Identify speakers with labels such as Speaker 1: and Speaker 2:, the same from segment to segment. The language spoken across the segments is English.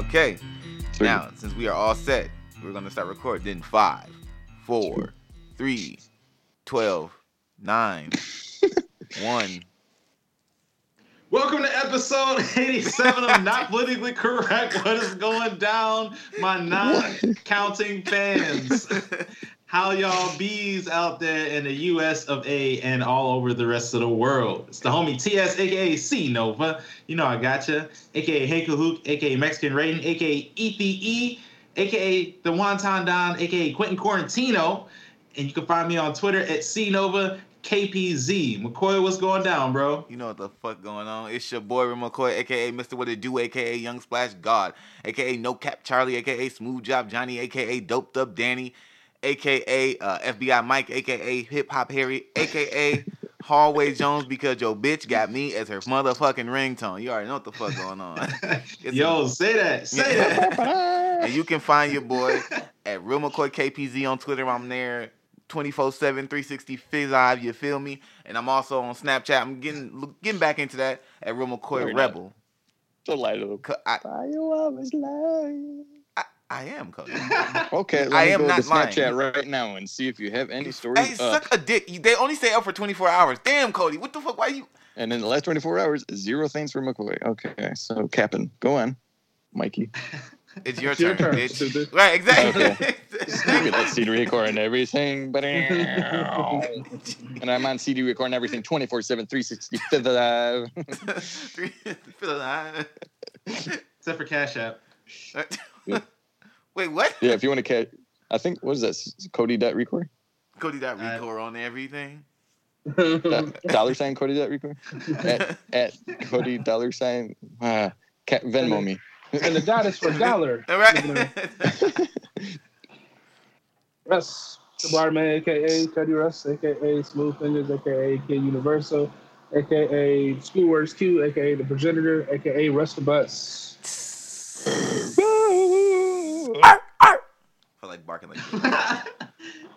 Speaker 1: Okay.
Speaker 2: Three.
Speaker 1: Now, since we are all set, we're gonna start recording. Five, four, three, twelve, nine, one.
Speaker 3: Welcome to episode 87 of Not Politically Correct. What is going down, my non-counting fans? How y'all bees out there in the US of A and all over the rest of the world? It's the homie TS, aka C Nova. You know I gotcha. AKA Hey Kahook, aka Mexican Rating, aka ETE, aka the Wonton Don, aka Quentin Quarantino. And you can find me on Twitter at C Nova KPZ. McCoy, what's going down, bro?
Speaker 1: You know what the fuck going on? It's your boy Rim McCoy, aka Mr. What It Do, aka Young Splash God, aka No Cap Charlie, aka Smooth Job Johnny, aka Doped Up Danny, aka uh, FBI Mike, aka Hip Hop Harry, aka Hallway Jones, because your bitch got me as her motherfucking ringtone. You already know what the fuck going on. It's
Speaker 3: Yo, say that. Say that.
Speaker 1: and you can find your boy at Real McCoy KPZ on Twitter. I'm there 24 7, 360 Fizz Live, you feel me? And I'm also on Snapchat. I'm getting getting back into that at Real McCoy
Speaker 2: Very nice.
Speaker 1: Rebel.
Speaker 2: So light of
Speaker 1: 'Cause I,
Speaker 2: Why you always lie?
Speaker 1: I, I am, Cody.
Speaker 2: Okay, let
Speaker 1: I
Speaker 2: me
Speaker 1: am
Speaker 2: go
Speaker 1: not
Speaker 2: to Snapchat
Speaker 1: lying.
Speaker 2: right now and see if you have any stories
Speaker 1: Hey,
Speaker 2: up.
Speaker 1: suck a dick. They only stay up for 24 hours. Damn, Cody. What the fuck? Why you?
Speaker 2: And in the last 24 hours, zero things for McCoy. Okay, so Captain, go on, Mikey.
Speaker 1: It's your
Speaker 4: It's your
Speaker 1: turn,
Speaker 4: turn,
Speaker 1: bitch.
Speaker 4: stupid.
Speaker 1: Right, exactly.
Speaker 2: Look at that CD record and everything. But and I'm on CD recording everything 24 7, 365 live.
Speaker 1: Feel alive.
Speaker 3: Except for Cash App.
Speaker 1: Wait, what?
Speaker 2: Yeah, if you want to catch, I think, what is that? Cody dot record?
Speaker 1: Cody that
Speaker 3: Uh,
Speaker 1: record on everything.
Speaker 2: Dollar sign Cody dot record? At, at Cody dollar sign. Uh, Cat, Venmo me.
Speaker 4: and the dot is for dollar.
Speaker 1: All right.
Speaker 4: Russ, the barman, aka Cody Russ, aka Smooth Fingers, aka Kid Universal, aka Schoolworks Q, aka the progenitor, aka Russ the Bus.
Speaker 1: Arr, arr. like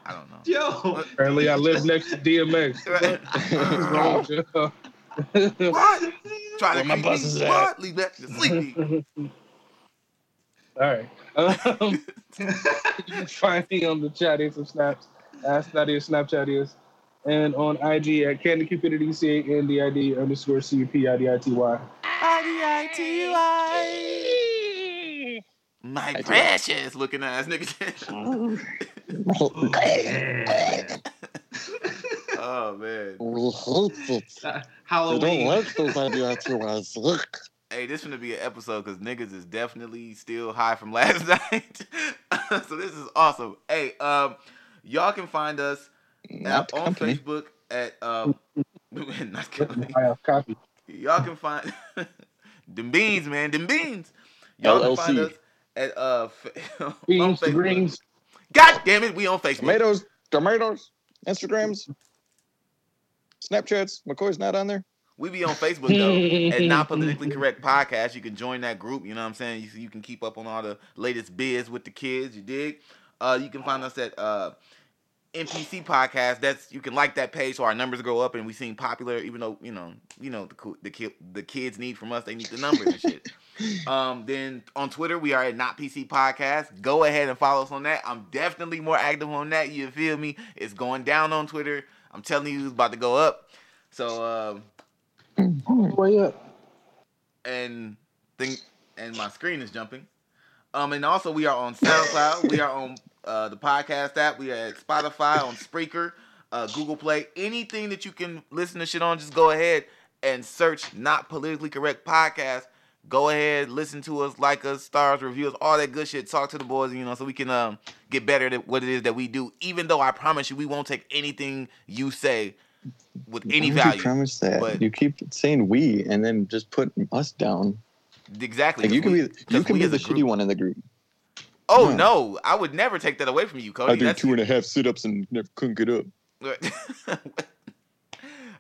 Speaker 1: I don't know.
Speaker 3: Yo.
Speaker 4: Apparently, I live next to DMX.
Speaker 1: Right.
Speaker 4: What's wrong with you?
Speaker 1: What? Try to
Speaker 2: my bus
Speaker 1: me?
Speaker 2: is at?
Speaker 1: What? Leave that to sleepy.
Speaker 4: All right. Um, you can find me on the chatties of snaps. Ask Nadia Snapchat is. And on IG at Candid Cupidity, C A N D I D underscore C U P I D I T Y.
Speaker 1: I-D-I-T-Y. My
Speaker 2: I do.
Speaker 1: precious looking ass nigga. oh man.
Speaker 2: We hate it.
Speaker 3: Uh,
Speaker 2: We don't
Speaker 3: Halloween.
Speaker 2: like those ideas. Look.
Speaker 1: Hey, this is gonna be an episode because niggas is definitely still high from last night. so this is awesome. Hey, um, y'all can find us at, on
Speaker 2: company.
Speaker 1: Facebook at um, not company.
Speaker 4: I have copy.
Speaker 1: Y'all can find them beans, man, them beans. Y'all can find us at uh f- on
Speaker 4: Beans,
Speaker 1: Facebook.
Speaker 4: greens.
Speaker 1: God damn it, we on Facebook.
Speaker 2: Tomatoes, tomatoes, Instagrams, Snapchats. McCoy's not on there.
Speaker 1: We be on Facebook though at Not Politically Correct Podcast. You can join that group. You know what I'm saying? You, you can keep up on all the latest biz with the kids. You dig? Uh, you can find us at uh, NPC Podcast. That's you can like that page so our numbers go up and we seem popular. Even though you know you know the the the kids need from us, they need the numbers and shit. Um, then on Twitter we are at Not PC Podcast. Go ahead and follow us on that. I'm definitely more active on that. You feel me? It's going down on Twitter. I'm telling you, it's about to go up. So. Um,
Speaker 4: Way up.
Speaker 1: and thing and my screen is jumping. Um, and also we are on SoundCloud. we are on uh, the podcast app. We are at Spotify, on Spreaker, uh, Google Play. Anything that you can listen to shit on, just go ahead and search "Not Politically Correct" podcast. Go ahead, listen to us, like us, stars, reviews, all that good shit. Talk to the boys, you know, so we can um get better at what it is that we do. Even though I promise you, we won't take anything you say with any
Speaker 2: Why
Speaker 1: value.
Speaker 2: You promise that.
Speaker 1: but-
Speaker 2: you keep saying we and then just put us down.
Speaker 1: Exactly.
Speaker 2: Like you can
Speaker 1: we-
Speaker 2: be, you can be the shitty one in the group.
Speaker 1: Oh no, I would never take that away from you, Cody.
Speaker 2: I did
Speaker 1: That's-
Speaker 2: two and a half sit-ups and never couldn't get up.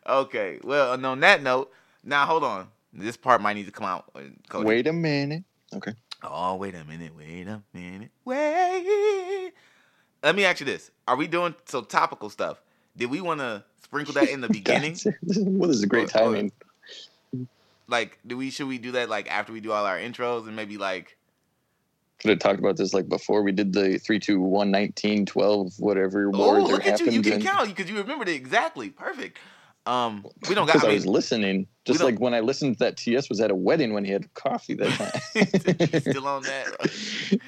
Speaker 1: okay. Well, and on that note, now hold on. This part might need to come out. uh, Cody.
Speaker 2: Wait a minute. Okay.
Speaker 1: Oh, wait a minute. Wait a minute. Wait. Let me ask you this: Are we doing so topical stuff? Did we want to sprinkle that in the beginning?
Speaker 2: God, this is- well, this is great
Speaker 1: Or- or-
Speaker 2: timing.
Speaker 1: like, do we should we do that like after we do all our intros and maybe like
Speaker 2: Could have talked about this like before we did the 3, 2, 1, 19, 12, whatever
Speaker 1: Oh, look at you! You can count because you remembered it exactly. Perfect. Um, we don't got.
Speaker 2: Because
Speaker 1: I
Speaker 2: I was listening, just like when I listened that TS was at a wedding when he had coffee that time.
Speaker 1: still on that.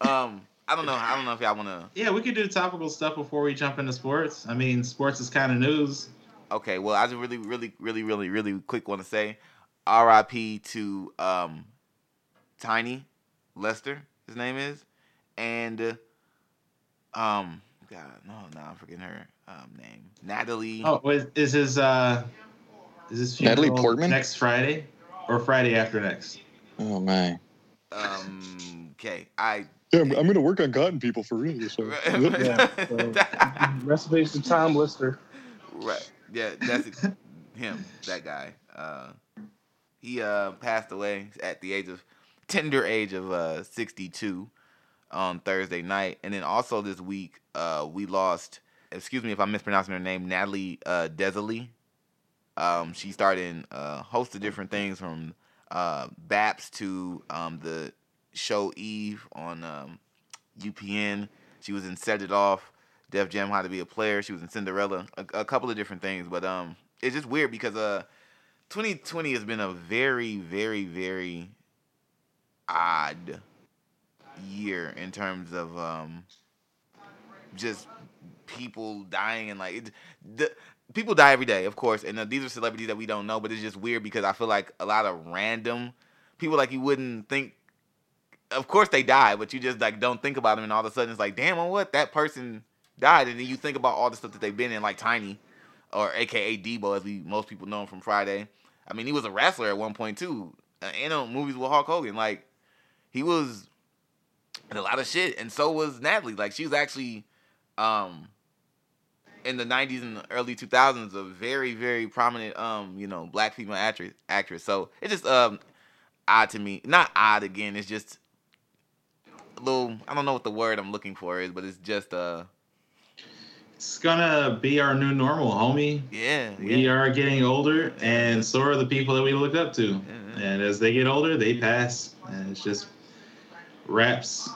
Speaker 1: um, I don't know. I don't know if y'all want to.
Speaker 3: Yeah, we could do topical stuff before we jump into sports. I mean, sports is kind of news.
Speaker 1: Okay, well, I just really, really, really, really, really quick want to say, R.I.P. to um, Tiny Lister. His name is, and uh, um, God, no, no, I'm forgetting her um name, Natalie.
Speaker 3: Oh, is, is his uh, is his
Speaker 2: Natalie Portman?
Speaker 3: next Friday or Friday after next?
Speaker 2: oh my.
Speaker 1: Um, okay, I.
Speaker 2: Yeah, I'm, I'm gonna work on cotton people for real. So.
Speaker 4: Yeah, so- Recipes to Tom Lister.
Speaker 1: Right. Yeah, that's ex- him, that guy. Uh, he uh, passed away at the age of tender age of uh, 62 on Thursday night, and then also this week uh, we lost. Excuse me if I'm mispronouncing her name, Natalie uh, Desalee. Um, she started in a host of different things from uh, BAPS to um, the show Eve on um, UPN. She was in Set It Off. Def Jam How to Be a Player. She was in Cinderella. A, a couple of different things, but um, it's just weird because uh, 2020 has been a very, very, very odd year in terms of um, just people dying and like it, the people die every day, of course, and uh, these are celebrities that we don't know, but it's just weird because I feel like a lot of random people like you wouldn't think. Of course they die, but you just like don't think about them, and all of a sudden it's like, damn, what that person died, and then you think about all the stuff that they've been in, like Tiny, or AKA Debo, as we most people know him from Friday. I mean, he was a wrestler at one point too, and on movies with Hulk Hogan. Like he was in a lot of shit, and so was Natalie. Like she was actually, um, in the '90s and early 2000s, a very very prominent, um, you know, black female actress. Actress. So it's just um odd to me. Not odd again. It's just a little. I don't know what the word I'm looking for is, but it's just uh
Speaker 3: It's gonna be our new normal, homie.
Speaker 1: yeah
Speaker 3: We
Speaker 1: yeah.
Speaker 3: are getting older, and so are the people that we look up to.
Speaker 1: Yeah.
Speaker 3: And as they get older, they pass, and it's just raps.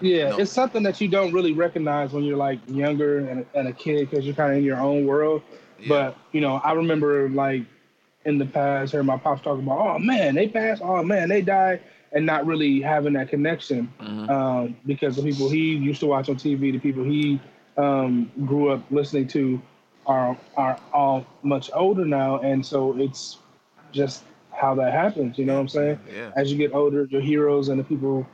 Speaker 4: Yeah,
Speaker 1: No.
Speaker 4: it's something that you don't really recognize when you're like younger and, and a kid because you're kind of in your own world.
Speaker 1: Yeah.
Speaker 4: But you know, I remember like in the past, hearing my pops talking about, "Oh man, they passed. Oh man, they died," and not really having that connection
Speaker 1: Mhm.
Speaker 4: um, because the people he used to watch on TV, the people he um, grew up listening to, are are all much older now, and so it's just how that happens. You know what I'm saying?
Speaker 1: yeah.
Speaker 4: as you get older, your heroes and the people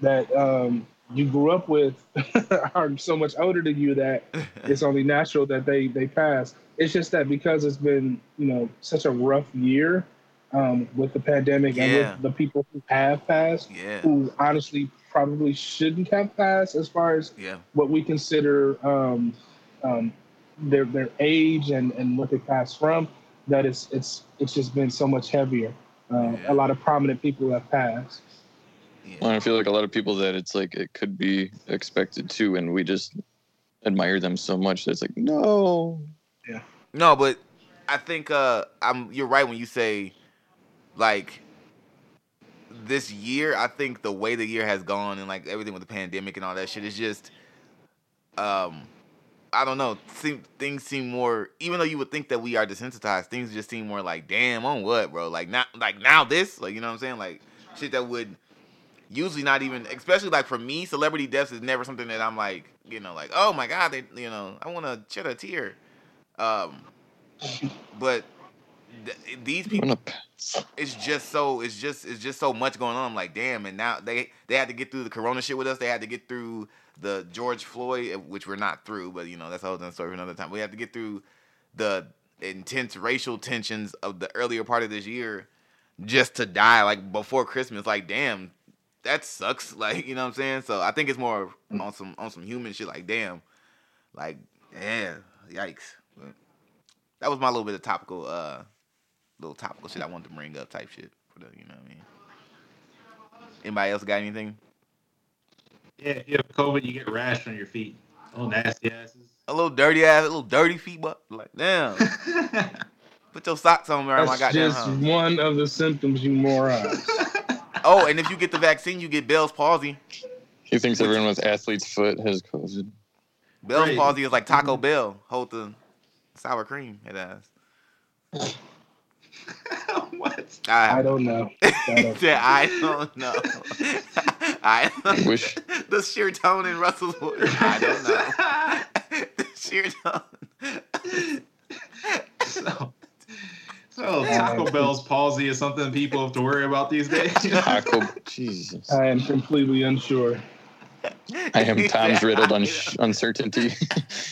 Speaker 4: that um, you grew up with are so much older than you that it's only natural that they they pass. It's just that because it's been you know such a rough year um, with the pandemic and with the people who have passed,
Speaker 1: yeah.
Speaker 4: who honestly probably shouldn't have passed as far as
Speaker 1: Yeah.
Speaker 4: what we consider um, um, their their age and, and what they passed from. That it's it's it's just been so much heavier. Uh,
Speaker 1: Yeah.
Speaker 4: A lot of prominent people have passed.
Speaker 2: Well, I feel like a lot of people that it's like it could be expected too, and we just admire them so much that it's like no. Yeah.
Speaker 1: No, but I think uh I'm you're right when you say like this year, I think the way the year has gone and like everything with the pandemic and all that shit is just um I don't know, seem, things seem more even though you would think that we are desensitized, things just seem more like damn on what, bro? Like not like now this, like you know what I'm saying? Like shit that would usually not even especially like for me, celebrity deaths is never something that I'm like, you know, like, oh my god, they you know, I want to shed a tear. Um, but th- these people, it's just so, it's just, it's just so much going on. I'm like, damn. And now they, they had to get through the Corona shit with us. They had to get through the George Floyd, eh, which we're not through, but you know that's a whole other story for another time. We have to get through the intense racial tensions of the earlier part of this year just to die like before Christmas. Like, damn, that sucks. Like, you know what I'm saying? So I think it's more on some on some human shit. Like, damn, like, yeah, yikes. But that was my little bit of topical, uh, little topical shit I wanted to bring up type shit for the, you know what I mean. Anybody else got anything?
Speaker 3: Yeah, if you have COVID, you get rash on your feet. Oh, nasty asses.
Speaker 1: A little dirty ass, a little dirty feet, but like, damn, put your socks on around my
Speaker 4: That's
Speaker 1: goddamn
Speaker 4: just
Speaker 1: house.
Speaker 4: one of the symptoms, you morons.
Speaker 1: Oh, and if you get the vaccine, you get Bell's palsy.
Speaker 2: He thinks everyone with athlete's foot has COVID.
Speaker 1: Bell's
Speaker 3: Right.
Speaker 1: palsy is like Taco Bell. Hold the sour cream. It has.
Speaker 3: what?
Speaker 4: I
Speaker 1: I,
Speaker 4: don't know. I don't-
Speaker 1: Yeah, I don't know. I don't
Speaker 2: Wish
Speaker 1: the sheer tone in Russell's voice. I don't know. the sheer tone.
Speaker 3: so, so Taco Bell's palsy is something people have to worry about these days.
Speaker 2: Taco. Jesus.
Speaker 4: I am completely unsure.
Speaker 2: I am Tom's riddled un- uncertainty.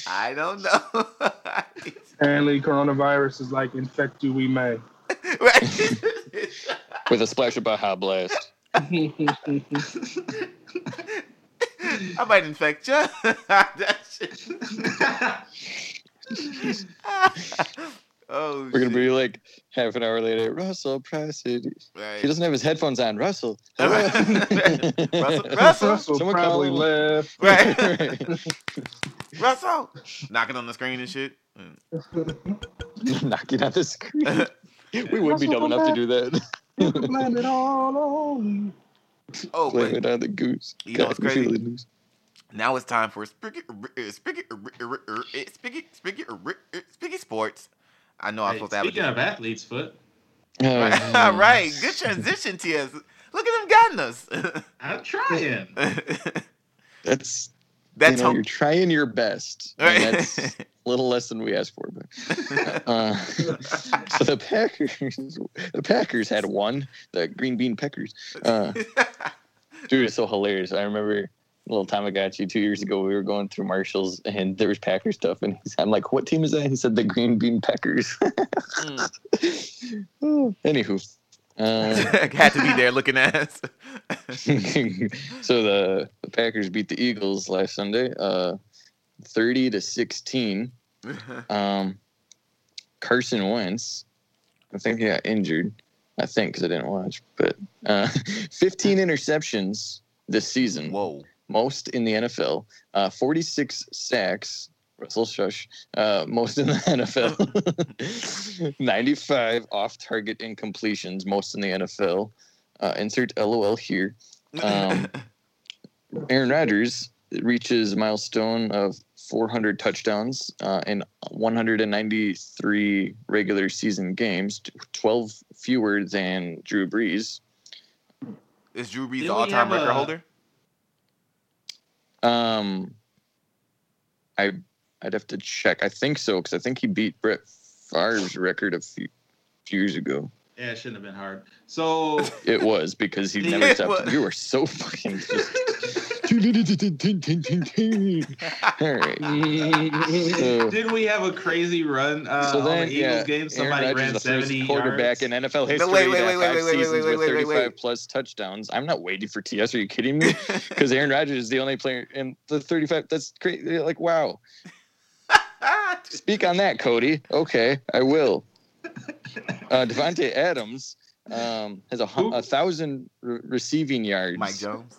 Speaker 1: I don't know.
Speaker 4: Apparently, coronavirus is like infect you we may.
Speaker 2: With a splash of Baja Blast.
Speaker 1: I might infect you. that shit. oh,
Speaker 2: We're gonna
Speaker 1: shit.
Speaker 2: be like half an hour later. Russell Pressett.
Speaker 1: right.
Speaker 2: He doesn't have his headphones on. Russell.
Speaker 1: Russell, Russell,
Speaker 4: Russell
Speaker 2: Someone
Speaker 4: probably left.
Speaker 1: right. Russell, knocking on the screen and shit.
Speaker 2: Knocking on the screen. We would be dumb enough to do that.
Speaker 4: Blame it all on
Speaker 1: Oh,
Speaker 2: Blame
Speaker 1: but
Speaker 2: it on the goose.
Speaker 1: You know what's crazy?
Speaker 2: feel the
Speaker 1: now it's time for Spigot, Spigot, Spigot, Spigot, Spigot Sports. I know I'm
Speaker 3: Hey,
Speaker 1: supposed to have a
Speaker 3: speaking of athlete's foot,
Speaker 2: Oh,
Speaker 1: Right, Good transition, TS. Look at them gotten us.
Speaker 3: I'm trying.
Speaker 2: That's
Speaker 1: That's
Speaker 2: you know,
Speaker 1: home-
Speaker 2: you're trying your best.
Speaker 1: Right.
Speaker 2: That's a little less than we asked for, but uh, so the Packers, the Packers had one, the Green Bean Peckers. Uh, dude, it's so hilarious. I remember a little Tamagotchi two years ago. We were going through Marshalls and there was Packer stuff, and he's, I'm like, "What team is that?" He said, "The Green Bean Peckers."
Speaker 1: Mm.
Speaker 2: Anywho, uh,
Speaker 1: Had to be there looking ass.
Speaker 2: so the, the Packers beat the Eagles last Sunday, uh, thirty to sixteen. Um, Carson Wentz, I think he got injured. I think because I didn't watch, but uh, 15 interceptions this season,
Speaker 1: Whoa.
Speaker 2: Most in the NFL. Uh, 46 sacks. Russell Shush, uh, most in the NFL. 95 off-target incompletions, most in the NFL. Uh, insert LOL here. Um, Aaron Rodgers reaches a milestone of 400 touchdowns uh, in 193 regular season games, 12 fewer than Drew Brees.
Speaker 1: Is Drew Brees the all-time record
Speaker 3: a-
Speaker 1: holder?
Speaker 2: Um, I I'd have to check. I think so because I think he beat Brett Favre's record a few, few years ago.
Speaker 3: Yeah, it shouldn't have been hard. So
Speaker 2: It was because he never stopped.
Speaker 1: was.
Speaker 2: You were so fucking. Just... All right. So-
Speaker 3: did we have a crazy run uh,
Speaker 2: So
Speaker 3: on
Speaker 2: then,
Speaker 3: the Eagles
Speaker 2: yeah,
Speaker 3: game?
Speaker 2: Aaron
Speaker 3: Somebody
Speaker 2: Rodgers
Speaker 3: ran
Speaker 2: is the
Speaker 3: 70
Speaker 2: quarterback
Speaker 3: yards.
Speaker 2: in NFL history
Speaker 1: wait, wait, wait, wait,
Speaker 2: five
Speaker 1: wait, wait,
Speaker 2: seasons
Speaker 1: wait,
Speaker 2: with
Speaker 1: wait, wait,
Speaker 2: 35
Speaker 1: wait.
Speaker 2: plus touchdowns. I'm not waiting for TS. Are you kidding me? Because Aaron Rodgers is the only player in the 35. That's crazy. Like, wow. Speak on that, Cody. Okay, I will. Uh, Davante Adams um, has a, a thousand re- receiving yards.
Speaker 1: Mike Jones.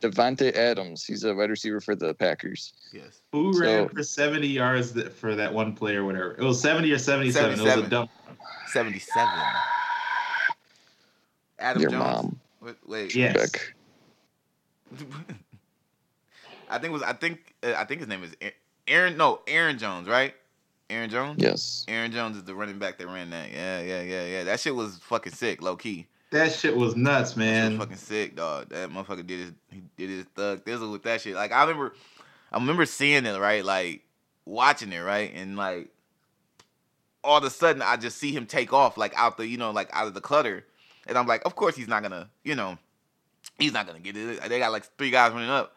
Speaker 2: Davante Adams. He's a wide receiver for the Packers.
Speaker 1: Yes.
Speaker 3: Who
Speaker 2: So-
Speaker 3: ran for 70 yards th- for that one play or whatever? It was 70 or 77. It was a dumb.
Speaker 1: 77. Adam
Speaker 2: Your
Speaker 1: Jones.
Speaker 2: mom,
Speaker 1: Wait, wait.
Speaker 3: Yes.
Speaker 2: Beck.
Speaker 1: I think it was I think uh, I think his name is Aaron. No, Aaron Jones, right? Aaron Jones.
Speaker 2: Yes.
Speaker 1: Aaron Jones is the running back that ran that. Yeah, yeah, yeah, yeah. That shit was fucking sick, low key.
Speaker 3: That shit was nuts, man.
Speaker 1: That shit was
Speaker 3: man.
Speaker 1: fucking sick, dog. That motherfucker did his he did his thug thizzle with that shit. Like I remember, I remember seeing it right, like watching it right, and like all of a sudden I just see him take off like out the you know like out of the clutter, and I'm like, of course he's not gonna you know he's not gonna get it. They got like three guys running up,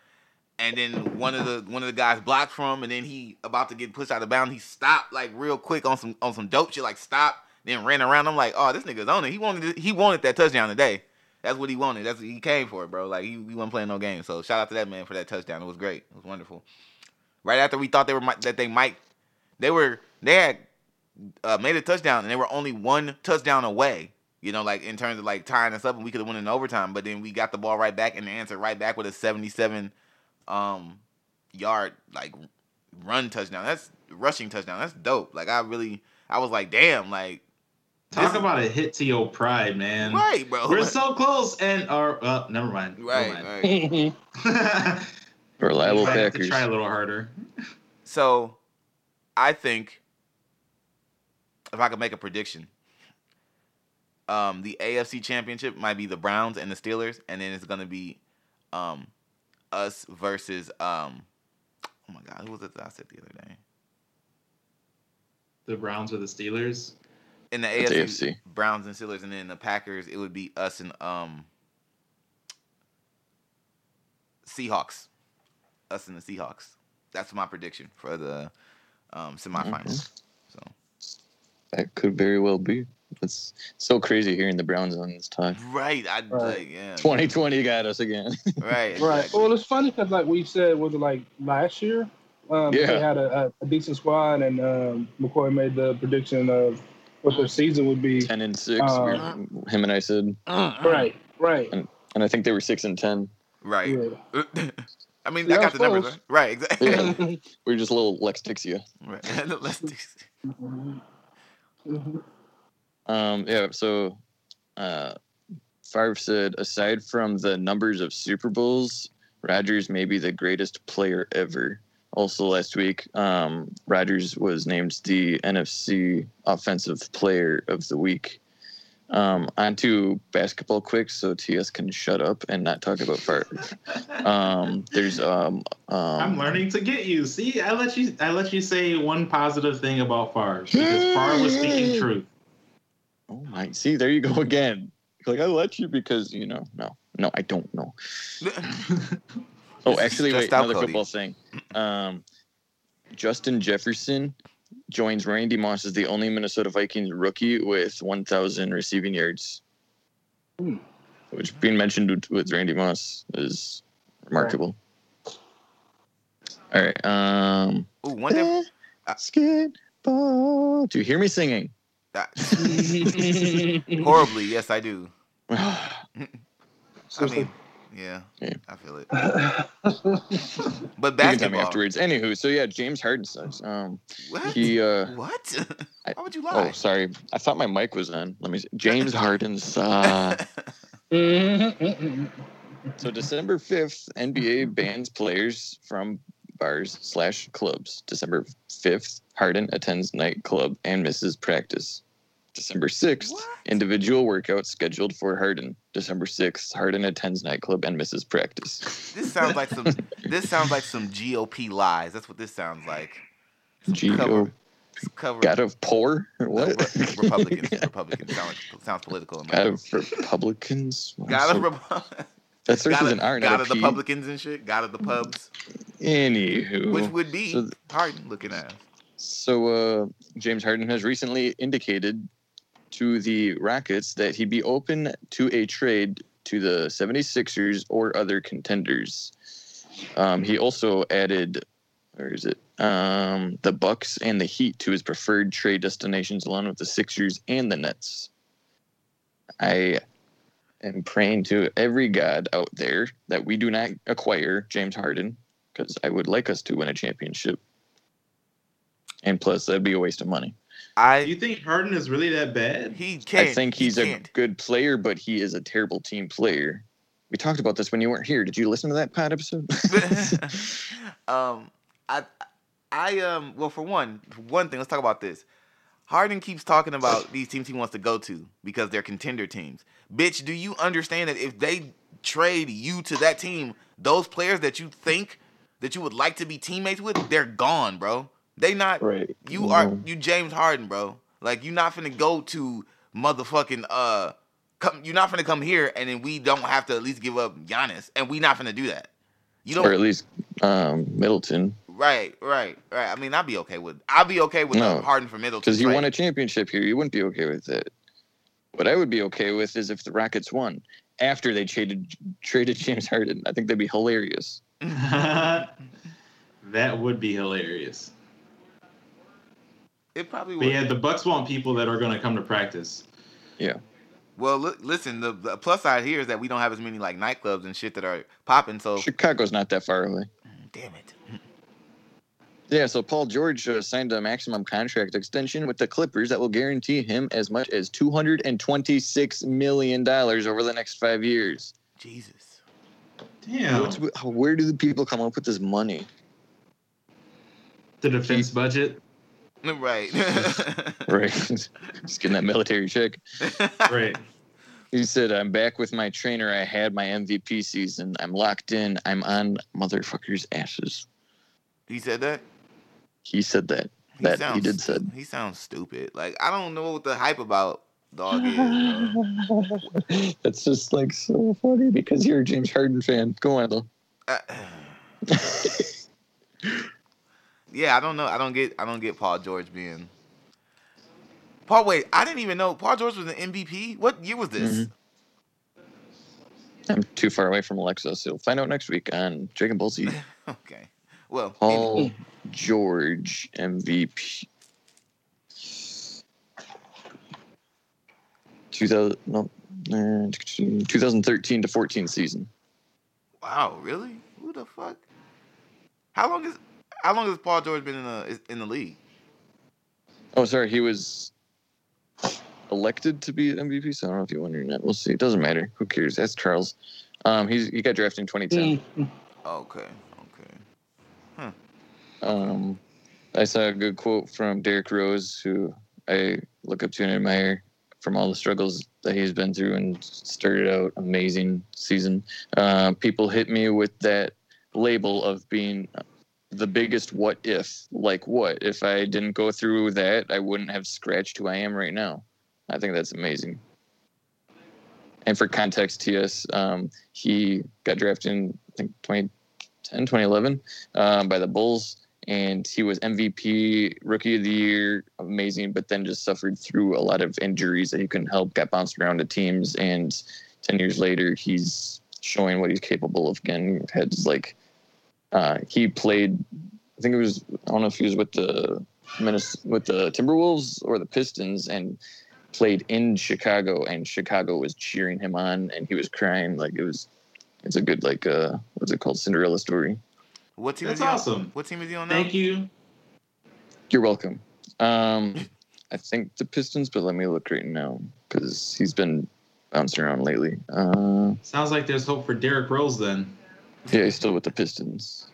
Speaker 1: and then one of the one of the guys blocked from, and then he about to get pushed out of bounds. He stopped like real quick on some on some dope shit, like stop, then ran around. I'm like, oh, this nigga's on it. He wanted he wanted that touchdown today. That's what he wanted. That's he came for, bro. Like he, he wasn't playing no game. So shout out to that man for that touchdown. It was great. It was wonderful. Right after we thought they were that they might, they were they had uh, made a touchdown and they were only one touchdown away. You know, like in terms of like tying us up and we could have won in overtime. But then we got the ball right back and the answer right back with a 77 um yard like run touchdown. That's rushing touchdown. That's dope. Like I really I was like, damn, like
Speaker 3: Talk
Speaker 1: This-
Speaker 3: about a hit to your pride, man.
Speaker 1: right, bro.
Speaker 3: We're so close, and or uh, never mind. Never
Speaker 1: right,
Speaker 3: mind.
Speaker 1: right.
Speaker 2: Reliable
Speaker 3: You might have to
Speaker 2: Packers.
Speaker 3: Try a little harder.
Speaker 1: So, I think if I could make a prediction, um, the AFC Championship might be the Browns and the Steelers, and then it's gonna be um, us versus um, oh my God, who was it that I said the other day?
Speaker 3: The Browns or the Steelers.
Speaker 1: In the
Speaker 2: That's
Speaker 1: AFC,
Speaker 2: AFC.
Speaker 1: Browns and Steelers, and then the Packers, it would be us and um, Seahawks, us and the Seahawks. That's my prediction for the um, semifinals. So.
Speaker 2: That could very well be. It's so crazy hearing the Browns on this time.
Speaker 1: Right, I
Speaker 4: Right.
Speaker 1: like yeah.
Speaker 2: 2020 got us again.
Speaker 1: Right,
Speaker 4: Right.
Speaker 1: exactly.
Speaker 4: Well, it's funny because like we said, was it like last year? Um,
Speaker 2: Yeah.
Speaker 4: They had a, a, a decent squad, and um, McCoy made the prediction of what their season would be.
Speaker 2: 10 and 6.
Speaker 4: Uh,
Speaker 2: we- him and I said.
Speaker 4: Right. Right.
Speaker 2: And I think they were 6 and 10.
Speaker 1: right.
Speaker 4: Yeah.
Speaker 1: I mean,
Speaker 4: Yeah,
Speaker 1: I
Speaker 4: I
Speaker 1: got the numbers right. Right, exactly.
Speaker 2: Yeah. we are just a little Lex Dixia.
Speaker 1: right. Let's do-
Speaker 4: Mhm.
Speaker 2: Um, yeah, so uh, Favre said, aside from the numbers of Super Bowls, Rodgers may be the greatest player ever. Also, last week, um, Rodgers was named the NFC Offensive Player of the Week. Um, on to basketball quick, so TS can shut up and not talk about Favre. Um, there's um, um,
Speaker 3: I'm learning to get you. See, I let you. I let you say one positive thing about Favre because Favre was speaking truth.
Speaker 2: Oh my! See, there you go again. Like I let you because you know. No, no, I don't know. Oh,
Speaker 1: This
Speaker 2: actually, wait. Another
Speaker 1: Cody.
Speaker 2: football thing. Um, Justin Jefferson joins Randy Moss as the only Minnesota Vikings rookie with 1,000 receiving yards,
Speaker 4: Hmm.
Speaker 2: which being mentioned with- Randy Moss is remarkable. All right. Um,
Speaker 1: Ooh, one thing.
Speaker 2: basketball. Do you hear me singing?
Speaker 1: horribly, yes, I do. I mean, yeah,
Speaker 2: Yeah.
Speaker 1: I feel it. But
Speaker 2: You can tell me
Speaker 1: basketball.
Speaker 2: afterwards. Anywho, so yeah, James Harden sucks. Um,
Speaker 1: What?
Speaker 2: he uh,
Speaker 1: what? Why would you lie?
Speaker 2: oh, sorry, I thought my mic was on. Let me. See. James Harden
Speaker 4: Mhm.
Speaker 2: So December fifth, NBA bans players from bars slash clubs. December fifth, Harden attends nightclub and misses practice. December sixth,
Speaker 1: What?
Speaker 2: individual workout scheduled for Harden. December sixth, Harden attends nightclub and misses practice.
Speaker 1: this sounds like some. This sounds like some GOP lies. That's what this sounds like. Some
Speaker 2: G
Speaker 1: cover-
Speaker 2: O. God of poor or
Speaker 1: No,
Speaker 2: what?
Speaker 1: Re- Republicans. Republicans sound like, sounds political.
Speaker 2: God of Republicans.
Speaker 1: God of
Speaker 2: so-
Speaker 1: Repu-
Speaker 2: that starts
Speaker 1: God
Speaker 2: with an R,
Speaker 1: God of the
Speaker 2: P.
Speaker 1: publicans and shit. God of the pubs,
Speaker 2: Anywho,
Speaker 1: which would be
Speaker 2: So th-
Speaker 1: Harden looking at.
Speaker 2: So uh, James Harden has recently indicated to the Rockets that he'd be open to a trade to the 76ers or other contenders. Um, he also added, where is it? Um, the Bucks and the Heat to his preferred trade destinations, along with the Sixers and the Nets. I am praying to every god out there that we do not acquire James Harden, because I would like us to win a championship. And plus, that'd be a waste of money.
Speaker 3: Do
Speaker 1: I
Speaker 3: you think Harden is really that bad?
Speaker 1: he can't.
Speaker 2: I think
Speaker 1: he
Speaker 2: he's a good player, but he is a terrible team player. We talked about this when you weren't here. Did you listen to that pod episode?
Speaker 1: um, I, I um. Well, for one, one thing, let's talk about this. Harden keeps talking about these teams he wants to go to because they're contender teams. Bitch, do you understand that if they trade you to that team, those players that you think that you would like to be teammates with, they're gone, bro. They not.
Speaker 2: right.
Speaker 1: You are you James Harden, bro. Like you not finna go to motherfucking uh come you're not finna come here and then we don't have to at least give up Giannis. And we not finna do that. You
Speaker 2: or
Speaker 1: don't
Speaker 2: at least um, Middleton,
Speaker 1: right, right, right. I mean I'd be okay with I'd be okay with
Speaker 2: No,
Speaker 1: uh, Harden for Middleton.
Speaker 2: because you
Speaker 1: trade.
Speaker 2: won a championship here. You wouldn't be okay with it. What I would be okay with is if the Rockets won after they traded traded James Harden. I think that'd be hilarious.
Speaker 3: that would be hilarious.
Speaker 1: It probably
Speaker 3: But
Speaker 1: would.
Speaker 3: yeah, the Bucks want people that are going to come to practice. Yeah.
Speaker 1: Well, look, listen, the, the plus side here is that we don't have as many like nightclubs and shit that are popping. So
Speaker 2: Chicago's not that far away.
Speaker 1: damn it.
Speaker 2: Yeah, so Paul George uh, signed a maximum contract extension with the Clippers that will guarantee him as much as $226 million over the next five years.
Speaker 1: Jesus.
Speaker 3: Damn.
Speaker 2: What's, where do the people come up with this money?
Speaker 3: The defense budget.
Speaker 1: Right.
Speaker 2: Right. Just getting that military check.
Speaker 3: Right.
Speaker 2: He said, I'm back with my trainer. I had my MVP season. I'm locked in. I'm on motherfuckers' asses.
Speaker 1: he said that.
Speaker 2: He said that.
Speaker 1: He
Speaker 2: That he
Speaker 1: sounds-
Speaker 2: did said.
Speaker 1: He sounds stupid. Like I don't know what the hype about dog is.
Speaker 2: That's just like so funny because you're a James Harden fan. Go on though.
Speaker 1: Uh, yeah, I don't know. I don't get. I don't get Paul George being. Paul, wait. I didn't even know Paul George was an MVP. What year was this?
Speaker 2: Mhm. I'm too far away from Alexa, so we'll find out next week on Dragon Ball Z.
Speaker 1: Okay. Well,
Speaker 2: Paul George MVP. 2000, no, uh, 2013 to 14 season.
Speaker 1: wow, really? Who the fuck? How long is? How long has Paul George been in the in the league?
Speaker 2: Oh, sorry, he was elected to be MVP. So I don't know if you're wondering that. We'll see. It doesn't matter. Who cares? That's Charles. Um, he's he got drafted in 2010.
Speaker 4: Mm.
Speaker 1: Okay. Okay.
Speaker 2: Um, I saw a good quote from Derrick Rose, who I look up to and admire from all the struggles that he's been through and started out amazing season. Uh, people hit me with that label of being the biggest what if. Like what if I didn't go through that, I wouldn't have scratched who I am right now. I think that's amazing. And for context, TS, um, he got drafted in I think 2010, 2011 um, by the Bulls, and he was MVP, Rookie of the Year, amazing. But then just suffered through a lot of injuries that he couldn't help. Got bounced around to teams, and ten years later, he's showing what he's capable of again. Had like uh, he played. I think it was. I don't know if he was with the with the Timberwolves or the Pistons, and played in Chicago, and Chicago was cheering him on, and he was crying like it was. It's a good like uh, what's it called Cinderella story.
Speaker 1: What team
Speaker 3: That's
Speaker 1: is he
Speaker 3: awesome.
Speaker 1: On? What team is he on now?
Speaker 3: Thank you.
Speaker 2: You're welcome. Um, I think the Pistons, but let me look right now because he's been bouncing around lately. Uh,
Speaker 3: Sounds like there's hope for Derrick Rose then.
Speaker 2: Yeah, he's still with the Pistons.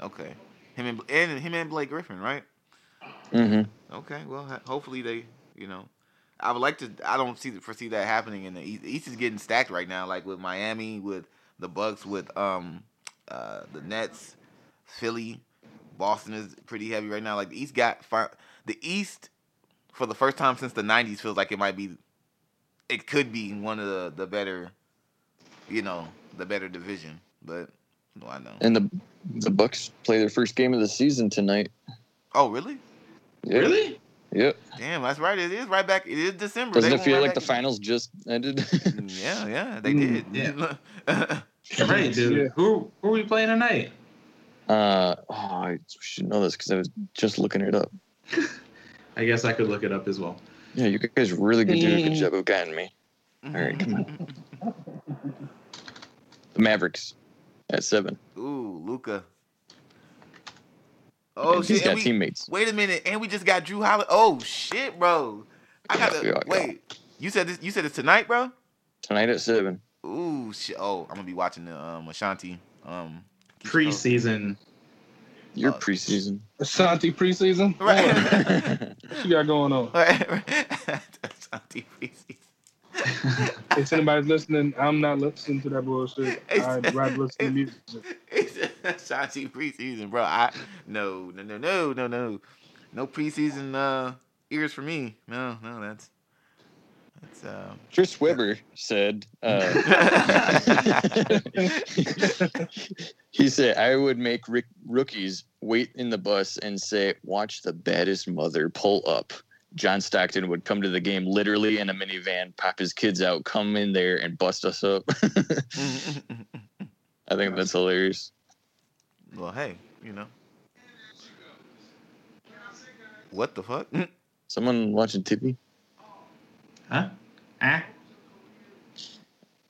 Speaker 1: Okay. Him and, and him and Blake Griffin, right?
Speaker 2: Mm-hmm.
Speaker 1: Okay. Well, hopefully they, you know, I would like to. I don't see foresee that happening in the East. The East is getting stacked right now, like with Miami, with the Bucks, with um, uh, the Nets, Philly, Boston is pretty heavy right now. Like the East got fi- the East for the first time since the '90s feels like it might be, it could be one of the the better, you know, the better division. But no, I know.
Speaker 2: And the the Bucks play their first game of the season tonight.
Speaker 1: Oh, really?
Speaker 2: Yep.
Speaker 3: Really?
Speaker 2: Yep.
Speaker 1: Damn, that's right. It is right back. It is December.
Speaker 2: Doesn't
Speaker 1: They
Speaker 2: it feel
Speaker 1: right
Speaker 2: like the
Speaker 1: back-
Speaker 2: finals just ended?
Speaker 1: Yeah, yeah, they
Speaker 3: Mm,
Speaker 1: did.
Speaker 3: Right, dude.
Speaker 4: Yeah.
Speaker 3: Who who are we playing tonight?
Speaker 2: uh, oh, I should know this because I was just looking it up.
Speaker 3: I guess I could look it up as well.
Speaker 2: Yeah, you guys really could do a good
Speaker 4: Mm.
Speaker 2: job of guiding me. All right, come on. The Mavericks at seven.
Speaker 1: Ooh, Luka. Oh
Speaker 2: And
Speaker 1: shit!
Speaker 2: he's got
Speaker 1: we-
Speaker 2: teammates.
Speaker 1: Wait a minute, and we just got Jrue Holiday. Oh shit, bro! I got to
Speaker 2: Yeah, yeah.
Speaker 1: wait. You said this. You said it's tonight, bro.
Speaker 2: Tonight at seven.
Speaker 1: Ooh shit! Oh, I'm gonna be watching the um Ashanti um keep you.
Speaker 3: Preseason.
Speaker 2: Your
Speaker 1: Uh,
Speaker 2: preseason.
Speaker 4: Ashanti preseason.
Speaker 1: Right.
Speaker 4: What you got going on?
Speaker 1: Ashanti preseason.
Speaker 4: If anybody's listening, I'm not listening to that bullshit. I'd rather listen to music.
Speaker 1: It's Ashanti preseason, bro. I no no no no no no no preseason uh ears for me. No no that's that's uh.
Speaker 2: Chris Webber said, uh, he said, I would make rick- rookies wait in the bus and say, watch the baddest mother pull up. John Stockton would come to the game literally in a minivan, pop his kids out, come in there and bust us up. I think that's hilarious.
Speaker 1: well, hey, you know. What the fuck?
Speaker 2: Someone watching Tippy?
Speaker 3: Huh? Ah?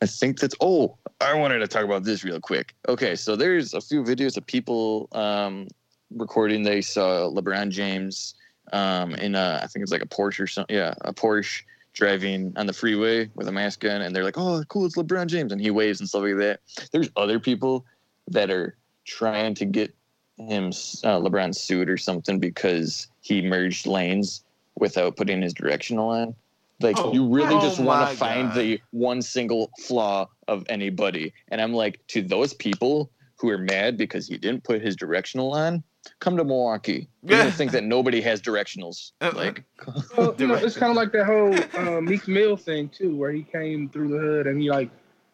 Speaker 2: I think that's. Oh, I wanted to talk about this real quick. Okay, so there's a few videos of people um, recording, they saw LeBron James um, in a, I think it's like a Porsche or something. Yeah, a Porsche driving on the freeway with a mask on, and they're like, "Oh, cool, it's LeBron James," and he waves and stuff like that. There's other people that are trying to get him uh, LeBron sued or something because he merged lanes without putting his directional on. Like
Speaker 3: Oh.
Speaker 2: you really
Speaker 1: Oh
Speaker 2: just want to find
Speaker 1: God.
Speaker 2: the one single flaw of anybody. And I'm like, to those people who are mad because he didn't put his directional on, come to Milwaukee. You're
Speaker 1: Yeah.
Speaker 2: gonna think that nobody has directionals. Like
Speaker 4: Well, you know, it's kind of like that whole uh, Meek Mill thing too, where he came through the hood and he like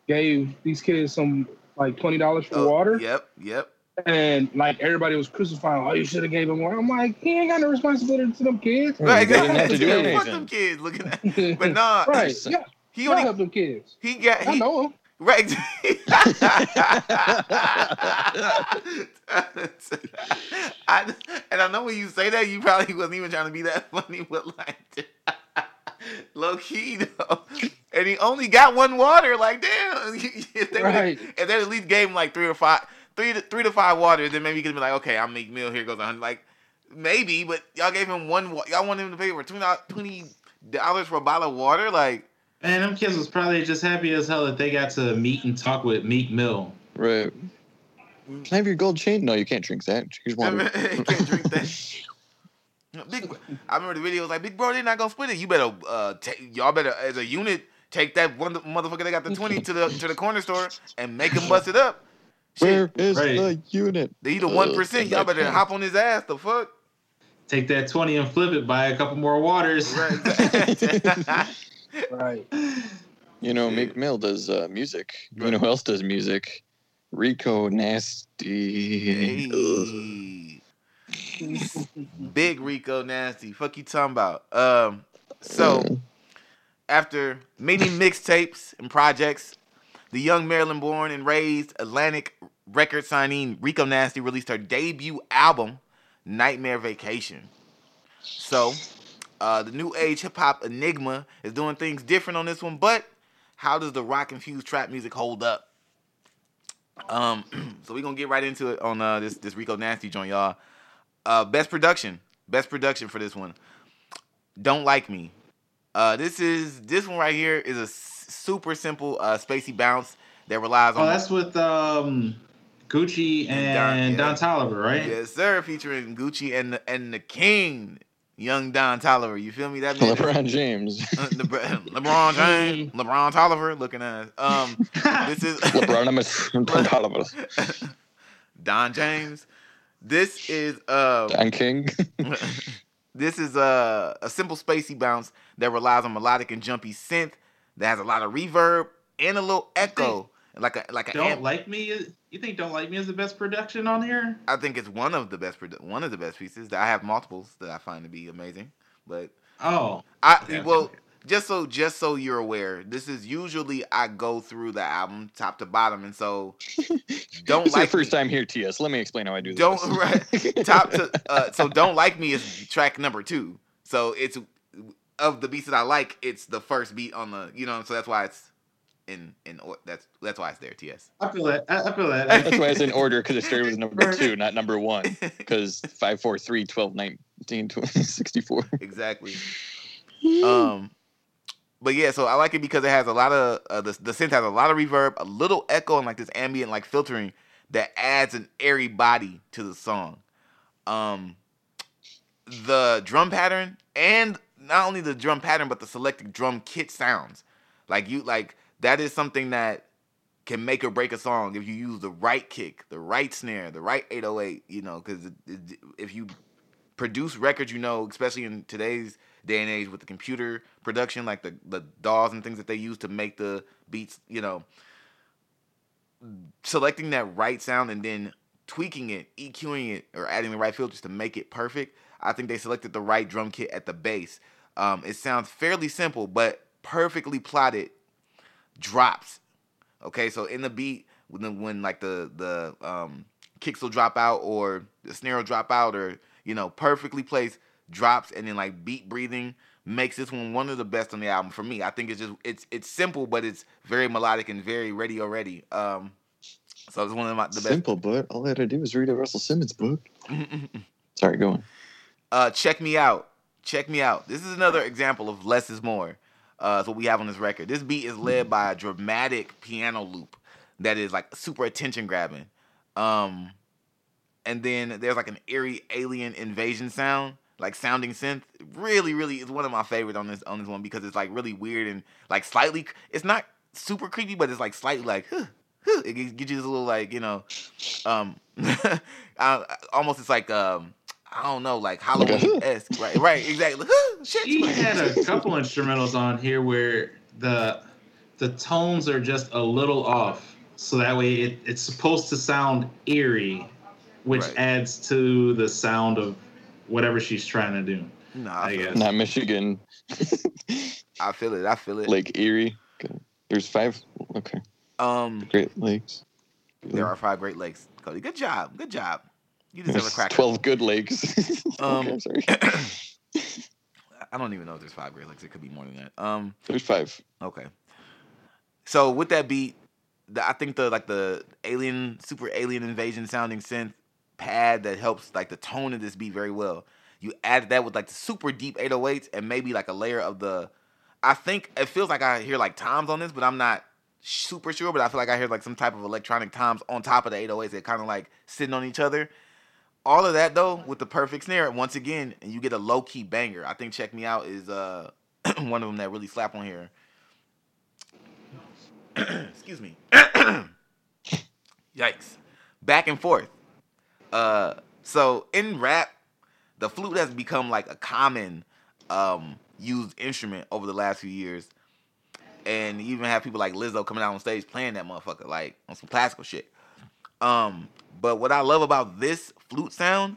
Speaker 4: gave these kids some like twenty dollars for
Speaker 1: Oh,
Speaker 4: water,
Speaker 1: Yep, yep.
Speaker 4: and like everybody was crucifying. Oh, you should have gave him water. I'm like, he ain't got no responsibility to them kids.
Speaker 1: Right,
Speaker 2: they didn't have to do
Speaker 1: Fuck them kids looking at. But nah,
Speaker 4: right? Yeah,
Speaker 1: he
Speaker 4: y'all
Speaker 1: only
Speaker 4: help them kids.
Speaker 1: he got
Speaker 4: I know him.
Speaker 1: Right. I, and I know when you say that, you probably wasn't even trying to be that funny, but like, low key though. And he only got one water. Like, damn. If they,
Speaker 4: Right.
Speaker 1: if they at least gave him like three or five, three to three to five waters, then maybe you could be like, okay, I'll make meal. Here goes a hundred. Like, maybe, but y'all gave him one. Y'all want him to pay for twenty dollars for a bottle of water. Like,
Speaker 3: Man, them kids was probably just happy as hell that they got to meet and talk with Meek Mill.
Speaker 2: right. Can I have your gold chain? No, you can't drink that. Here's water.
Speaker 1: you can't drink that. Big, I remember the video was like, "Big bro, they're not gonna split it. You better, uh, take, y'all better as a unit take that one motherfucker that got the twenty to the to the corner store and make him bust it up.
Speaker 2: Where
Speaker 1: Shit,
Speaker 2: is
Speaker 3: Right.
Speaker 2: the unit?
Speaker 1: they the
Speaker 2: Uh,
Speaker 1: one percent. Y'all better
Speaker 2: okay.
Speaker 1: hop on his ass. The fuck,
Speaker 3: Take that 20 and flip it, buy a couple more waters.
Speaker 1: right?
Speaker 4: Right.
Speaker 2: You know,
Speaker 1: Yeah.
Speaker 2: Meek Mill does uh, music.
Speaker 1: Right.
Speaker 2: You know who else does music? Rico Nasty.
Speaker 1: Hey. Big Rico nasty. Fuck you talking about? Um, so after many mixtapes and projects, the young Maryland born and raised Atlantic record signing Rico Nasty released her debut album, Nightmare Vacation. So, uh, the new age hip hop enigma is doing things different on this one, but how does the rock infused trap music hold up? Um, so we're gonna get right into it on uh, this this Rico Nasty joint, y'all. Uh, best production, best production for this one. Don't like me. Uh, this is this one right here is a s- super simple uh, spacey bounce that relies
Speaker 3: Oh,
Speaker 1: on Oh,
Speaker 3: that's with um, Gucci
Speaker 1: And Don, yeah.
Speaker 3: Don Toliver, right?
Speaker 1: yes sir, featuring Gucci and the, and the King, young Don Toliver. You feel me? That man, is-
Speaker 2: LeBron James.
Speaker 1: uh, LeBron, LeBron James, LeBron Toliver, looking at um. This is
Speaker 2: LeBron James. Toliver.
Speaker 1: Don James. This is um.
Speaker 2: Don King.
Speaker 1: this is a, a simple spacey bounce that relies on melodic and jumpy synth that has a lot of reverb and a little echo, like a like a.
Speaker 3: Don't
Speaker 1: amp-
Speaker 3: like me. You think Don't Like Me is the best production on here?
Speaker 1: I think it's one of the best produ- one of the best pieces. I have multiples that I find to be amazing, but
Speaker 3: Oh,
Speaker 1: I
Speaker 3: Yeah.
Speaker 1: well just so just so you're aware, this is usually I go through the album top to bottom, and so don't
Speaker 2: It's your first
Speaker 1: me.
Speaker 2: time here, TS. Let me explain how I do this.
Speaker 1: don't right top to uh, so don't like me is track number two so it's of the beats that i like it's the first beat on the you know so that's why it's in in or- that's that's why it's there ts
Speaker 3: I feel that. I, I feel that.
Speaker 2: That's why it's in order because it started with number two, not number one. Because 5, 4, 3, 12, 19, 20, 64.
Speaker 1: exactly um but yeah so i like it because it has a lot of uh, the, the synth has a lot of reverb a little echo and like this ambient like filtering that adds an airy body to the song um the drum pattern and not only the drum pattern but the selected drum kit sounds like you like that is something that can make or break a song if you use the right kick the right snare the right 808 you know because if you produce records you know especially in today's day and age with the computer production like the the DAWs and things that they use to make the beats you know selecting that right sound and then tweaking it, EQing it, or adding the right filters to make it perfect. I think they selected the right drum kit at the base. Um, it sounds fairly simple, but perfectly plotted drops. Okay, so in the beat, when the, when like the the um, kicks will drop out or the snare will drop out, or you know, perfectly placed drops, and then like beat breathing makes this one one of the best on the album for me. I think it's just it's it's simple, but it's very melodic and very radio ready. Um, So it's one of my the best.
Speaker 2: Simple, but all I had to do was read a Russell Simmons book. Sorry, go on.
Speaker 1: uh, check me out. Check me out. This is another example of less is more. Uh, is what we have on this record. This beat is led by a dramatic piano loop that is like super attention grabbing. Um, and then there's like an eerie alien invasion sound, like sounding synth. Really, really is one of my favorite on this on this one because it's like really weird and like slightly. It's not super creepy, but it's like slightly like. Huh, huh. It gives gives you this little like you know, um, uh, almost it's like um. I don't know, like
Speaker 2: Like
Speaker 1: Halloween esque, right? Right, exactly. Shit.
Speaker 3: She had a couple instrumentals on here where the the tones are just a little off, so that way it, it's supposed to sound eerie, which
Speaker 1: Right.
Speaker 3: adds to the sound of whatever she's trying to do.
Speaker 1: Nah,
Speaker 3: I
Speaker 1: I
Speaker 3: guess.
Speaker 2: Not Michigan,
Speaker 1: I feel it. I feel it.
Speaker 2: Lake Erie. Okay. There's five. Okay,
Speaker 1: Um,
Speaker 2: Great Lakes.
Speaker 1: there are five Great Lakes. Cody, good job. Good job. You deserve a cracker.
Speaker 2: Twelve good lakes.
Speaker 1: Um,
Speaker 2: okay, sorry.
Speaker 1: I don't even know if there's five Great Lakes. It could be more than that. Um,
Speaker 2: There's five.
Speaker 1: okay. So with that beat, the, I think the like the alien, super alien invasion sounding synth pad that helps like the tone of this beat very well. You add that with like the super deep 808s and maybe like a layer of the. I think it feels like I hear like toms on this, but I'm not super sure. But I feel like I hear like some type of electronic toms on top of the 808s that kind of like sitting on each other. All of that though with the perfect snare once again, and you get a low key banger. I think "Check Me Out" is uh one of them that really slap on here. Excuse me. Yikes. Back and forth. Uh, so in rap, the flute has become like a common um used instrument over the last few years. And you even have people like Lizzo coming out on stage playing that motherfucker, like on some classical shit. Um, but what I love about this flute sound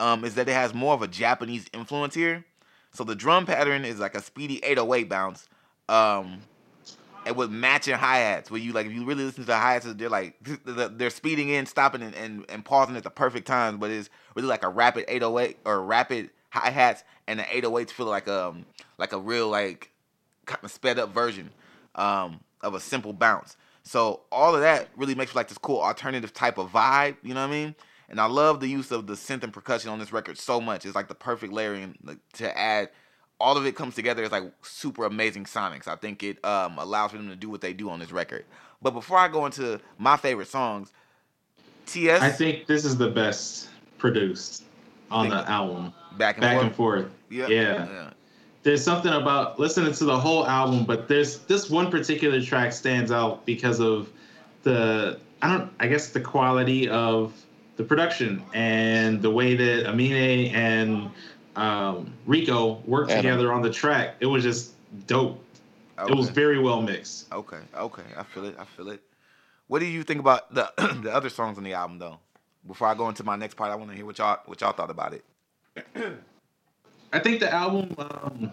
Speaker 1: um, is that it has more of a Japanese influence here. So the drum pattern is like a speedy 808 bounce. Um, and with matching hi hats, where you like, if you really listen to the hi hats, they're like they're speeding in, stopping, and, and, and pausing at the perfect times. But it's really like a rapid 808 or rapid hi hats, and the 808s feel like um like a real like kind of sped up version um of a simple bounce. So all of that really makes for like this cool alternative type of vibe. You know what I mean? And I love the use of the synth and percussion on this record so much. It's like the perfect layering like, to add. All of it comes together as like super amazing sonics. I think it um, allows for them to do what they do on this record. But before I go into my favorite songs, TS
Speaker 3: I think this is the best produced on the album.
Speaker 1: back and
Speaker 3: Back
Speaker 1: forth.
Speaker 3: and forth.
Speaker 1: yeah,
Speaker 3: yeah. There's something about listening to the whole album, but there's this one particular track stands out because of the I don't I guess the quality of the production and the way that Amine and um, Rico worked
Speaker 2: Adam.
Speaker 3: together on the track. It was just dope.
Speaker 1: Okay.
Speaker 3: It was very well mixed.
Speaker 1: Okay, okay, I feel it. I feel it. What do you think about the the other songs on the album, though? Before I go into my next part, I want to hear what y'all what y'all thought about it.
Speaker 3: I think the album. Um,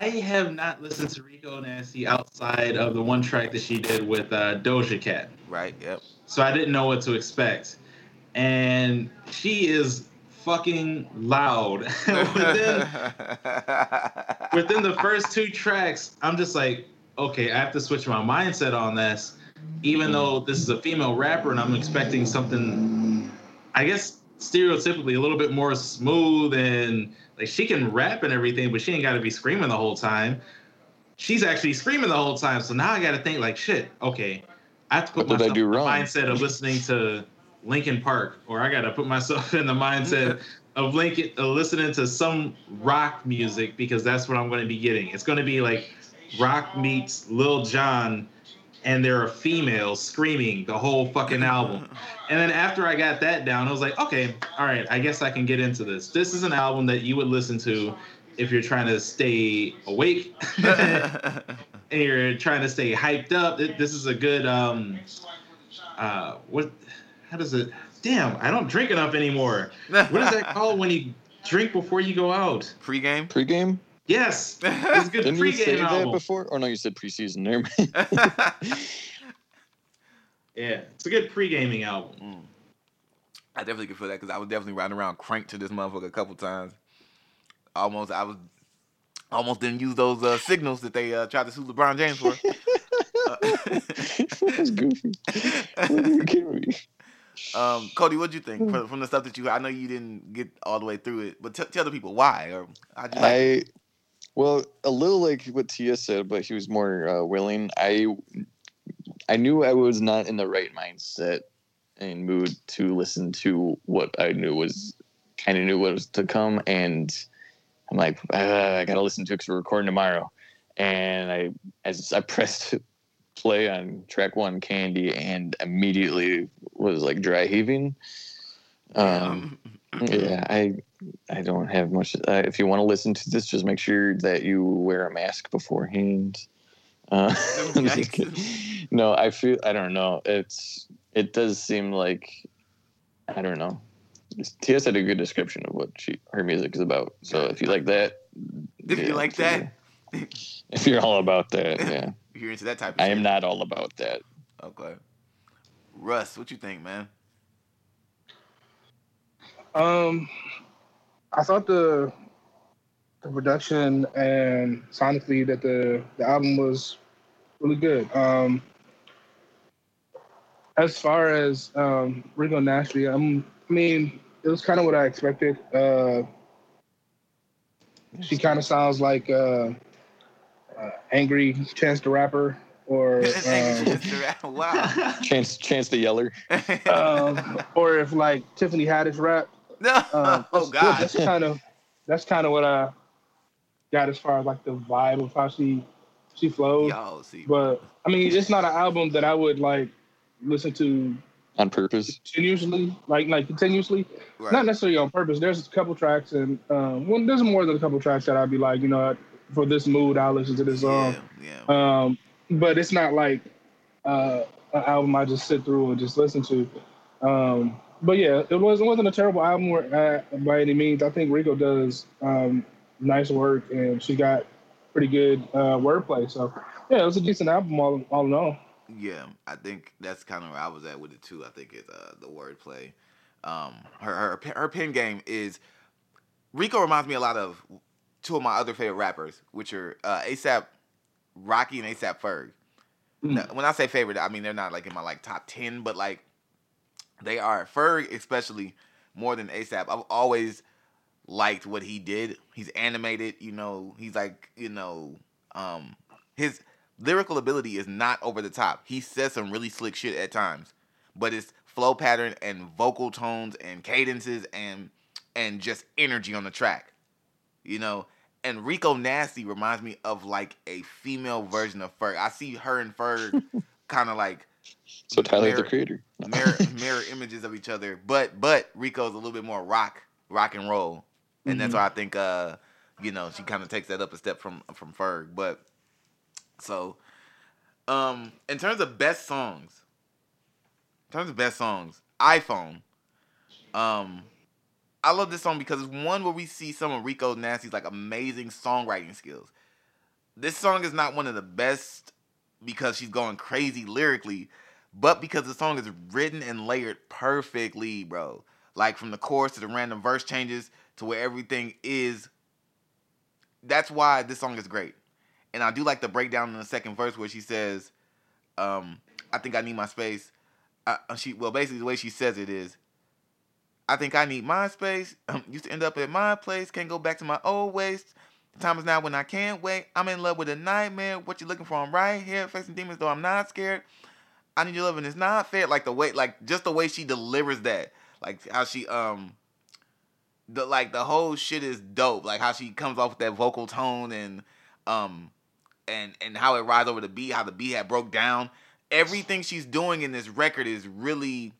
Speaker 3: I have not listened to Rico Nasty outside of the one track that she did with uh, Doja Cat,
Speaker 1: Right? Yep.
Speaker 3: so I didn't know what to expect. And she is fucking loud. within, within the first two tracks, I'm just like, okay, I have to switch my mindset on this. Even though this is a female rapper and I'm expecting something, I guess stereotypically a little bit more smooth and like she can rap and everything, but she ain't got to be screaming the whole time. She's actually screaming the whole time, so now I got to think like, shit, okay, I have to put
Speaker 2: What
Speaker 3: myself in the mindset of listening to Linkin Park, or I got to put myself in the mindset of Linkin, uh, listening to some rock music because that's what I'm going to be getting. It's going to be like rock meets Lil Jon, and there are females screaming the whole fucking album. And then after I got that down, I was like, okay, all right, I guess I can get into this. This is an album that you would listen to if you're trying to stay awake and you're trying to stay hyped up. This is a good um uh what how does it damn, I don't drink enough anymore. What is that called when you drink before you go out?
Speaker 1: Pre-game.
Speaker 2: Pregame?
Speaker 3: Yes. It's a good
Speaker 2: Didn't you say
Speaker 3: pregame
Speaker 2: that before? Or no, you said preseason. Never mind.
Speaker 3: Yeah, it's a good pre-gaming album.
Speaker 1: Mm. I definitely could feel that because I was definitely riding around cranked to this motherfucker a couple times. Almost, I was almost didn't use those uh, signals that they uh, tried to sue LeBron James for.
Speaker 2: That's goofy. What are you kidding me?
Speaker 1: um, Cody, what'd you think from, from the stuff that you? I know you didn't get all the way through it, but t- tell the people why or how'd you like it?
Speaker 2: Well, a little like what Tia said, but he was more uh, willing. I I knew I was not in the right mindset and mood to listen to what I knew was kind of knew what was to come, and I'm like, "Ah, I gotta listen to it because we're recording tomorrow. And I as I pressed play on track one, Candy, and immediately was like dry heaving. Um, yeah, I I don't have much. Uh, if you want to listen to this, just make sure that you wear a mask beforehand. Uh, I'm just
Speaker 1: Yikes.
Speaker 2: kidding. no, I feel I don't know. It's it does seem like I don't know. Tia had a good description of what she her music is about. So if you like that,
Speaker 1: If you like that,
Speaker 2: if you're all about that, yeah.
Speaker 1: if you're into that type of
Speaker 2: I
Speaker 1: shit.
Speaker 2: am not all about that.
Speaker 1: Okay. Russ, what you think, man?
Speaker 4: Um, I thought the the production and sonically that the the album was really good. Um, as far as um, Rico Nasty, I'm, I mean, it was kind of what I expected. Uh, she kind of sounds like uh, uh, angry Chance the Rapper, or um,
Speaker 1: wow.
Speaker 2: Chance Chance the Yeller.
Speaker 4: um, or if like Tiffany Haddish rap.
Speaker 1: No.
Speaker 4: Um,
Speaker 1: oh
Speaker 4: that's-
Speaker 1: God.
Speaker 4: that's kind of that's kind of what I got as far as like the vibe of how she she flows.
Speaker 1: Y'all see.
Speaker 4: But I mean, it's not an album that I would like listen to
Speaker 2: on purpose.
Speaker 4: continuously, like like continuously.
Speaker 1: Right.
Speaker 4: Not necessarily on purpose. There's a couple tracks, and um, well, there's more than a couple tracks that I'd be like, you know, what, for this mood, I'll listen to this song.
Speaker 1: yeah, yeah.
Speaker 4: Um, but it's not like uh, an album I just sit through and just listen to. Um, but yeah, it was it wasn't a terrible album where, uh, by any means. I think Rico does um, nice work, and she got pretty good uh, wordplay. So yeah, it was a decent album all, all in all.
Speaker 1: Yeah, I think that's kind of where I was at with it too. I think it's uh, the wordplay. Um, her her her pen game is Rico reminds me a lot of two of my other favorite rappers, which are uh, ASAP Rocky and ASAP Ferg.
Speaker 4: Mm.
Speaker 1: Now, when I say favorite, I mean they're not like in my like top ten, but like they are. Ferg especially more than ASAP. I've always liked what he did. He's animated, you know. He's like you know, um, his lyrical ability is not over the top. He says some really slick shit at times, but it's flow pattern and vocal tones and cadences and and just energy on the track. You know, and Rico Nasty reminds me of like a female version of Ferg. I see her and Ferg kind of like
Speaker 2: So Tyler the creator.
Speaker 1: mirror mirror images of each other, but but Rico's a little bit more rock rock and roll, and that's
Speaker 4: Mhm.
Speaker 1: why I think uh you know she kind of takes that up a step from from Ferg. But so um in terms of best songs, in terms of best songs, iPhone. Um, I love this song because it's one where we see some of Rico Nasty's like amazing songwriting skills. This song is not one of the best because she's going crazy lyrically, but because the song is written and layered perfectly, bro. Like from the chorus to the random verse changes to where everything is. That's why this song is great. And I do like the breakdown in the second verse where she says, um, I think I need my space. I, she well basically the way she says it is, I think I need my space. Um, used to end up at my place, can't go back to my old ways. The time is now when I can't wait. I'm in love with a nightmare. What you looking for? I'm right here, facing demons though I'm not scared. I need your love and it's not fair. Like the way, like just the way she delivers that, like how she um, the like the whole shit is dope. Like how she comes off with that vocal tone and um, and and how it rides over the beat, how the beat had broke down. Everything she's doing in this record is really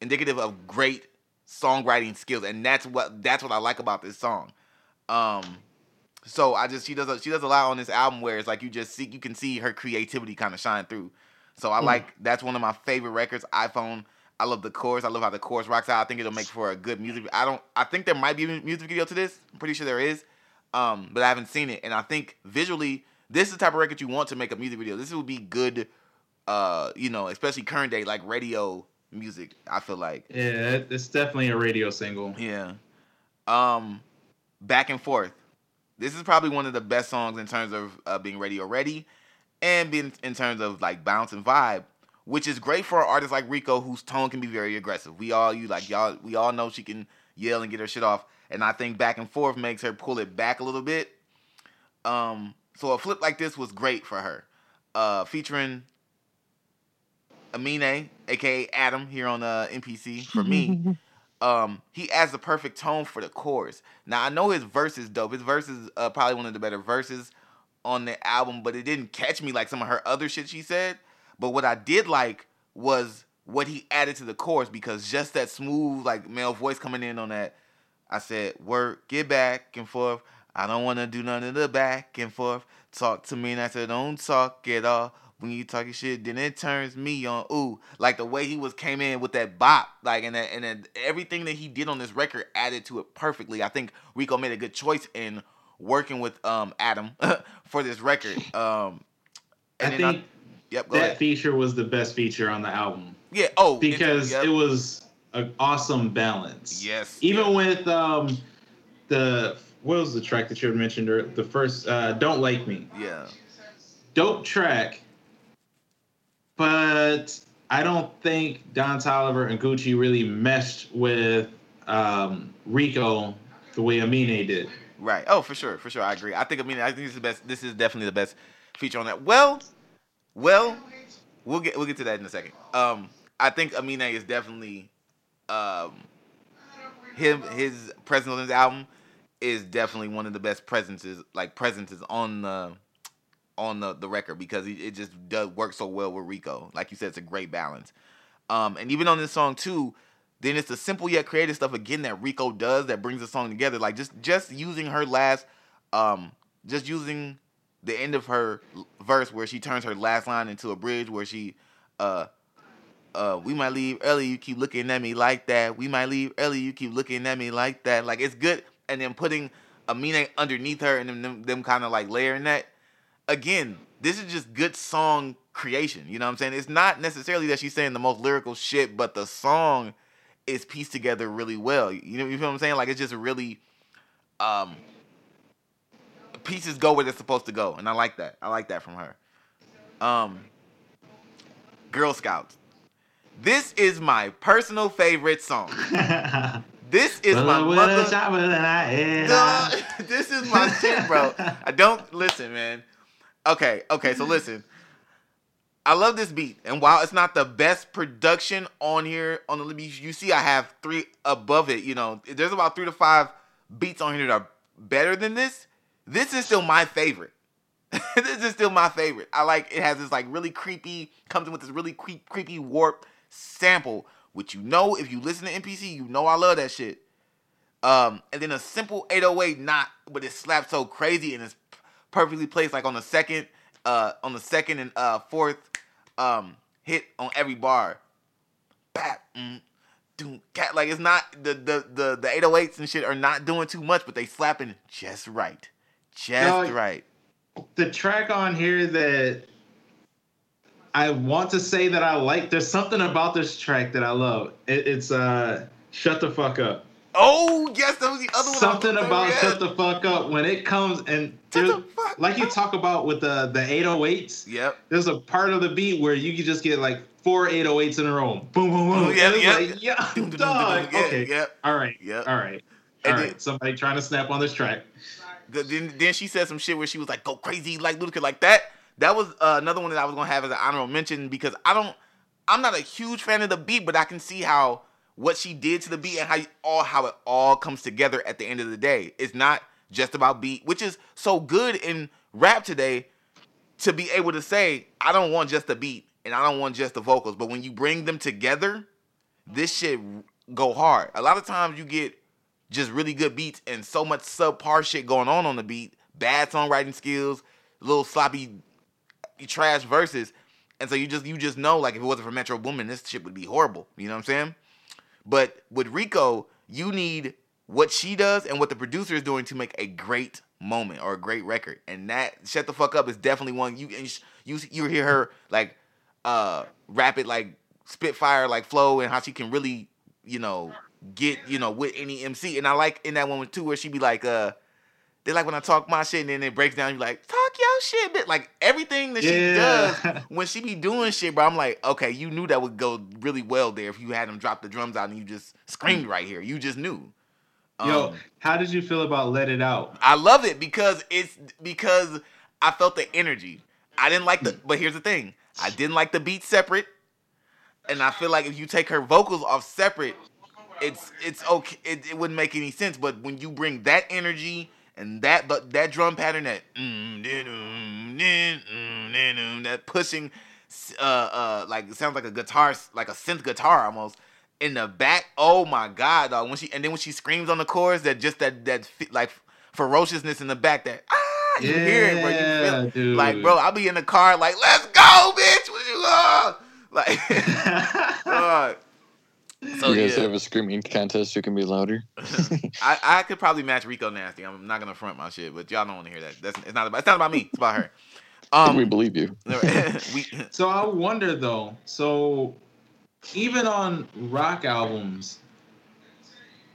Speaker 1: indicative of great songwriting skills, and that's what that's what I like about this song. Um, so I just she does a, she does a lot on this album where it's like you just see you can see her creativity kind of shine through. So I
Speaker 4: Mm.
Speaker 1: like that's one of my favorite records. iPhone. I love the chorus. I love how the chorus rocks out. I think it'll make for a good music. I don't. I think there might be a music video to this. I'm pretty sure there is, um, but I haven't seen it. And I think visually, this is the type of record you want to make a music video. This would be good. Uh, you know, especially current day like radio music. I feel like.
Speaker 3: Yeah, it's definitely a radio single.
Speaker 1: Yeah. Um, back and forth. This is probably one of the best songs in terms of uh, being radio ready, and in, in terms of like bounce and vibe, which is great for an artist like Rico, whose tone can be very aggressive. We all you like y'all we all know she can yell and get her shit off, and I think back and forth makes her pull it back a little bit. Um, so a flip like this was great for her, uh, featuring Amine, aka Adam, here on uh, NPC for me. um, he adds the perfect tone for the chorus. Now I know his verse is dope. His verse is uh, probably one of the better verses on the album, but it didn't catch me like some of her other shit she said. But what I did like was what he added to the chorus because just that smooth like male voice coming in on that. I said, "Work, get back and forth. I don't want to do none of the back and forth. Talk to me." And I said, "Don't talk at all." When you talking shit, then it turns me on. Ooh, like the way he was came in with that bop, like and that, and then everything that he did on this record added to it perfectly. I think Rico made a good choice in working with um Adam for this record. Um,
Speaker 3: I think
Speaker 1: yep,
Speaker 3: that
Speaker 1: ahead.
Speaker 3: feature was the best feature on the album
Speaker 1: Yeah. Oh,
Speaker 3: because
Speaker 1: yep.
Speaker 3: it was an awesome balance.
Speaker 1: yes.
Speaker 3: Even with um the what was the track that you had mentioned or the first uh Don't Like Me.
Speaker 1: Yeah.
Speaker 3: Dope track. But I don't think Don Toliver and Gucci really meshed with um Rico the way Amine did.
Speaker 1: Right. Oh, for sure, for sure. I agree. I think. I mean, I think this is the best. This is definitely the best feature on that. Well, well, we'll get we'll get to that in a second. Um, I think Amine is definitely, um, him his presence on this album is definitely one of the best presences, like presences on the on the the record because it just does work so well with Rico. Like you said, it's a great balance. Um, and even on this song too, then it's the simple yet creative stuff again that Rico does that brings the song together. Like just just using her last, um, just using the end of her verse where she turns her last line into a bridge where she, uh, uh, we might leave early. You keep looking at me like that. We might leave early. You keep looking at me like that. Like it's good. And then putting Amine underneath her and them, them kind of like layering that. Again, this is just good song creation. You know what I'm saying? It's not necessarily that she's saying the most lyrical shit, but the song is pieced together really well. You know, you feel what I'm saying? Like it's just really, um, pieces go where they're supposed to go, and I like that. I like that from her. Um, Girl Scouts. This is my personal favorite song. This is my mother. Duh, this is my shit, bro. I don't listen, man. Okay, okay, so listen. I love this beat, and while it's not the best production on here on the beat, you see I have three above it. You know, there's about three to five beats on here that are better than this. This is still my favorite. this is still my favorite. I like it has this like really creepy comes in with this really creep, creepy warp sample, which you know if you listen to NPC, you know I love that shit. Um, and then a simple 808 knot, but it slaps so crazy and it's perfectly placed like on the second, uh, on the second and uh fourth um hit on every bar. Bap, mm, doom, cat. Like it's not the the the the 808s and shit are not doing too much, but they slapping just right, just
Speaker 3: No,
Speaker 1: right.
Speaker 3: the track on here that I want to say that I like. There's something about this track that I love. It, it's uh, "Shut the Fuck Up."
Speaker 1: Oh yes, that was the other one.
Speaker 3: Something about. "Shut the Fuck Up" when it comes and
Speaker 1: Shut the fuck
Speaker 3: like you talk about with the the 808s.
Speaker 1: Yep.
Speaker 3: There's a part of the beat where you can just get like four 808s in a row. Boom, boom, boom.
Speaker 1: Oh, yeah, yeah.
Speaker 3: like, yeah, dog. Okay.
Speaker 1: Yep.
Speaker 3: All right.
Speaker 1: Yep.
Speaker 3: All right.
Speaker 1: And
Speaker 3: All
Speaker 1: then-
Speaker 3: right. Somebody trying to snap on this track.
Speaker 1: The- Then, then she said some shit where she was like, "Go crazy like Ludacris," like that. That was uh, another one that I was gonna have as an honorable mention because I don't, I'm not a huge fan of the beat, but I can see how what she did to the beat and how you, all how it all comes together at the end of the day. It's not just about beat, which is so good in rap today to be able to say, I don't want just the beat and I don't want just the vocals, but when you bring them together, this shit go hard. A lot of times you get just really good beats and so much subpar shit going on on the beat, bad songwriting skills, little sloppy trash verses, and so you just you just know like if it wasn't for Metro Boomin, this shit would be horrible. You know what I'm saying? But with Rico, you need what she does and what the producer is doing to make a great moment or a great record. And that shut the fuck up is definitely one you you you hear her like uh rap it like spitfire like flow and how she can really you know get you know with any MC. And I like in that one too where she be like uh they like when I talk my shit and then it breaks down. You like talk your shit, bit like everything that she does when she be doing shit, bro. I'm like, okay, you knew that would go really well there if you had him drop the drums out and you just screamed right here. You just knew.
Speaker 3: Yo,
Speaker 1: Um,
Speaker 3: how did you feel about Let It Out?
Speaker 1: I love it because it's because I felt the energy. I didn't like the, but here's the thing: I didn't like the beat separate, and I feel like if you take her vocals off separate, it's it's okay. It, it wouldn't make any sense. But when you bring that energy and that but that drum pattern, that mm, mm, mm, that pushing, uh, uh, like it sounds like a guitar, like a synth guitar almost. In the back, oh my god, dog! When she and then when she screams on the chorus, that just that that like ferociousness in the back, that ah, you hear it, bro. You feel it.
Speaker 3: dude.
Speaker 1: Like, bro, I'll be in the car, like, let's go, bitch. What you uh? Like, dog. So
Speaker 2: you guys
Speaker 1: yeah,
Speaker 2: have a screaming contest who can be louder?
Speaker 1: I, I could probably match Rico Nasty. I'm not gonna front my shit, but y'all don't want to hear that. That's it's not about it's not about me. It's about her.
Speaker 2: we
Speaker 1: Um,
Speaker 2: believe you.
Speaker 1: we,
Speaker 3: So I wonder though. So even on rock albums,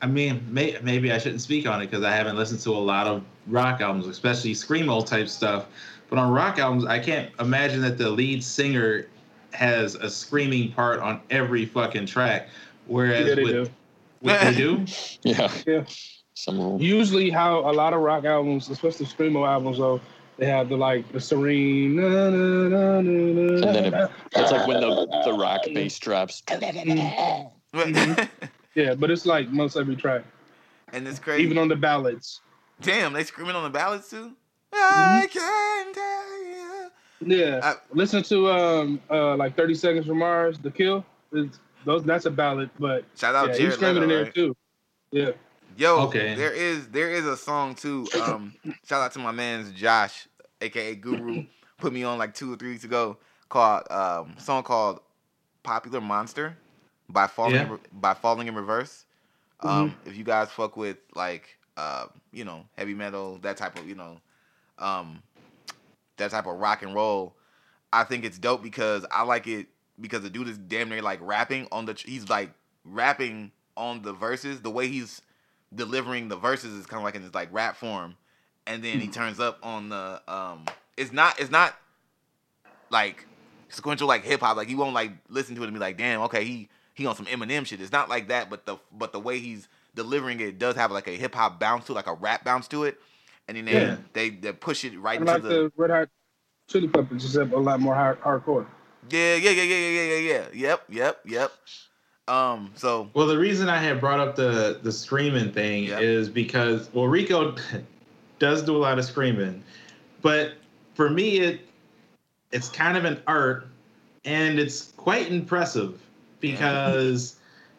Speaker 3: I mean, may, maybe I shouldn't speak on it because I haven't listened to a lot of rock albums, especially screamo type stuff. But on rock albums, I can't imagine that the lead singer has a screaming part on every fucking track. Whereas
Speaker 4: Yeah, they
Speaker 3: with,
Speaker 4: do.
Speaker 3: with they do,
Speaker 2: Yeah.
Speaker 4: Yeah.
Speaker 2: Some of 'em.
Speaker 4: Usually, how a lot of rock albums, especially screamo albums, though, they have the like the serene. Na, na, na, na, na,
Speaker 2: And then it-
Speaker 4: na.
Speaker 2: That's like when the, the rock bass drops.
Speaker 4: Yeah, but it's like most every track,
Speaker 1: and it's crazy.
Speaker 4: even on the ballads.
Speaker 1: Damn, they screaming on the ballads too. I can tell you.
Speaker 4: Yeah,
Speaker 1: I-
Speaker 4: listen to um uh like Thirty Seconds from Mars, The Kill. It's, those that's a ballad, but
Speaker 1: Shout out
Speaker 4: yeah, he's
Speaker 1: Jared
Speaker 4: screaming
Speaker 1: Leto,
Speaker 4: in there
Speaker 1: right?
Speaker 4: too. Yeah,
Speaker 1: Yo,
Speaker 3: Okay.
Speaker 1: there is there is a song too. Um, shout out to my man's Josh, aka Guru, put me on like two or three weeks ago. Called um, song called "Popular Monster" by falling
Speaker 3: Yeah.
Speaker 1: in Re- by falling in reverse. Um, if you guys fuck with like uh, you know heavy metal, that type of you know, um, that type of rock and roll, I think it's dope because I like it because the dude is damn near like rapping on the. He's like rapping on the verses. The way he's delivering the verses is kind of like in this like rap form, and then he turns up on the. um It's not. It's not like sequential like hip hop. Like you won't like listen to it and be like, damn, okay, he he on some Eminem shit. It's not like that, but the but the way he's delivering it does have like a hip hop bounce to it, like a rap bounce to it, and then they
Speaker 3: Yeah.
Speaker 1: they, they push it right
Speaker 4: I
Speaker 1: into
Speaker 4: like
Speaker 1: the,
Speaker 4: the Red Hot Chili Peppers, except a lot more hard, hardcore.
Speaker 1: Yeah yeah yeah yeah yeah yeah yeah yep yep yep. Um, so
Speaker 3: Well, the reason I had brought up the the screaming thing
Speaker 1: Yeah.
Speaker 3: is because well, Rico does do a lot of screaming, but for me, it it's kind of an art, and it's quite impressive because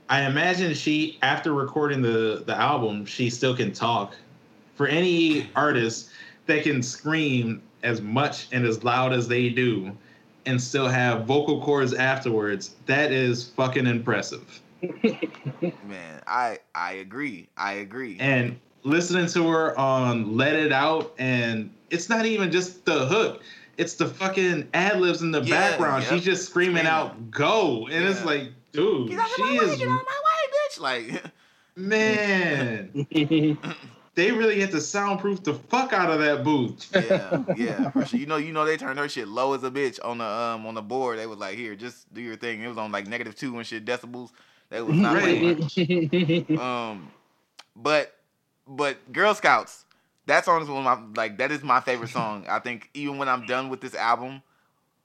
Speaker 3: I imagine she after recording the the album, she still can talk. For any artist that can scream as much and as loud as they do, and still have vocal cords afterwards, that is fucking impressive.
Speaker 1: man, I I agree. I agree.
Speaker 3: and listening to her on Let It Out, and it's not even just the hook. It's the fucking ad libs in the
Speaker 1: Yeah,
Speaker 3: background.
Speaker 1: yep.
Speaker 3: She's just screaming
Speaker 1: Screaming.
Speaker 3: out "Go!" and it's like, dude,
Speaker 1: Get out of
Speaker 3: she
Speaker 1: my way,
Speaker 3: is
Speaker 1: get out of my way, bitch. Like
Speaker 3: man. They really had to soundproof the fuck out of that booth.
Speaker 1: yeah, yeah, for sure. You know, you know, they turned her shit low as a bitch on the um on the board. They was like, here, just do your thing. It was on like negative two and shit decibels. They was not
Speaker 3: Right.
Speaker 1: Um, but but Girl Scouts, that song is one of my like that is my favorite song. I think even when I'm done with this album,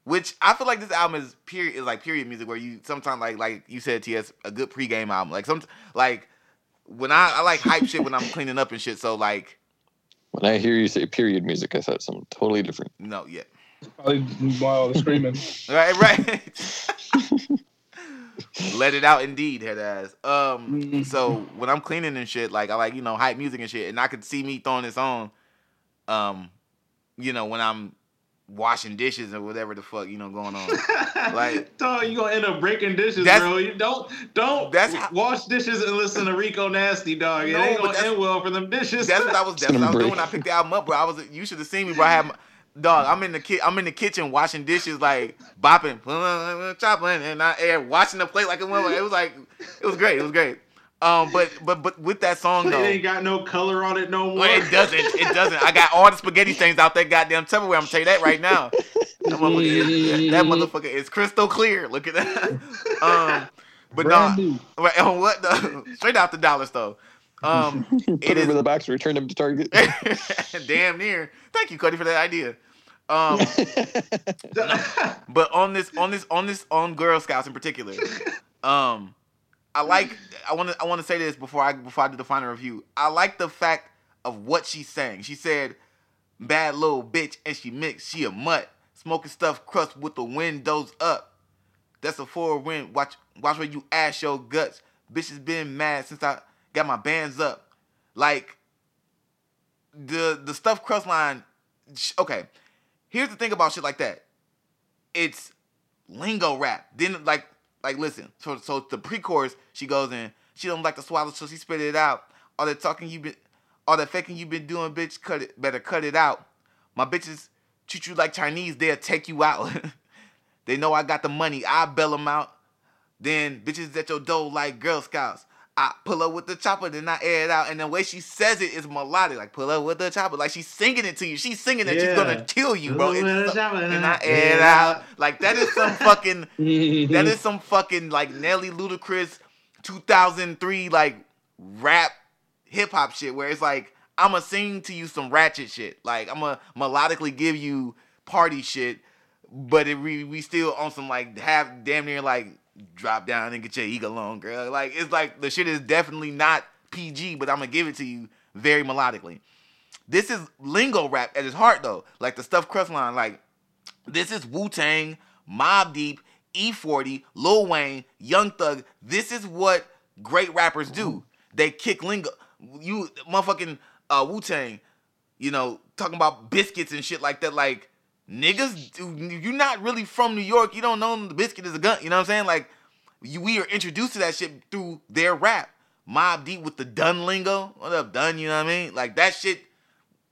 Speaker 1: which I feel like this album is period is like period music where you sometimes like like you said TS a good pregame album. Like some like when I I like hype shit when I'm cleaning up and shit. So like
Speaker 2: When I hear you say period music, I thought something totally different.
Speaker 1: no yeah.
Speaker 4: Probably while the screaming.
Speaker 1: Right, right. Let it out, indeed, head ass. Um,
Speaker 4: Mhm.
Speaker 1: so when I'm cleaning and shit, like I like you know hype music and shit, and I could see me throwing this on, um, you know when I'm washing dishes or whatever the fuck you know going on. Like-
Speaker 3: dog, you gonna end up breaking dishes, bro. You don't don't
Speaker 1: That's how-
Speaker 3: wash dishes and listen to Rico Nasty, dog. It
Speaker 1: No,
Speaker 3: ain't gonna end well for them dishes.
Speaker 1: That's what I was. That's what I was doing when I picked the album up, bro. I was. You should have seen me, bro. I had. My, Dog, I'm in the ki- I'm in the kitchen washing dishes, like bopping, chopping, and I air washing the plate like a mother. It was like, it was great. It was great. Um, but but but with that song though, It
Speaker 3: ain't got no color on it no more.
Speaker 1: well, it doesn't. It doesn't. I got all the spaghetti stains out there, goddamn Tupperware. I'm gonna tell you that right now. That motherfucker, is, that motherfucker is crystal clear. Look at that. Um, but no,
Speaker 4: Brand
Speaker 1: right, on what? The, straight out the dollar store. Um,
Speaker 2: Put
Speaker 1: it
Speaker 2: it in the box, return them to Target.
Speaker 1: damn near. Thank you, Cody, for that idea. Um, but on this, on this, on this, on Girl Scouts in particular, um, I like. I want to. I want to say this before I before I do the final review. I like the fact of what she's saying. She said, "Bad little bitch," and she mixed. She a mutt, smoking stuff crust with the windows up. That's a win. Watch, watch where you ass your guts. Bitch has been mad since I got my bands up. Like the the stuff crust line. Okay, here's the thing about shit like that. It's lingo rap. Then like like listen. So so the pre-chorus she goes in. She don't like to swallow, so she spit it out. All that talking you been, all that faking you been doing, bitch. Cut it. Better cut it out. My bitches treat you like Chinese. They'll take you out. they know I got the money. I bail them out. Then bitches at your door like Girl Scouts. I pull up with the chopper, then I air it out. And the way she says it is melodic. Like pull up with the chopper. Like she's singing it to you. She's singing that she's gonna kill you, bro.
Speaker 3: Pull up with the
Speaker 1: so-
Speaker 3: chopper,
Speaker 1: and
Speaker 3: then
Speaker 1: uh-huh.
Speaker 3: I
Speaker 1: air it out. Like that is some fucking that is some fucking like Nelly Ludacris 2003 like rap hip hop shit where it's like I'm gonna sing to you some ratchet shit. Like I'm gonna melodically give you party shit, but it we we still on some like have damn near like drop down and get your ego on, girl. Like it's like the shit is definitely not PG, but I'm gonna give it to you very melodically. This is lingo rap at its heart though, like the stuff crust line. Like this is Wu Tang, Mobb Deep, E-40, Lil Wayne, Young Thug. This is what great rappers do. They kick lingo. You motherfucking uh, Wu Tang, you know, talking about biscuits and shit like that. Like niggas, you're not really from New York. You don't know the biscuit is a gun. You know what I'm saying? Like you, we are introduced to that shit through their rap. Mobb Deep with the dun lingo. What up, dun? You know what I mean? Like that shit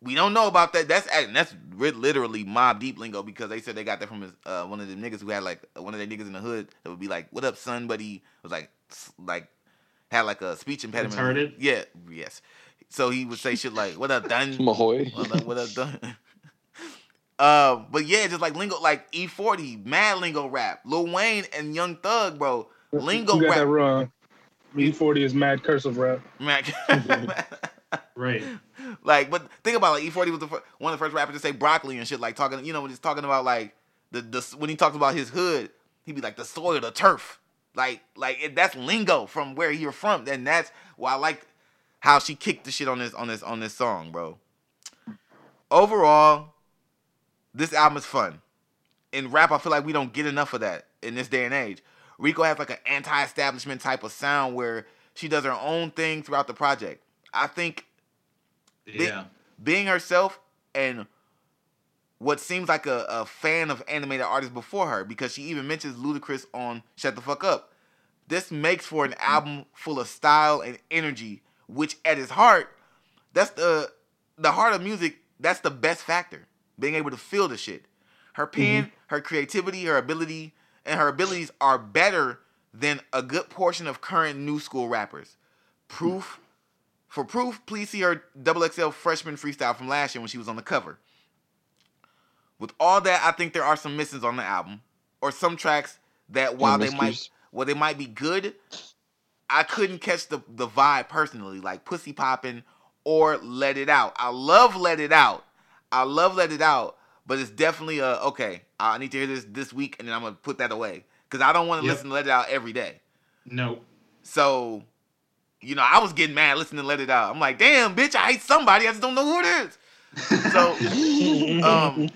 Speaker 1: we don't know about that. That's that's literally Mobb Deep lingo because they said they got that from his, uh, one of the niggas who had like one of their niggas in the hood that would be like, "What up, son?" But he was like, like had like a speech impediment.
Speaker 3: Retarded?
Speaker 1: Yeah. Yes. So he would say shit like, "What up, done?"
Speaker 2: Mahoy.
Speaker 1: what up, what up, done? Uh, but yeah, just like lingo, like E-40, mad lingo rap, Lil Wayne and Young Thug, bro, lingo
Speaker 4: you got that wrong. E-40 is mad cursive rap.
Speaker 1: man.
Speaker 3: Right.
Speaker 1: Like, but think about like E-40 was the fir- one of the first rappers to say broccoli and shit, like talking, you know, just talking about like the the when he talks about his hood, he'd be like the soil, the turf, like like it, that's lingo from where you're from, and that's why I like how she kicked the shit on this on this on this song, bro. Overall, this album is fun. In rap, I feel like we don't get enough of that in this day and age. Rico has like an anti-establishment type of sound where she does her own thing throughout the project. I think
Speaker 3: Yeah.
Speaker 1: being herself and what seems like a, a fan of animated artists before her because she even mentions Ludacris on Shut the Fuck Up. This makes for an album full of style and energy, which at its heart, that's the the heart of music, that's the best factor. Being able to feel the shit. Her mm-hmm. pen, her creativity, her ability, and her abilities are better than a good portion of current new school rappers. Proof for proof, please see her double XL freshman freestyle from last year when she was on the cover. With all that, I think there are some misses on the album, or some tracks that while they might while they might be good, I couldn't catch the the vibe personally, like Pussy Poppin' or Let It Out. I love Let It Out. I love Let It Out, but it's definitely a okay. I need to hear this this week, and then I'm gonna put that away because I don't want to
Speaker 3: Yep.
Speaker 1: listen to Let It Out every day.
Speaker 3: No.
Speaker 1: So, you know, I was getting mad listening to Let It Out. I'm like, damn, bitch, I hate somebody. I just don't know who it is. So, um,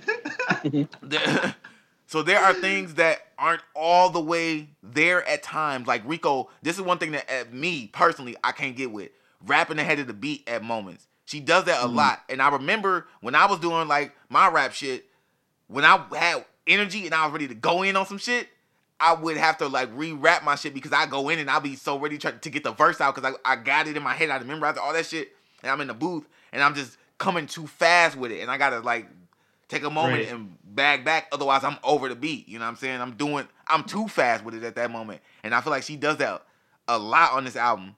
Speaker 1: there, so there are things that aren't all the way there at times. Like Rico, this is one thing that at me personally I can't get with rapping ahead of the beat at moments. She does that a mm-hmm. lot, and I remember when I was doing like my rap shit, when I had energy and I was ready to go in on some shit. I would have to like re-rap my shit because I go in and I'll be so ready to, to get the verse out because I, I got it in my head. I remember after all that shit and I'm in the booth and I'm just coming too fast with it and I gotta like take a moment
Speaker 3: Right.
Speaker 1: and bag back. Otherwise I'm over the beat. You know what I'm saying? I'm doing I'm too fast with it at that moment. And I feel like she does that a lot on this album.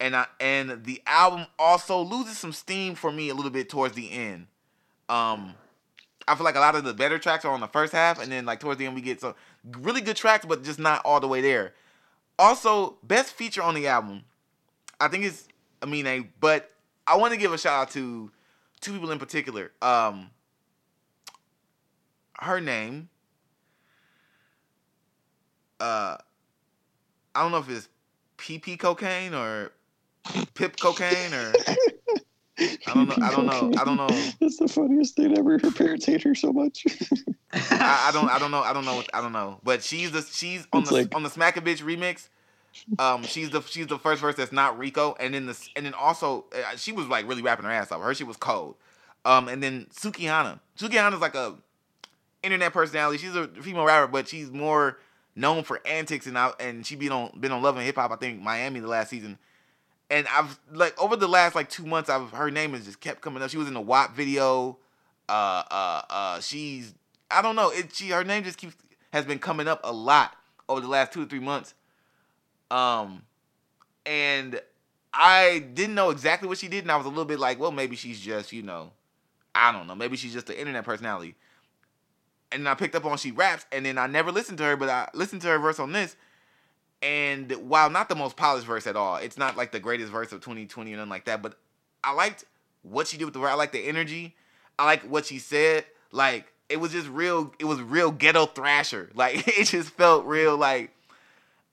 Speaker 1: And I and the album also loses some steam for me a little bit towards the end. Um, I feel like a lot of the better tracks are on the first half, and then like towards the end we get some really good tracks, but just not all the way there. Also, best feature on the album, I think it's Amine, but I want to give a shout out to two people in particular. Um, her name, uh, I don't know if it's PP cocaine or Pip cocaine or I don't know. I don't know. I don't know.
Speaker 2: That's the funniest thing ever. Her parents hate her so much.
Speaker 1: I, I don't. I don't know. I don't know. I don't know. But she's the she's on
Speaker 2: It's
Speaker 1: the
Speaker 2: like-
Speaker 1: on the Smack a Bitch remix. Um, she's the she's the first verse that's not Rico, and then the and then also uh, she was like really rapping her ass off. Her she was cold. Um, and then Sukihana. Sukihana's like a internet personality. She's a female rapper, but she's more known for antics and out and she been on been on Love and Hip Hop. I think Miami the last season. And I've like over the last like two months, I've her name has just kept coming up. She was in the WAP video. Uh, uh, uh, she's I don't know. It she her name just keeps has been coming up a lot over the last two to three months. Um, and I didn't know exactly what she did, and I was a little bit like, well, maybe she's just you know, I don't know, maybe she's just an internet personality. And I picked up on she raps, and then I never listened to her, but I listened to her verse on this. And while not the most polished verse at all, it's not like the greatest verse of 2020 or nothing like that. But I liked what she did with the verse. I like the energy. I like what she said. Like it was just real. It was real ghetto thrasher. Like it just felt real. Like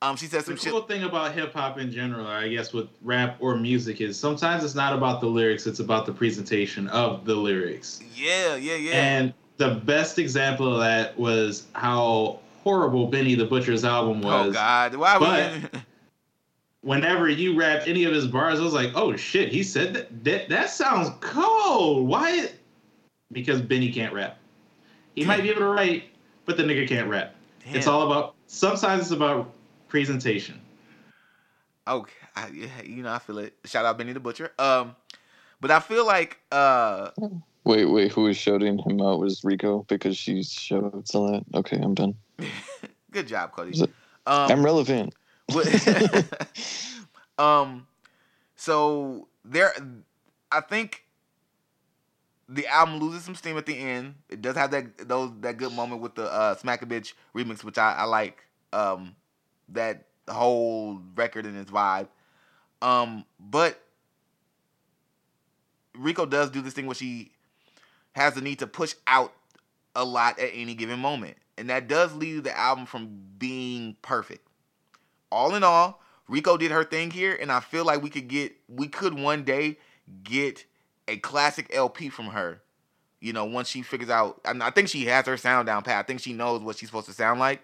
Speaker 1: um, she said
Speaker 3: The
Speaker 1: some shit.
Speaker 3: cool thing about hip hop in general, I guess with rap or music, is sometimes it's not about the lyrics; it's about the presentation of the lyrics.
Speaker 1: Yeah, yeah, yeah.
Speaker 3: And the best example of that was how horrible Benny the Butcher's album was.
Speaker 1: oh God, why would?
Speaker 3: but- Whenever you rapped any of his bars, I was like, "Oh shit, he said that. That, that sounds cold. Why?" Because Benny can't rap. He might be able to write, but the nigga can't rap. It's all about. Sometimes it's about presentation.
Speaker 1: Okay, I, you know I feel it. Shout out Benny the Butcher. Um, but I feel like uh,
Speaker 2: wait, wait. Who was shouting him out was Rico because she shouts a lot. Okay, I'm done.
Speaker 1: good job, Cody. Um,
Speaker 2: I'm relevant.
Speaker 1: Um, so there, I think the album loses some steam at the end. It does have that those that good moment with the uh, Smack a Bitch remix, which I, I like. Um, that whole record and its vibe. Um, but Rico does do this thing where she has the need to push out a lot at any given moment, and that does leave the album from being perfect all in all, Rico did her thing here, and I feel like we could get we could one day get a classic LP from her. You know, once she figures out, I think she has her sound down pat. I think she knows what she's supposed to sound like.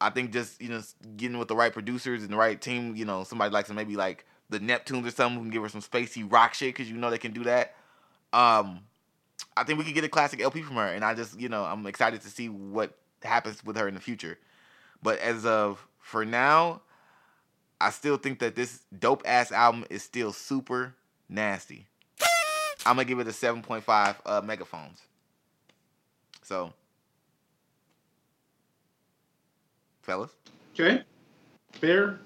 Speaker 1: I think just you know getting with the right producers and the right team. You know, somebody like some maybe like the Neptunes or something who can give her some spacey rock shit because you know they can do that. Um, I think we could get a classic LP from her, and I just you know I'm excited to see what happens with her in the future. But as of for now, I still think that this dope ass album is still super nasty. I'm gonna give it a 7.5 uh, megaphones. So, fellas,
Speaker 3: Okay, fair.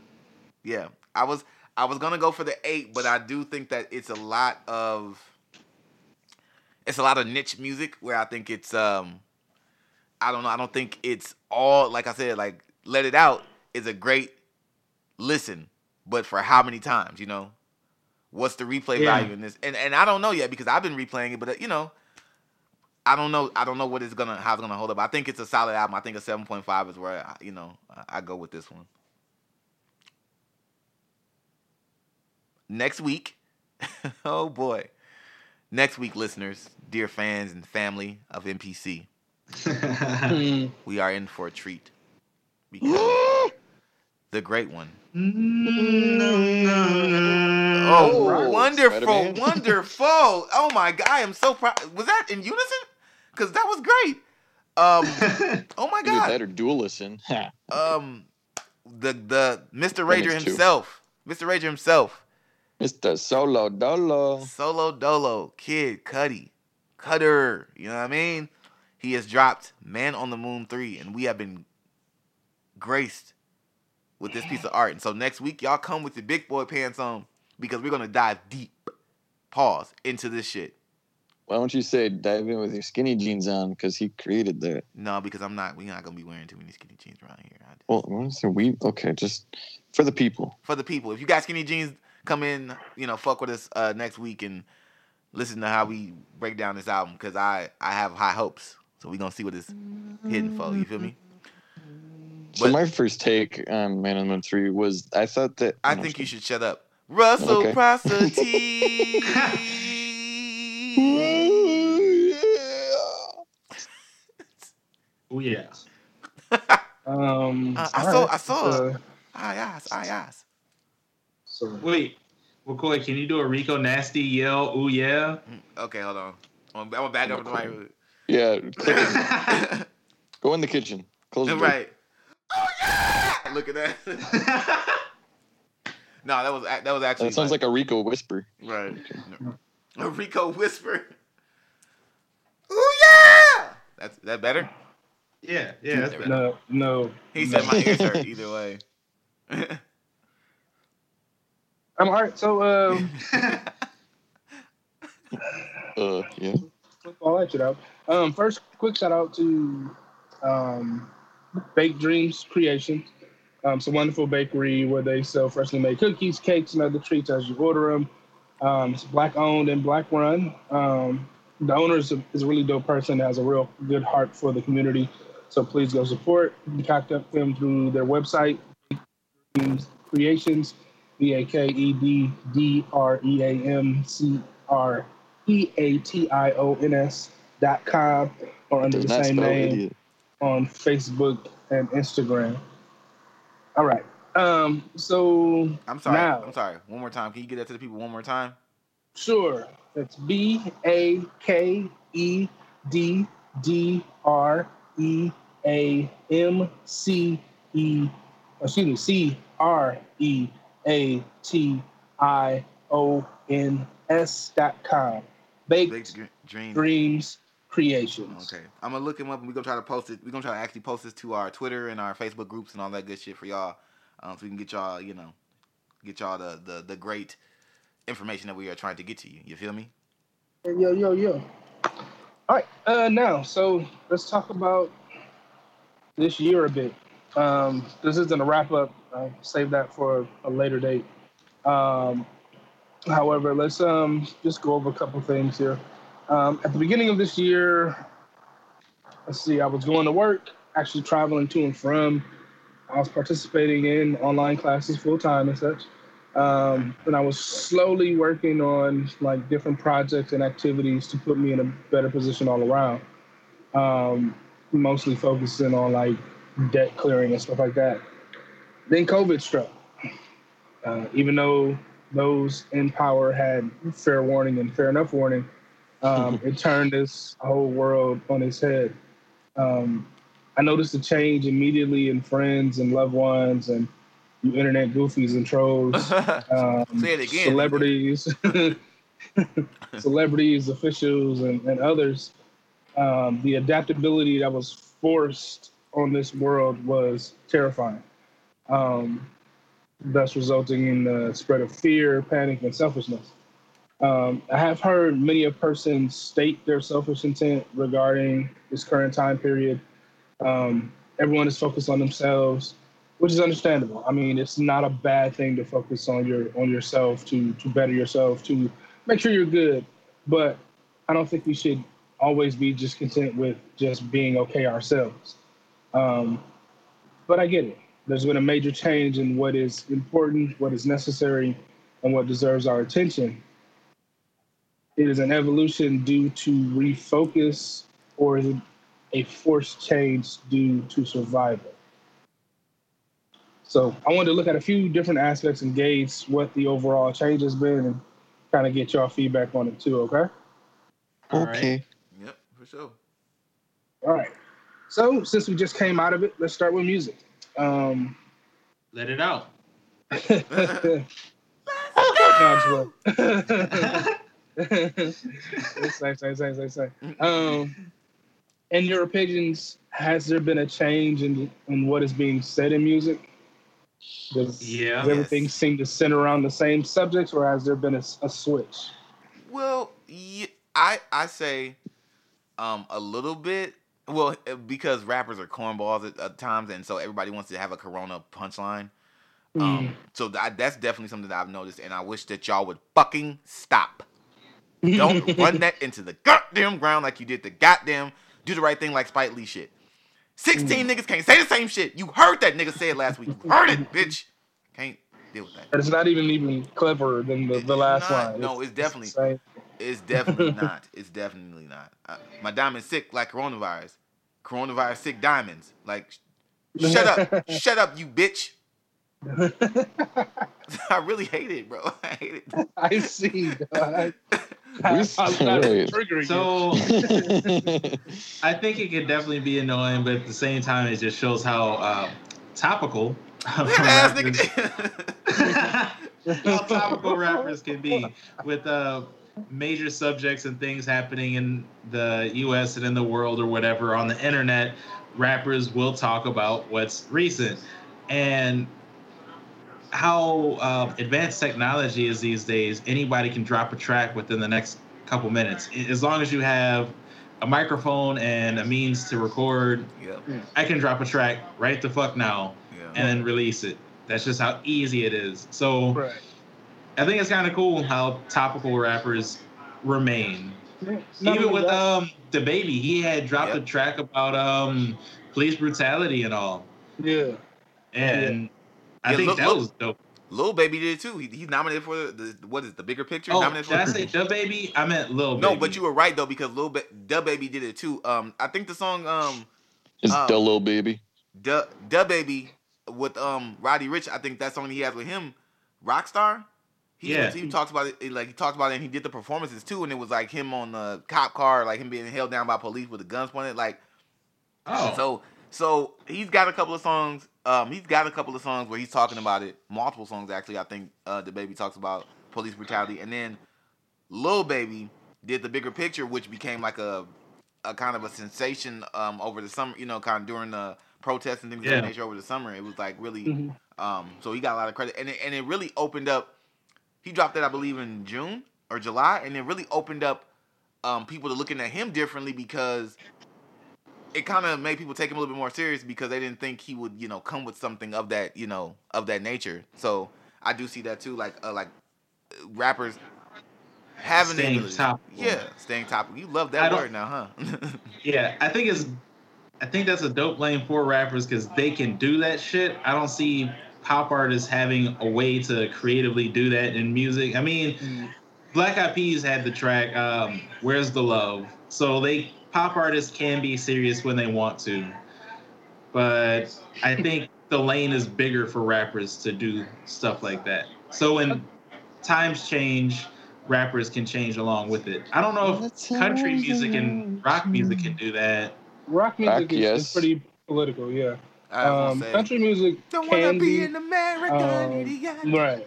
Speaker 1: yeah, I was I was gonna go for the eight, but I do think that it's a lot of it's a lot of niche music where I think it's um I don't know I don't think it's all like I said like Let It Out is a great listen, but for how many times you know what's the replay
Speaker 3: Yeah.
Speaker 1: value in this and and I don't know yet because I've been replaying it, but uh, you know. I don't know. I don't know what it's gonna how it's gonna hold up. I think it's a solid album. I think a seven point five is where I, you know I, I go with this one. next week. oh boy. Next week, listeners, dear fans and family of NPC, we are in for a treat. Because the great one. Oh,
Speaker 2: Oh,
Speaker 1: wonderful,
Speaker 2: Spider-Man.
Speaker 1: wonderful. Oh my god, I am so proud. Was that in unison? Because that was great. Um, oh my
Speaker 2: Either that
Speaker 1: god.
Speaker 2: or dual listen.
Speaker 1: Um, the the Mr. Rager himself, Mr. Rager himself,
Speaker 2: Mr. Solo Dolo.
Speaker 1: Solo Dolo, Kid Cudi, Cutter. You know what I mean? He has dropped Man on the Moon 3, and we have been graced with this piece of art. And so next week, y'all come with your big boy pants on, because we're gonna dive deep. Pause into this shit.
Speaker 2: Why don't you say dive in with your skinny jeans on? Because he created that.
Speaker 1: No, because I'm not. We're not gonna be wearing too many skinny jeans around here. Well, I just-
Speaker 2: Well, it? we okay? Just for the people.
Speaker 1: for the people, if you got skinny jeans, come in. You know, fuck with us uh, next week and listen to how we break down this album because I I have high hopes. So we gonna see what it's hitting for. You feel me?
Speaker 2: So my first take on Man on the Moon Three was I thought that
Speaker 1: I
Speaker 2: no,
Speaker 1: think
Speaker 2: I'm
Speaker 1: you should shut up. Russell
Speaker 2: Okay.
Speaker 1: Prosity.
Speaker 3: Oh yeah.
Speaker 4: Um,
Speaker 1: Uh, I
Speaker 4: all
Speaker 1: saw-
Speaker 4: right.
Speaker 1: I saw Aye, ass, aye, ass.
Speaker 4: So
Speaker 3: Wait. Well, Coy, can you do a Rico nasty yell? Ooh yeah.
Speaker 1: Okay, hold on. I'm gonna back up the mic.
Speaker 2: Yeah, go in the kitchen. Close the door.
Speaker 1: right. Oh yeah! Look at that. no, that was that was actually.
Speaker 2: That sounds like a Rico whisper.
Speaker 1: right. No. A Rico whisper. Oh yeah! That's that better.
Speaker 3: yeah, yeah. That's better.
Speaker 4: no, no.
Speaker 1: He said my ears hurt either way.
Speaker 4: I'm all right. So, um,
Speaker 2: Uh, yeah.
Speaker 4: all that shit out. Um, first, quick shout out to um, Baked Dreams Creations. Um, it's a wonderful bakery where they sell freshly made cookies, cakes, and other treats as you order them. Um, it's black owned and black run. Um, the owner is a, is a really dope person, has a real good heart for the community. So please go support. You can contact them through their website, Creations, B A K E D D R E A M C R E A T I O N S dot com or under
Speaker 2: Does
Speaker 4: the
Speaker 2: not
Speaker 4: same name
Speaker 2: idiot.
Speaker 4: on Facebook and Instagram. All right. Um, so
Speaker 1: I'm sorry.
Speaker 4: Now.
Speaker 1: I'm sorry. One more time. Can you get that to the people one more time?
Speaker 4: sure, it's B A K E D D R E A M C E excuse me, C R E A T I O N S dot com. Baked
Speaker 1: Dr- Dreams.
Speaker 4: Dreams Creations.
Speaker 1: Okay, I'm gonna look him up and we're gonna try to post it. We're gonna try to actually post this to our Twitter and our Facebook groups and all that good shit for y'all, um, so we can get y'all, you know, get y'all the, the the great information that we are trying to get to you. You feel me?
Speaker 4: Yo, yo, yo. All right. Uh, now, so let's talk about this year a bit. Um, this isn't a wrap up. I save that for a later date. Um, however, let's um just go over a couple things here. Um, at the beginning of this year, let's see. I was going to work, actually traveling to and from. I was participating in online classes full time and such um, and I was slowly working on like different projects and activities to put me in a better position all around. Um, mostly focusing on like debt clearing and stuff like that. Then COVID struck. Uh, even though those in power had fair warning and fair enough warning, um, it turned this whole world on its head. Um, I noticed a change immediately in friends and loved ones and you internet goofies and trolls um,
Speaker 1: Say it again.
Speaker 4: celebrities, celebrities, officials, and, and others. Um, the adaptability that was forced on this world was terrifying, um, thus resulting in the spread of fear, panic, and selfishness. Um, I have heard many a person state their selfish intent regarding this current time period. Um, everyone is focused on themselves which is understandable. I mean, it's not a bad thing to focus on your on yourself to to better yourself to make sure you're good. But I don't think we should always be just content with just being okay ourselves. Um, but I get it. There's been a major change in what is important, what is necessary, and what deserves our attention. It is an evolution due to refocus, or is it a forced change due to survival? So I wanted to look at a few different aspects and gauge what the overall change has been and kind of get y'all feedback on it too, okay?
Speaker 3: All right.
Speaker 2: Okay.
Speaker 1: Yep, for sure.
Speaker 4: All right. So since we just came out of it, let's start with music. Um
Speaker 3: Let it out.
Speaker 4: no, I'm just playing. Say, say, say, say, say. Um, in your opinions, has there been a change in in what is being said in music? Does,
Speaker 3: Yeah.
Speaker 4: does everything
Speaker 1: Yes.
Speaker 4: seem to center around the same subjects, or has there been a, a switch?
Speaker 1: Well, yeah, I I say um a little bit. Well, uh, because rappers are cornballs at, at times, and so everybody wants to have a Corona punchline.
Speaker 4: Mm.
Speaker 1: Um, so that, that's definitely something that I've noticed, and I wish that y'all would fucking stop. Don't run that into the goddamn ground like you did the goddamn do the right thing like Spike Lee shit. 16 niggas can't say the same shit. You heard that nigga say it last week. You heard it, bitch. Can't deal with that.
Speaker 4: It's not even even cleverer than the, the last
Speaker 1: not.
Speaker 4: line.
Speaker 1: No, it's definitely-
Speaker 4: the same.
Speaker 1: It's definitely not. It's definitely not. Uh, my diamond's sick like coronavirus. Coronavirus sick diamonds. Like, sh- shut up. shut up, you bitch. I really hate it, bro. I hate it.
Speaker 4: I see. I, I,
Speaker 2: We-
Speaker 4: I'm triggering.
Speaker 3: So I think it could definitely be annoying, but at the same time, it just shows how uh, topical.
Speaker 1: Weird ass
Speaker 3: rappers-
Speaker 1: nigga.
Speaker 3: how topical rappers can be with uh, major subjects and things happening in the U.S. and in the world or whatever on the internet. Rappers will talk about what's recent and how uh, advanced technology is these days. Anybody can drop a track within the next couple minutes, as long as you have a microphone and a means to record.
Speaker 1: yep.
Speaker 3: I can drop a track right the fuck now
Speaker 1: Yeah.
Speaker 3: and then release it. That's just how easy it is. So
Speaker 4: Right.
Speaker 3: I think it's kind of cool how topical rappers remain.
Speaker 4: Not
Speaker 3: Even with
Speaker 4: that-
Speaker 3: um the baby, he had dropped
Speaker 1: Yep.
Speaker 3: a track about um police brutality and all,
Speaker 4: yeah.
Speaker 3: and I
Speaker 1: Yeah,
Speaker 3: think
Speaker 1: look-
Speaker 3: that
Speaker 1: look.
Speaker 3: was dope.
Speaker 1: Lil Baby did it too. He, he's nominated for the, the what is it, the bigger picture?
Speaker 3: Oh,
Speaker 1: nominated
Speaker 3: did I say the baby? I meant Lil
Speaker 1: No,
Speaker 3: Baby.
Speaker 1: but you were right though because Lil ba- Da Baby did it too. Um, I think the song um
Speaker 2: It's
Speaker 1: Um,
Speaker 2: the little baby.
Speaker 1: Da Da Baby with um Roddy Ricch. I think that song he has with him, Rockstar. He,
Speaker 3: Yeah.
Speaker 1: he talks about it like he talked about it and he did the performances too and it was like him on the cop car like him being held down by police with the guns pointed like
Speaker 3: oh,
Speaker 1: so so he's got a couple of songs um he's got a couple of songs where he's talking about it multiple songs actually I think uh the baby talks about police brutality and then Lil Baby did the bigger picture which became like a a kind of a sensation um over the summer you know kind of during the protests and things of that nature over the summer it was like really
Speaker 4: Mhm.
Speaker 1: um, so he got a lot of credit, and it, and it really opened up. He dropped that I believe in June or July, and it really opened up um, people to looking at him differently because it kind of made people take him a little bit more serious because they didn't think he would you know come with something of that you know of that nature. So I do see that too, like uh, like uh, rappers having
Speaker 3: Staying
Speaker 1: ability-
Speaker 3: topical.
Speaker 1: Yeah, staying topical. You love that word now, huh?
Speaker 3: yeah. I think it's, I think that's a dope lane for rappers because they can do that shit. I don't see pop artists having a way to creatively do that in music. I mean,
Speaker 4: Mm.
Speaker 3: Black Eyed Peas had the track um, "Where's the Love," so they pop artists can be serious when they want to, but I think the lane is bigger for rappers to do stuff like that. So when times change, rappers can change along with it. I don't know if country music and rock music can do that.
Speaker 4: Rock music
Speaker 2: Rock,
Speaker 4: is,
Speaker 2: yes.
Speaker 4: is pretty political. Yeah.
Speaker 1: I was
Speaker 4: Um,
Speaker 1: say,
Speaker 4: country music
Speaker 1: don't wanna be
Speaker 4: be
Speaker 1: an American
Speaker 4: um,
Speaker 1: idiot.
Speaker 4: right.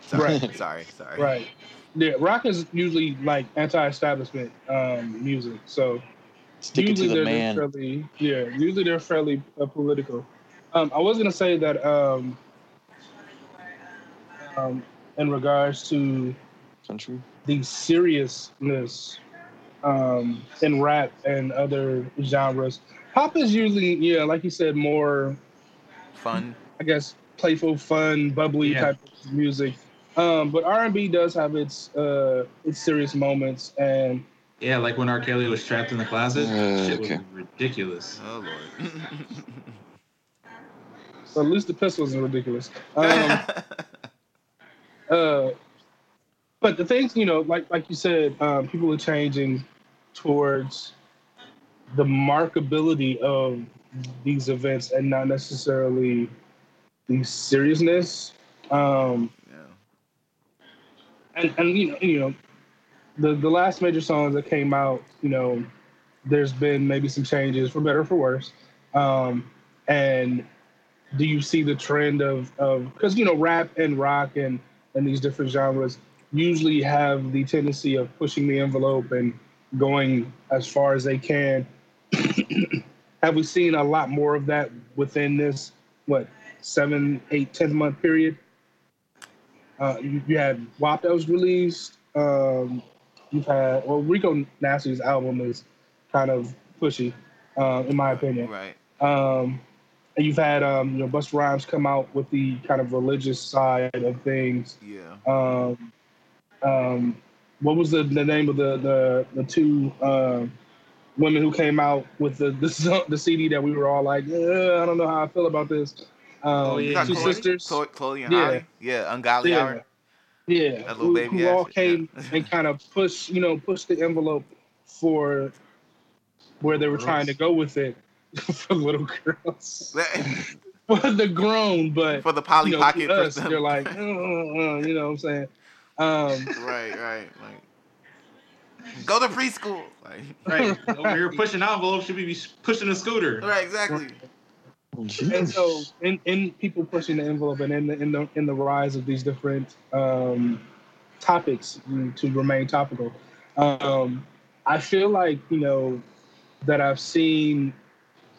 Speaker 1: Sorry,
Speaker 4: right.
Speaker 1: sorry, sorry.
Speaker 4: Right. Yeah, rock is usually like anti-establishment um, music. So
Speaker 2: Stick it to
Speaker 4: usually
Speaker 2: the
Speaker 4: they're
Speaker 2: man.
Speaker 4: fairly yeah. Usually they're fairly uh, political. Um, I was gonna say that um, um, in regards to
Speaker 2: Country.
Speaker 4: the seriousness um, in rap and other genres, pop is usually yeah, like you said, more
Speaker 1: Fun.
Speaker 4: I guess playful, fun, bubbly
Speaker 3: Yeah.
Speaker 4: type of music. Um, but R and B does have its uh, its serious moments, and
Speaker 3: Yeah, like when R. Kelly was trapped in the closet.
Speaker 2: Uh,
Speaker 3: shit was ridiculous.
Speaker 1: Oh lord.
Speaker 4: so at least the pistols are ridiculous. Um, uh, but the things you know, like like you said, um, people are changing towards the markability of these events and not necessarily the seriousness. Um,
Speaker 1: yeah.
Speaker 4: and and you know you know the the last major songs that came out you know there's been maybe some changes for better or for worse um and do you see the trend of of because you know rap and rock and and these different genres usually have the tendency of pushing the envelope and going as far as they can have we seen a lot more of that within this what seven, eight, ten month period. Uh, you, you had WAP that was released. Um, you've had well, Rico Nasty's album is kind of pushy, uh, in my opinion.
Speaker 1: Right.
Speaker 4: Um, and you've had um, you know Busta Rhymes come out with the kind of religious side of things.
Speaker 1: Yeah.
Speaker 4: Um, um, what was the, the name of the the, the two uh, women who came out with the, the the CD that we were all like, "Uh, I don't know how I feel about this. Um,
Speaker 3: Oh, yeah.
Speaker 4: Two
Speaker 1: Chloe-
Speaker 4: sisters.
Speaker 1: Chloe, Chloe and
Speaker 4: Yeah.
Speaker 1: Halle. Yeah. Ungodly
Speaker 4: Yeah.
Speaker 1: hour.
Speaker 4: Yeah,
Speaker 1: That little
Speaker 4: who,
Speaker 1: baby
Speaker 4: who all came
Speaker 1: yeah.
Speaker 4: and kind of push, you know, push the envelope for where they were trying to go with it for little girls, for the grown, but
Speaker 1: For the Polly
Speaker 4: you know,
Speaker 1: Pocket.
Speaker 4: us, they're like, uh, uh, uh, you know what I'm saying? Um,
Speaker 1: right, right, like go to preschool. Like,
Speaker 3: Right. Over here pushing envelopes should be pushing a scooter.
Speaker 1: right, exactly.
Speaker 4: and so in, in people pushing the envelope and in the in the in the rise of these different um, topics to remain topical um, i feel like you know that i've seen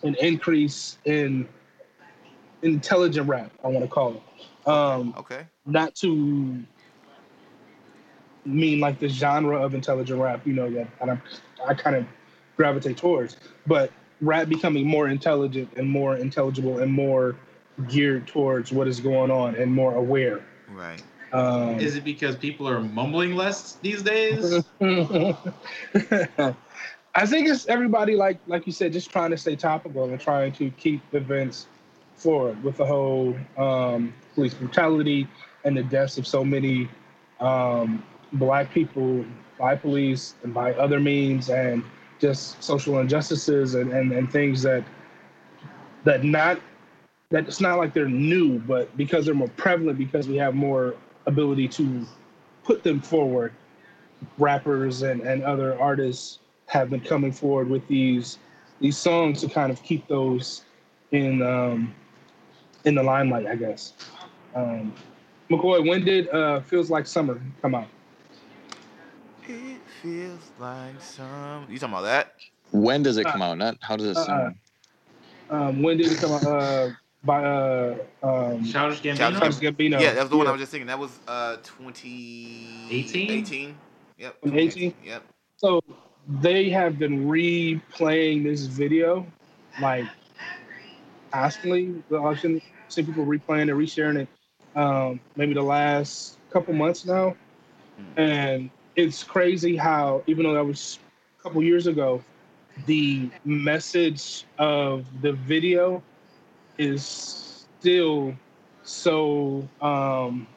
Speaker 4: an increase in intelligent rap i want to call it um,
Speaker 1: Okay.
Speaker 4: not to mean like the genre of intelligent rap, you know, that I, I kind of gravitate towards, but rap becoming more intelligent and more intelligible and more geared towards what is going on and more aware.
Speaker 1: Right.
Speaker 4: Um,
Speaker 3: Is it because people are mumbling less these days?
Speaker 4: I think it's everybody like like you said, just trying to stay topical and trying to keep events forward with the whole um, police brutality and the deaths of so many um, black people by police and by other means and just social injustices and, and, and things that that not that it's not like they're new, but because they're more prevalent, because we have more ability to put them forward, rappers and, and other artists have been coming forward with these these songs to kind of keep those in um, in the limelight, I guess. Um, McCoy, when did uh, "Feels Like Summer" come out?
Speaker 1: It feels like some. You talking about that?
Speaker 2: When does it come out? Not how does it
Speaker 4: Uh-uh.
Speaker 2: sound?
Speaker 4: Um, when did it come out? Uh, by uh, um,
Speaker 3: Childish
Speaker 1: Childish
Speaker 3: Gambino?
Speaker 4: Childish Gambino.
Speaker 1: yeah, that was the one I was just thinking. That was uh 20...
Speaker 3: 18?
Speaker 1: 18? Yep.
Speaker 4: 18?
Speaker 1: Yep.
Speaker 4: So they have been replaying this video like constantly. I've seen, seen people replaying it, resharing it. Um, maybe the last couple months now, and it's crazy how even though that was a couple years ago, the message of the video is still so um,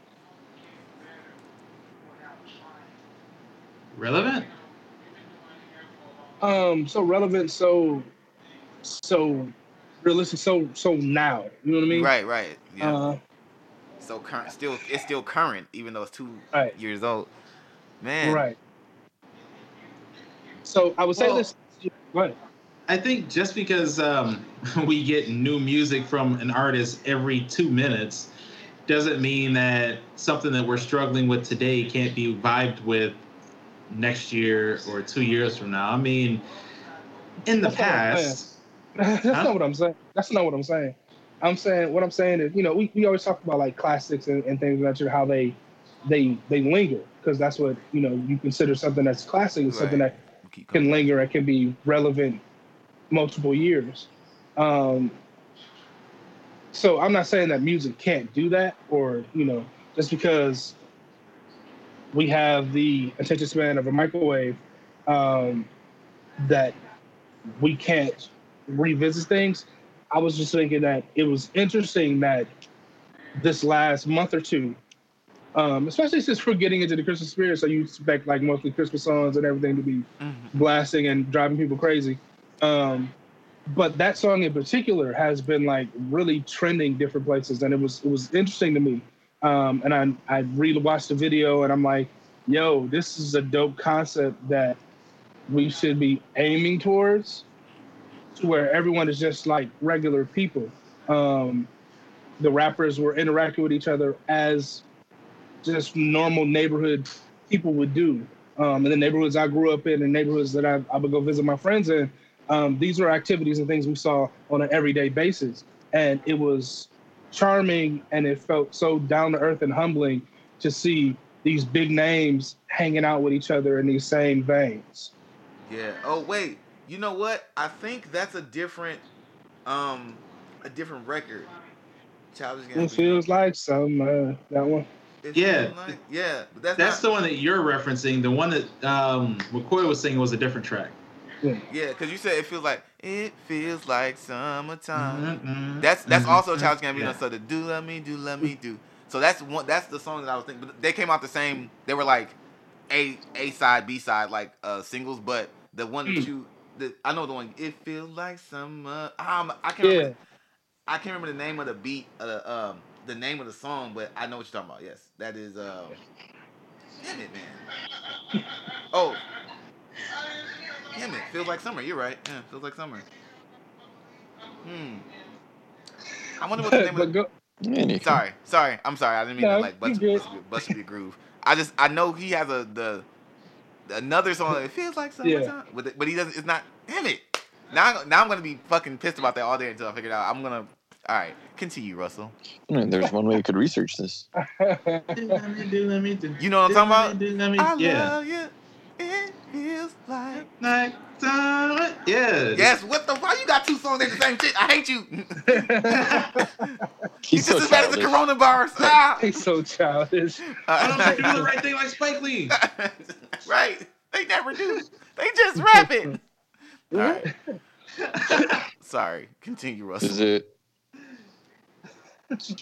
Speaker 3: Relevant?
Speaker 4: um so relevant so so realistic so so now you know what i mean
Speaker 1: Right, right. Yeah.
Speaker 4: uh
Speaker 1: so current, still, it's still current, even though it's two
Speaker 4: Right.
Speaker 1: years old. Man.
Speaker 4: right so i would say
Speaker 3: Well-
Speaker 4: this what
Speaker 3: I think just because um, we get new music from an artist every two minutes doesn't mean that something that we're struggling with today can't be vibed with next year or two years from now. I mean, in the
Speaker 4: That's
Speaker 3: past,
Speaker 4: that's
Speaker 3: Huh?
Speaker 4: not what i'm saying that's not what i'm saying i'm saying what i'm saying is you know we, we always talk about like classics and, and things like that how they they they linger because that's what you know you consider something that's classic is something that can linger and can be relevant multiple years. Um, so I'm not saying that music can't do that, or you know, just because we have the attention span of a microwave, um, that we can't revisit things. I was just thinking that it was interesting that this last month or two, um, especially since we're getting into the Christmas spirit, so you expect like mostly Christmas songs and everything to be
Speaker 1: Mhm.
Speaker 4: blasting and driving people crazy. Um, but that song in particular has been like really trending different places, and it was it was interesting to me. Um, and I I rewatched the video, and I'm like, yo, this is a dope concept that we should be aiming towards, to where everyone is just like regular people. Um, the rappers were interacting with each other as just normal neighborhood people would do um, in the neighborhoods I grew up in, and neighborhoods that I, I would go visit my friends in. Um, these were activities and things we saw on an everyday basis, and it was charming and it felt so down to earth and humbling to see these big names hanging out with each other in these same veins.
Speaker 1: Yeah. Oh wait. You know what? I think that's a different, um, a different record. Childish
Speaker 4: It
Speaker 1: Gambino.
Speaker 4: feels like some uh, that one.
Speaker 1: It
Speaker 3: Yeah.
Speaker 1: like- yeah. But that's,
Speaker 3: That's
Speaker 1: not,
Speaker 3: the one that you're referencing. The one that um, McCoy was singing was a different track.
Speaker 1: Yeah, because you said it feels like it feels like summertime.
Speaker 3: Mhm,
Speaker 1: That's that's
Speaker 3: mhm,
Speaker 1: also Childish Gambino.
Speaker 3: yeah.
Speaker 1: So the do let me do let me do. So that's one. That's the song that I was thinking. But they came out the same. They were like a a side, b side, like uh singles. But the one that
Speaker 4: Mm.
Speaker 1: you, the, I know the one. It feels like summer. Um, I can't.
Speaker 4: Yeah.
Speaker 1: Remember, I can't remember the name of the beat. Uh, um, the name of the song, but I know what you're talking about. Yes, that is. Um, damn it, man. Oh. Damn it, feels like summer. You're right. Yeah, feels like summer. Hmm. I wonder what the name
Speaker 4: but
Speaker 1: of.
Speaker 4: go,
Speaker 2: Anywho.
Speaker 1: Sorry, sorry. I'm sorry. I didn't mean
Speaker 4: No,
Speaker 1: to like bust,
Speaker 4: you good.
Speaker 1: bust, bust your groove. I just I know he has a the another song. It feels like
Speaker 4: Yeah.
Speaker 1: summertime, but it- but he doesn't. It's not. Damn it. Now now I'm gonna be fucking pissed about that all day until I figure it out. I'm gonna. All right, continue, Russell.
Speaker 2: There's one way you could research this.
Speaker 3: Do let me do, let me do.
Speaker 1: You know what I'm talking
Speaker 3: about? let
Speaker 1: I
Speaker 3: yeah.
Speaker 1: love you. It feels like.
Speaker 3: Night time. Yeah.
Speaker 1: Yes. What the fuck? You got two songs in the same shit. I hate you.
Speaker 2: He's
Speaker 1: He's just
Speaker 2: so
Speaker 1: as bad as the
Speaker 2: childish.
Speaker 1: coronavirus. Ah!
Speaker 4: He's so childish.
Speaker 3: I don't think do the right thing like Spike Lee.
Speaker 1: right. They never do. They just rap it. All right. Sorry. Continue, Russell.
Speaker 2: Is it?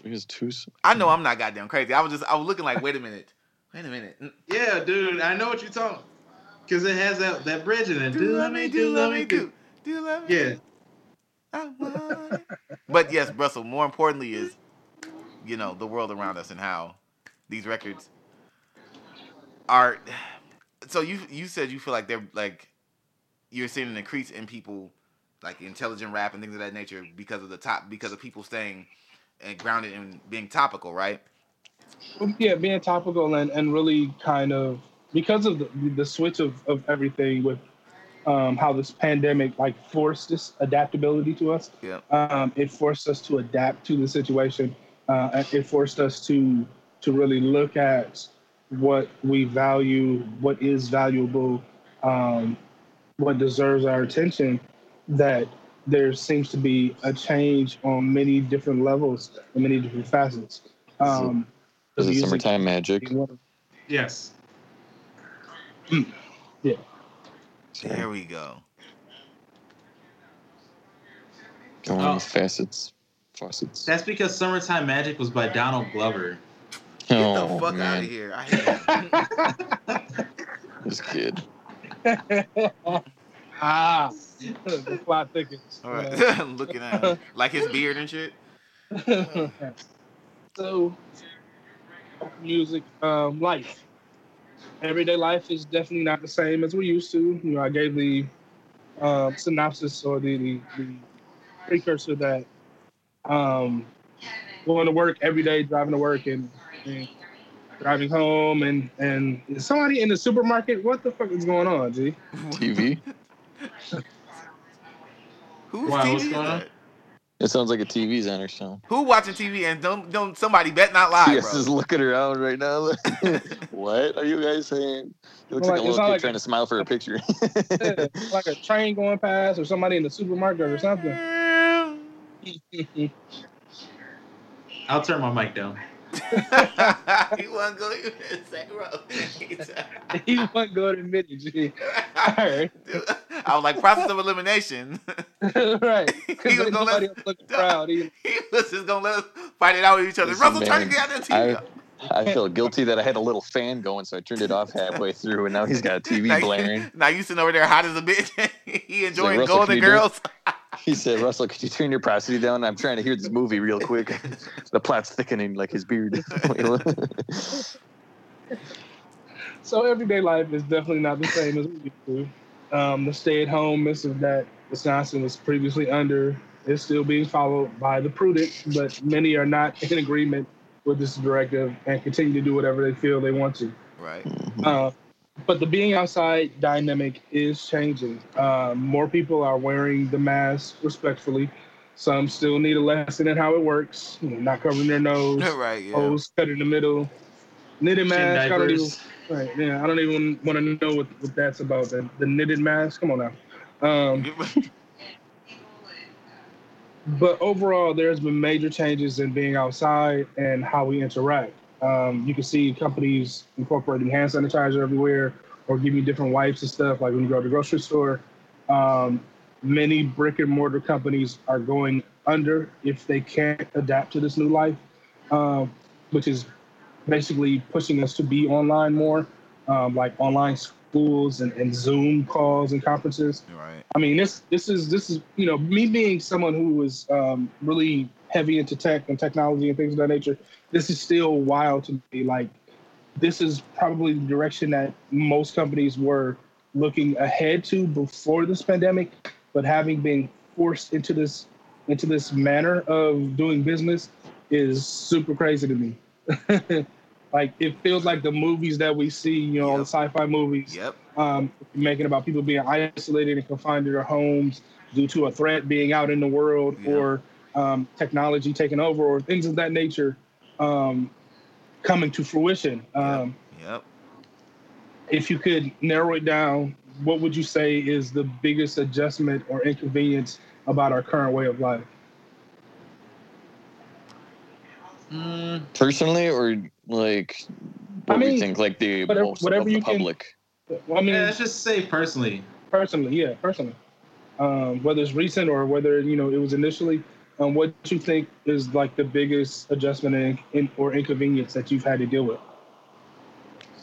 Speaker 2: He has two. s-
Speaker 1: I know I'm not goddamn crazy. I was just I was looking like, wait a minute. Wait a minute. Mm.
Speaker 3: yeah, dude. I know what you're talking. Cause it has that that bridge in it.
Speaker 1: Do let me, do let me, do. Do let me.
Speaker 3: Yeah.
Speaker 1: I want. But yes, Russell, more importantly is, you know, the world around us and how these records are so you you said you feel like they're like you're seeing an increase in people like intelligent rap and things of that nature because of the top because of people staying and grounded in being topical, right?
Speaker 4: yeah, being topical and, and really kind of because of the, the switch of, of everything with um, how this pandemic like forced this adaptability to us.
Speaker 1: Yeah.
Speaker 4: Um, it forced us to adapt to the situation. Uh, it forced us to to really look at what we value, what is valuable, um, what deserves our attention. That there seems to be a change on many different levels and many different facets. Um,
Speaker 2: Is it
Speaker 4: music
Speaker 2: summertime magic?
Speaker 4: Yes. one of-
Speaker 1: There we go.
Speaker 2: Going
Speaker 3: Oh.
Speaker 2: with facets. Faucets.
Speaker 3: That's because Summertime Magic was by Donald Glover.
Speaker 1: Get
Speaker 2: oh,
Speaker 1: the fuck out of here. I hate it.
Speaker 2: This kid.
Speaker 4: ah, the plot thickens.
Speaker 1: All right. I'm looking at him. like his beard and shit.
Speaker 4: so, music, um, life. Everyday life is definitely not the same as we used to. You know, I gave the um, synopsis or the, the, the precursor that um, going to work every day, driving to work, and, and driving home, and and is somebody in the supermarket. What the fuck is going on, G?
Speaker 2: TV.
Speaker 1: Who's
Speaker 3: Wow,
Speaker 1: TV
Speaker 3: what's
Speaker 1: is
Speaker 3: going on?
Speaker 1: that?
Speaker 2: It sounds like a TV's on or something.
Speaker 1: Who watching TV and don't don't somebody bet not lie,
Speaker 2: Yes,
Speaker 1: bro.
Speaker 2: is looking around right now. what are you guys saying? He looks
Speaker 4: Like,
Speaker 2: like, a little kid
Speaker 4: like-
Speaker 2: trying to smile for a picture.
Speaker 4: Like a train going past, or somebody in the supermarket, or something.
Speaker 3: I'll turn my mic down.
Speaker 1: he wasn't going to say, bro.
Speaker 4: he wasn't going to admit it, G. Alright.
Speaker 1: I was like process of elimination.
Speaker 4: right.
Speaker 1: He was gonna let-
Speaker 4: else looking proud. He,
Speaker 1: he was just gonna let us fight it out with each other.
Speaker 2: Listen,
Speaker 1: Russell, turn
Speaker 2: man,
Speaker 1: the goddamn TV.
Speaker 2: I- I feel guilty that I had a little fan going, so I turned it off halfway through, and now he's got a TV
Speaker 1: now,
Speaker 2: blaring.
Speaker 1: now you sitting over there hot as a bitch. he enjoying
Speaker 2: Russell,
Speaker 1: Golden
Speaker 2: can you do it?
Speaker 1: Girls.
Speaker 2: He said, "Russell, could you turn your prosody down? I'm trying to hear this movie real quick. the plot's thickening like his beard."
Speaker 4: So everyday life is definitely not the same as we used to. Um, the stay-at-home of that Wisconsin was previously under is still being followed by the prudent, but many are not in agreement with this directive and continue to do whatever they feel they want to.
Speaker 1: Right.
Speaker 4: Uh, but the being outside dynamic is changing. Um, more people are wearing the mask respectfully. Some still need a lesson in how it works. You know, not covering their nose,
Speaker 1: right, yeah.
Speaker 4: hose cut in the middle, knitted
Speaker 3: Chin
Speaker 4: mask. I don't even,
Speaker 3: diapers.
Speaker 4: right, yeah, I don't even want to know what, what that's about. The, the knitted mask. Come on now. Um, but overall, there's been major changes in being outside and how we interact. Um, you can see companies incorporating hand sanitizer everywhere or giving you different wipes and stuff, like when you go to the grocery store. Um, many brick and mortar companies are going under if they can't adapt to this new life, um, which is basically pushing us to be online more, um, like online schools and, and Zoom calls and conferences.
Speaker 1: right.
Speaker 4: I mean, this this is this is you know me being someone who was um, really heavy into tech and technology and things of that nature. This is still wild to me. Like, this is probably the direction that most companies were looking ahead to before this pandemic, but having been forced into this into this manner of doing business is super crazy to me. like, it feels like the movies that we see, you know, all the sci-fi movies
Speaker 1: Yep.
Speaker 4: um, making about people being isolated and confined to their homes due to a threat being out in the world
Speaker 1: Yeah.
Speaker 4: or um, technology taking over or things of that nature um, coming to fruition. Um,
Speaker 1: Yep.
Speaker 4: If you could narrow it down, what would you say is the biggest adjustment or inconvenience about our current way of life?
Speaker 1: Mm,
Speaker 2: Personally, or like what
Speaker 4: I
Speaker 2: we think, like the
Speaker 4: whatever-
Speaker 2: most
Speaker 4: whatever
Speaker 2: of the
Speaker 4: you can-
Speaker 2: public.
Speaker 4: Well, I mean,
Speaker 3: Yeah, let's just say personally.
Speaker 4: personally, yeah, personally, um, whether it's recent or whether you know it was initially, um, what you think is like the biggest adjustment in, in, or inconvenience that you've had to deal with?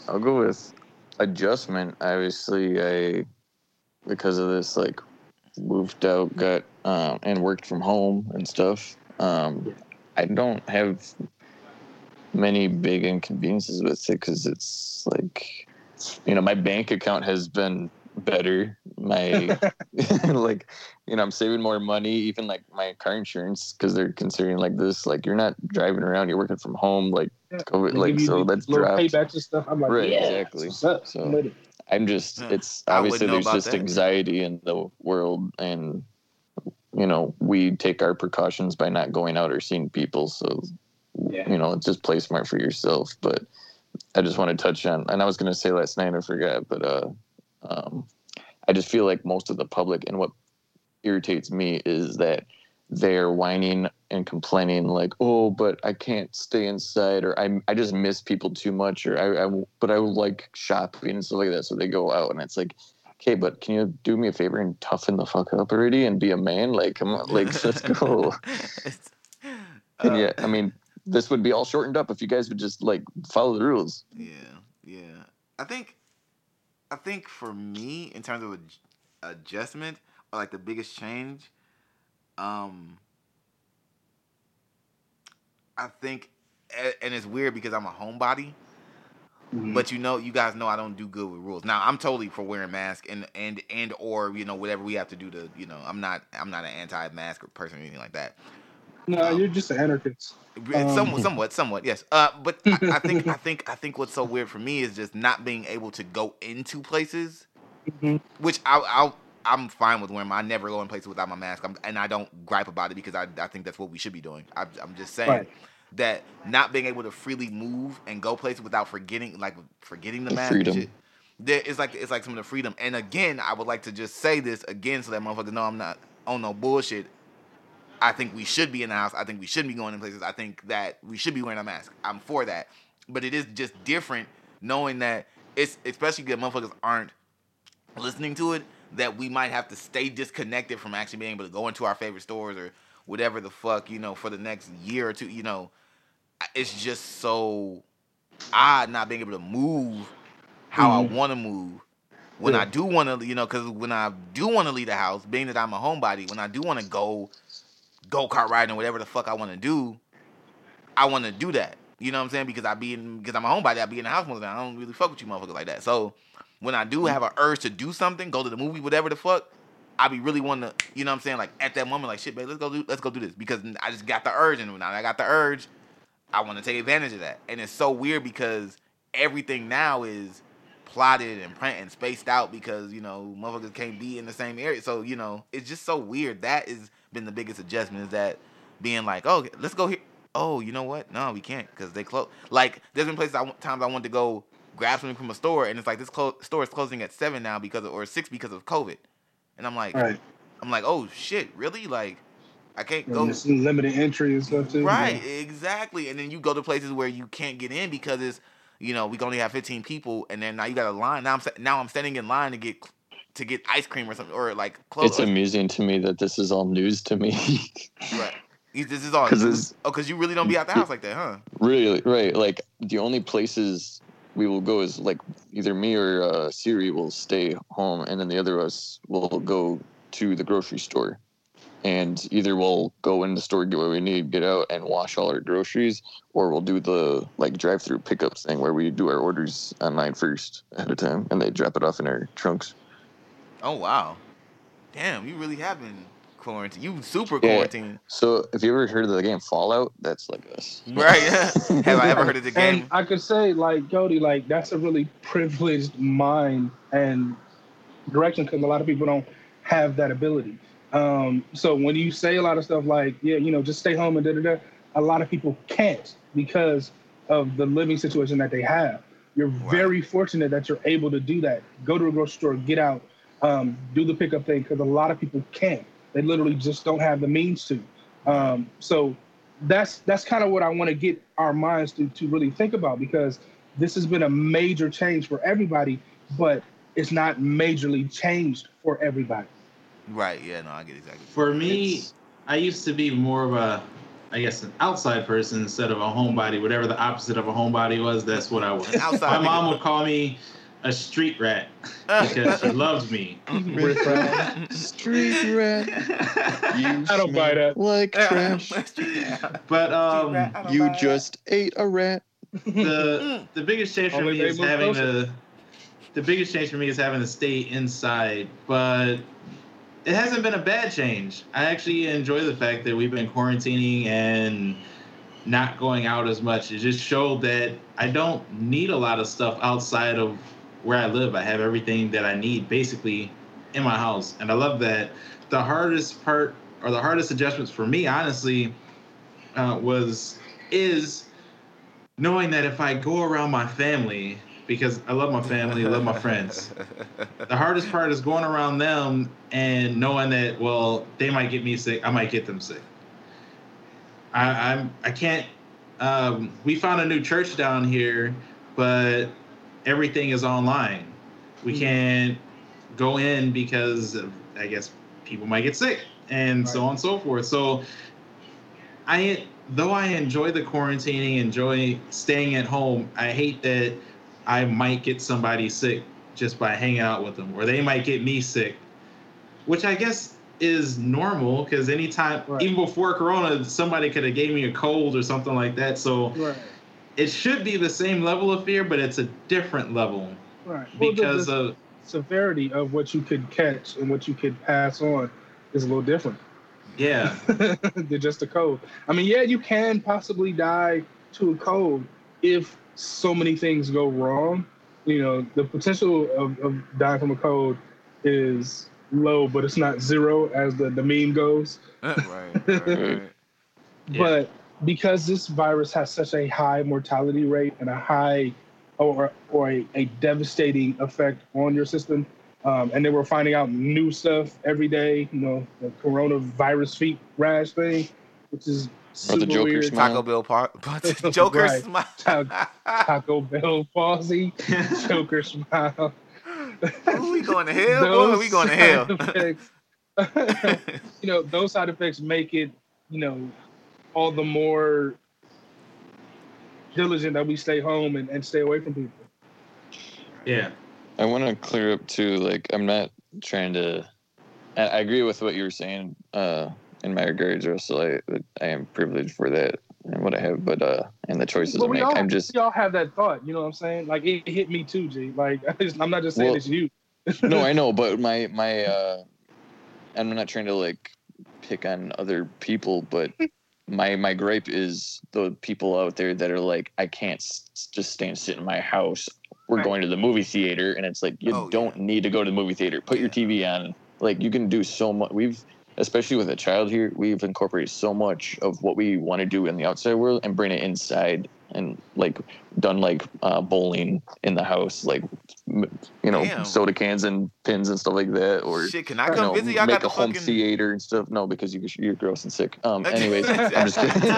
Speaker 2: I'll go with adjustment. Obviously, I because of this, like moved out, got um, and worked from home and stuff. Um, I don't have many big inconveniences with it because it's like, you know, my bank account has been better. My like, you know, I'm saving more money. Even like my car insurance because they're considering like this, like you're not driving around, you're working from home, like COVID, like so that's
Speaker 4: little
Speaker 2: dropped.
Speaker 4: paybacks and stuff. I'm like,
Speaker 2: Right,
Speaker 4: yeah,
Speaker 2: exactly.
Speaker 4: What's?
Speaker 2: So-
Speaker 4: I'm.
Speaker 2: I'm just it's obviously there's just
Speaker 1: that.
Speaker 2: anxiety in the world and you know, we take our precautions by not going out or seeing people, so
Speaker 4: Yeah.
Speaker 2: you know, it's just play smart for yourself. But I just want to touch on and I was gonna say last night I forgot, but uh um I just feel like most of the public and what irritates me is that they're whining and complaining like, oh, but I can't stay inside, or I I just miss people too much, or I, I but I like shopping and stuff like that, so they go out, and it's like, okay, but can you do me a favor and toughen the fuck up already and be a man? Like, come on, like let's go.
Speaker 1: It's-
Speaker 2: And
Speaker 1: uh,
Speaker 2: yeah, I mean, this would be all shortened up if you guys would just like follow the rules.
Speaker 1: Yeah, yeah. I think, I think for me, in terms of ad- adjustment or like the biggest change, um, I think, and it's weird because I'm a homebody,
Speaker 4: Mhm.
Speaker 1: but you know, you guys know I don't do good with rules. Now I'm totally for wearing masks and and and or you know whatever we have to do to you know I'm not I'm not an anti-mask person or anything like that.
Speaker 4: no,
Speaker 1: um,
Speaker 4: you're just an anarchist. Um,
Speaker 1: somewhat, somewhat, somewhat, yes. Uh, but I, I think, I think, I think what's so weird for me is just not being able to go into places,
Speaker 4: Mhm.
Speaker 1: which I, I'll, I'm fine with wearing. My, I never go in places without my mask, I'm, and I don't gripe about it because I, I think that's what we should be doing. I, I'm just saying
Speaker 4: Right.
Speaker 1: That not being able to freely move and go places without forgetting, like forgetting the mask,
Speaker 2: freedom.
Speaker 1: shit, it's like it's like some of the freedom. And again, I would like to just say this again so that motherfuckers know I'm not on no bullshit. I think we should be in the house. I think we should be going in places. I think that we should be wearing a mask. I'm for that. But it is just different knowing that it's especially because motherfuckers aren't listening to it, that we might have to stay disconnected from actually being able to go into our favorite stores or whatever the fuck, you know, for the next year or two, you know. It's just so odd not being able to move how I
Speaker 4: Mhm.
Speaker 1: want to move. When I do want to, you know, because when I do want to leave the house, being that I'm a homebody, when I do want to go go kart riding or whatever the fuck I want to do, I want to do that. You know what I'm saying? Because I be in because I'm a homebody, I be in the house most of the time. I don't really fuck with you motherfuckers like that. So when I do have an urge to do something, go to the movie, whatever the fuck, I be really wanting to, you know what I'm saying? Like at that moment, like shit, babe, let's go do let's go do this because I just got the urge, and now I got the urge, I want to take advantage of that. And it's so weird because everything now is plotted and planned and spaced out because you know motherfuckers can't be in the same area. So you know it's just so weird. That has been the biggest adjustment is that being like, oh, let's go here. Oh, you know what? No, we can't because they close. Like there's been places I times I wanted to go grab something from a store and it's like this clo- store is closing at seven now because of or six because of COVID, and I'm like,
Speaker 4: Right.
Speaker 1: I'm like, oh shit, really? Like I can't go.
Speaker 4: And it's limited entry and stuff too.
Speaker 1: Right, exactly. And then you go to places where you can't get in because it's, you know, we can only have 15 people, and then now you got a line. Now I'm now I'm standing in line to get to get ice cream or something, or like clothes.
Speaker 2: It's amusing to me that this is all news to me.
Speaker 1: right. This is all
Speaker 2: 'Cause
Speaker 1: news.
Speaker 2: it's-
Speaker 1: Oh, because you really don't be out the house like that, huh?
Speaker 2: really, right? Like the only places we will go is like either me or uh, Siri will stay home, and then the other of us will go to the grocery store, and either we'll go in the store get what we need, get out, and wash all our groceries, or we'll do the like drive-through pickup thing where we do our orders online first ahead of time, and they drop it off in our trunks.
Speaker 1: Oh wow, damn, you really have been quarantined. You super
Speaker 2: Yeah.
Speaker 1: quarantined,
Speaker 2: So, if you ever heard of the game Fallout, that's like us.
Speaker 1: right? yeah. have I ever heard of the game And?
Speaker 4: I could say, like, Cody, like, that's a really privileged mind and direction because a lot of people don't have that ability. Um, so when you say a lot of stuff like, yeah, you know, just stay home and da da da, a lot of people can't because of the living situation that they have. You're very fortunate that you're able to do that. Go to a grocery store, get out, um, do the pickup thing because a lot of people can't. They literally just don't have the means to. Um, so that's that's kind of what I want to get our minds to to really think about because this has been a major change for everybody, but it's not majorly changed for everybody.
Speaker 1: Right? Yeah, no, I get exactly.
Speaker 3: For me,
Speaker 2: It's-
Speaker 3: I used to be more of a, I guess, an outside person instead of a homebody. Whatever the opposite of a homebody was, that's what I was.
Speaker 1: Outside
Speaker 3: My mom would call me a street rat because she loves me.
Speaker 2: Street rat, you
Speaker 4: I don't buy that.
Speaker 2: like trash.
Speaker 3: But um,
Speaker 2: You just ate a rat.
Speaker 3: the the biggest change for
Speaker 4: Only
Speaker 3: me is having
Speaker 4: closer.
Speaker 3: to the biggest change for me is having to stay inside but it hasn't been a bad change. I actually enjoy the fact that we've been quarantining and not going out as much. It just showed that i don't need a lot of stuff outside of where i live. I have everything that i need basically in my house. And i love that. The hardest part or the hardest adjustments for me honestly uh, was is knowing that if I go around my family, because I love my family, I love my friends, the hardest part is going around them and knowing that well they might get me sick, I might get them sick. I, I'm I can't. Um, we found a new church down here, but everything is online. We
Speaker 4: Mhm.
Speaker 3: can't go in because of, I guess people might get sick and so on and so forth. So I though I enjoy the quarantining, enjoy staying at home, I hate that I might get somebody sick just by hanging out with them, or they might get me sick, which I guess is normal because anytime,
Speaker 4: Right.
Speaker 3: even before Corona, somebody could have gave me a cold or something like that. So
Speaker 4: Right.
Speaker 3: it should be the same level of fear, but it's a different level
Speaker 4: Right. Well, the-
Speaker 3: because
Speaker 4: the
Speaker 3: of
Speaker 4: severity of what you could catch and what you could pass on is a little different
Speaker 3: yeah,
Speaker 4: than just a cold. I mean, yeah, you can possibly die to a cold if so many things go wrong. You know, the potential of, of dying from a cold is low, but it's not zero as the, the meme goes.
Speaker 1: right, right, right.
Speaker 3: Yeah.
Speaker 4: But because this virus has such a high mortality rate and a high or or a, a devastating effect on your system, um, and they we're finding out new stuff every day. You know, the coronavirus feet rash thing, which is
Speaker 2: Or the
Speaker 4: super
Speaker 2: Joker
Speaker 4: weird.
Speaker 2: smile.
Speaker 1: Taco Bell par- Joker
Speaker 4: Right.
Speaker 1: smile.
Speaker 4: Taco Bell palsy, Joker smile.
Speaker 1: Ooh, we going to hell? Boy, we going to hell.
Speaker 4: effects- you know, those side effects make it, you know, all the more diligent that we stay home and, and stay away from people.
Speaker 3: yeah,
Speaker 2: I want to clear up too. Like, I'm not trying to. I, I agree with what you were saying. Uh, in my regards, Russell, I I am privileged for that and what I have, but uh, and the choices
Speaker 4: But
Speaker 2: I
Speaker 4: we
Speaker 2: make.
Speaker 4: all,
Speaker 2: I'm just
Speaker 4: y'all have that thought, you know what I'm saying? Like it hit me too, G. Like I'm not just saying
Speaker 2: Well-
Speaker 4: it's you.
Speaker 2: no, I know, but my my uh, I'm not trying to like pick on other people, but my my gripe is the people out there that are like, I can't s- just stay and sit in my house we're
Speaker 4: Right.
Speaker 2: going to the movie theater, and it's like you
Speaker 1: Oh,
Speaker 2: don't
Speaker 1: yeah.
Speaker 2: need to go to the movie theater. Put your TV on. Like you can do so much. We've especially with a child here, we've incorporated so much of what we want to do in the outside world and bring it inside and like done like uh, bowling in the house, like you know
Speaker 1: Damn.
Speaker 2: soda cans and pins and stuff like that, or
Speaker 1: Shit, can I come
Speaker 2: know,
Speaker 1: visit? Y'all
Speaker 2: make
Speaker 1: got
Speaker 2: a
Speaker 1: the
Speaker 2: home
Speaker 1: fucking.
Speaker 2: theater and stuff. No, because you, you're gross and sick. Um, anyways, I'm just kidding.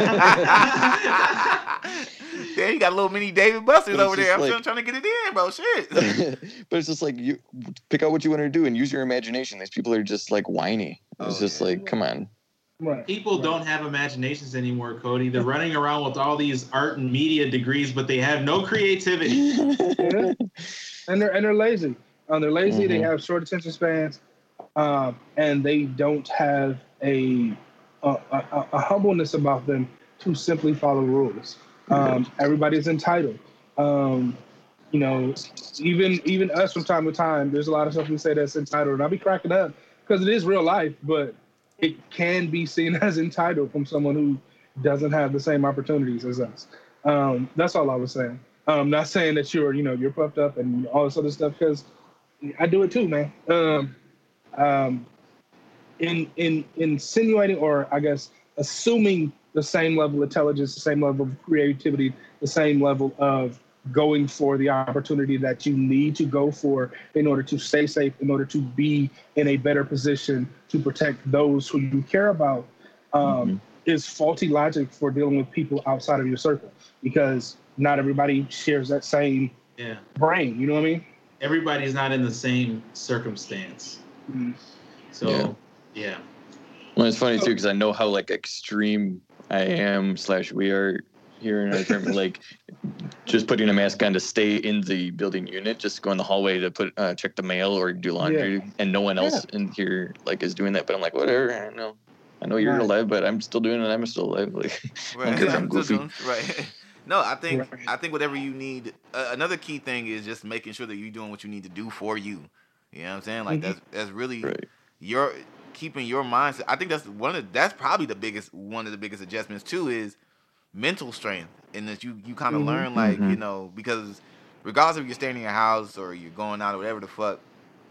Speaker 1: yeah, you got a little mini Dave & Buster's over there. I'm
Speaker 2: like-
Speaker 1: still trying to get it in, bro. Shit.
Speaker 2: but it's just like you pick out what you want to do and use your imagination. These people are just like whiny. It's
Speaker 1: Oh,
Speaker 2: just
Speaker 1: yeah.
Speaker 2: like, come on.
Speaker 4: Right.
Speaker 3: People
Speaker 4: Right.
Speaker 3: don't have imaginations anymore, Cody. They're running around with all these art and media degrees, but they have no creativity.
Speaker 4: Yeah. and they're and they're lazy. Um, they're lazy. They
Speaker 2: Mhm.
Speaker 4: have short attention spans, um, and they don't have a a, a a humbleness about them to simply follow rules. Um, everybody's entitled. Um, you know, even even us from time to time, there's a lot of stuff we say that's entitled, and I'll be cracking up because it is real life, but it can be seen as entitled from someone who doesn't have the same opportunities as us. Um, that's all I was saying. Um, not saying that you're, you know, you're puffed up and all this other stuff because I do it too, man. Um, um, in in insinuating or I guess assuming the same level of intelligence, the same level of creativity, the same level of going for the opportunity that you need to go for in order to stay safe, in order to be in a better position to protect those who you care about, um, is faulty logic for dealing with people outside of your circle because not everybody shares that same
Speaker 3: Yeah.
Speaker 4: brain. You know what I mean?
Speaker 3: Everybody's not in the same circumstance.
Speaker 4: Mhm.
Speaker 3: So,
Speaker 2: Yeah.
Speaker 3: yeah.
Speaker 2: Well, it's funny too because I know how like extreme I am slash we are here in our term. like just putting a mask on to stay in the building unit, just go in the hallway to put uh, check the mail or do laundry, and no one else in here like is doing that. But I'm like, whatever. I know, I know you're
Speaker 4: Right.
Speaker 2: alive, but I'm still doing it. I'm still alive. Like,
Speaker 1: Right.
Speaker 2: Because I'm
Speaker 1: I'm
Speaker 2: goofy.
Speaker 1: right. No, I think
Speaker 4: Right.
Speaker 1: I think whatever you need. Uh, another key thing is just making sure that you're doing what you need to do for you. You know what I'm saying? Like
Speaker 4: Mhm.
Speaker 1: that's that's really
Speaker 2: right.
Speaker 1: your keeping your mindset. I think that's one of the, that's probably the biggest one of the biggest adjustments too is mental strength, and that you you kind of
Speaker 4: Mhm.
Speaker 1: learn like you
Speaker 2: Mhm.
Speaker 1: know because regardless if you're staying in your house or you're going out or whatever the fuck.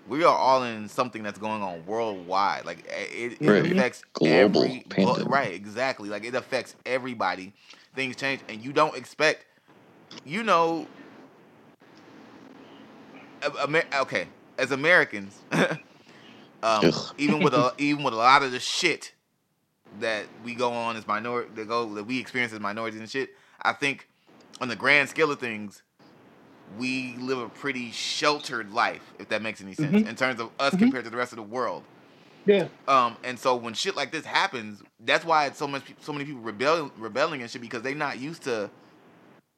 Speaker 1: We are all in something that's going on worldwide. Like it, it
Speaker 2: Right.
Speaker 1: affects
Speaker 2: Global
Speaker 1: every
Speaker 2: pandemic.
Speaker 1: right, exactly. Like it affects everybody. Things change, and you don't expect. You know, Amer- okay, as Americans, um, even with a even with a lot of the shit that we go on as minority, that go that we experience as minorities and shit, I think on the grand scale of things, we live a pretty sheltered life, if that makes any sense,
Speaker 4: Mhm.
Speaker 1: in terms of us
Speaker 4: Mhm.
Speaker 1: compared to the rest of the world.
Speaker 4: Yeah.
Speaker 1: Um, and so when shit like this happens, that's why it's so much, so many people rebel, rebelling and shit because they're not used to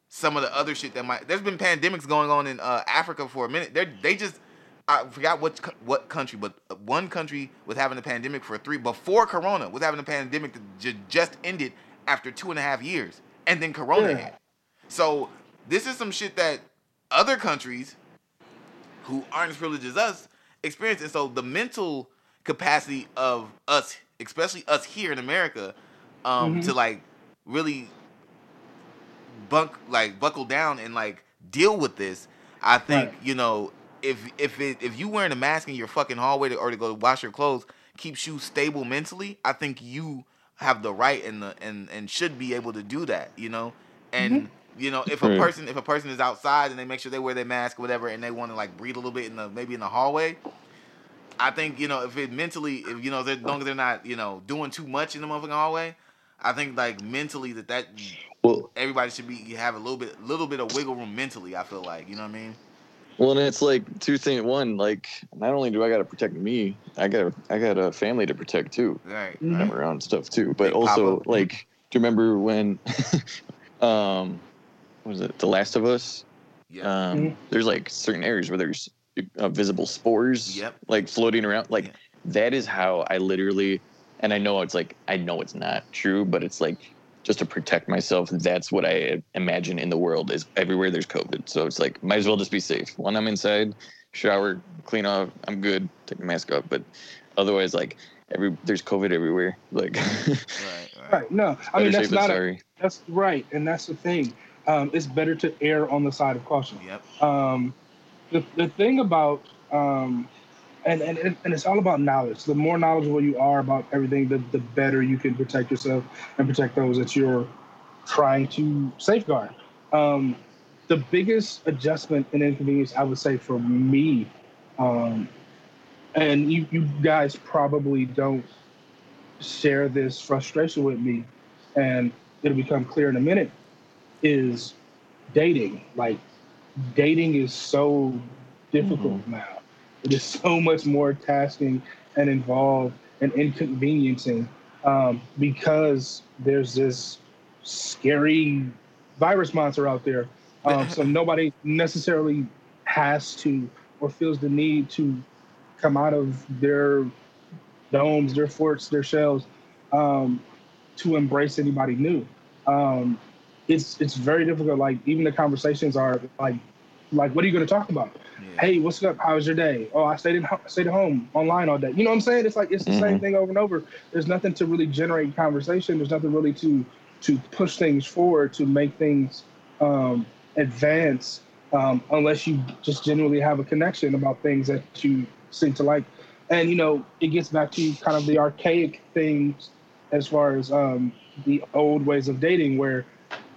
Speaker 1: some of the other shit that might. There's been pandemics going on in uh, Africa for a minute. They they just I forgot what what country, but one country was having a pandemic for three before Corona was having a pandemic that ju- just ended after two and a half years, and then Corona
Speaker 4: Yeah.
Speaker 1: hit. So this is some shit that other countries who aren't as privileged as us experience. And so the mental capacity of us, especially us here in America, um,
Speaker 4: Mhm.
Speaker 1: to like really bunk like buckle down and like deal with this. I think
Speaker 4: Right.
Speaker 1: you know if if it if you wearing a mask in your fucking hallway to, or to go wash your clothes keeps you stable mentally, I think you have the right and the and and should be able to do that. You know, and mm-hmm. you know if a person if a person is outside and they make sure they wear their mask or whatever and they want to like breathe a little bit in the maybe in the hallway. I think you know if it mentally, if you know, as long as they're not you know doing too much in the motherfucking hallway, I think like mentally that that
Speaker 2: Well,
Speaker 1: everybody should be have a little bit little bit of wiggle room mentally. I feel like you know what I mean.
Speaker 2: Well, and it's like two things. One, like not only do I got to protect me, I got I got a family to protect too.
Speaker 1: Right.
Speaker 4: Mhm.
Speaker 2: I'm around stuff too. But
Speaker 1: Big
Speaker 2: also, like, do you remember when, um, what was it The Last of Us?
Speaker 1: Yeah.
Speaker 2: Um,
Speaker 4: Mhm.
Speaker 2: There's like certain areas where there's uh, visible spores,
Speaker 1: Yep.
Speaker 2: like floating around. Like
Speaker 1: Yeah.
Speaker 2: that is how I literally, and I know it's like I know it's not true, but it's like just to protect myself. That's what I imagine in the world is everywhere there's COVID. So it's like might as well just be safe. When I'm inside, shower, clean off, I'm good. Take the mask off, but otherwise, like every there's COVID everywhere. Like
Speaker 1: right. Right.
Speaker 4: Right. No, I mean that's
Speaker 2: safe than
Speaker 4: not a, that's right, and that's the thing. um, it's better to err on the side of caution.
Speaker 1: Yep.
Speaker 4: Um, the, the thing about um, and, and and it's all about knowledge. The more knowledgeable you are about everything, the, the better you can protect yourself and protect those that you're trying to safeguard. Um, the biggest adjustment and inconvenience I would say for me, um, and you, you guys probably don't share this frustration with me, and it'll become clear in a minute, is dating. Like dating is so difficult now. It is so much more tasking and involved and inconveniencing um, because there's this scary virus monster out there. Um, so nobody necessarily has to or feels the need to come out of their domes, their forts, their shells um, to embrace anybody new. Um, it's it's very difficult. Like even the conversations are like like what are you going to talk about?
Speaker 1: Yeah.
Speaker 4: Hey, what's up? How's your day? Oh, I stayed in stayed at home online all day. You know what I'm saying? It's like it's the same
Speaker 2: Mhm.
Speaker 4: thing over and over. There's nothing to really generate conversation. There's nothing really to to push things forward to make things um, advance um, unless you just genuinely have a connection about things that you seem to like. And you know, it gets back to kind of the archaic things as far as um, the old ways of dating, where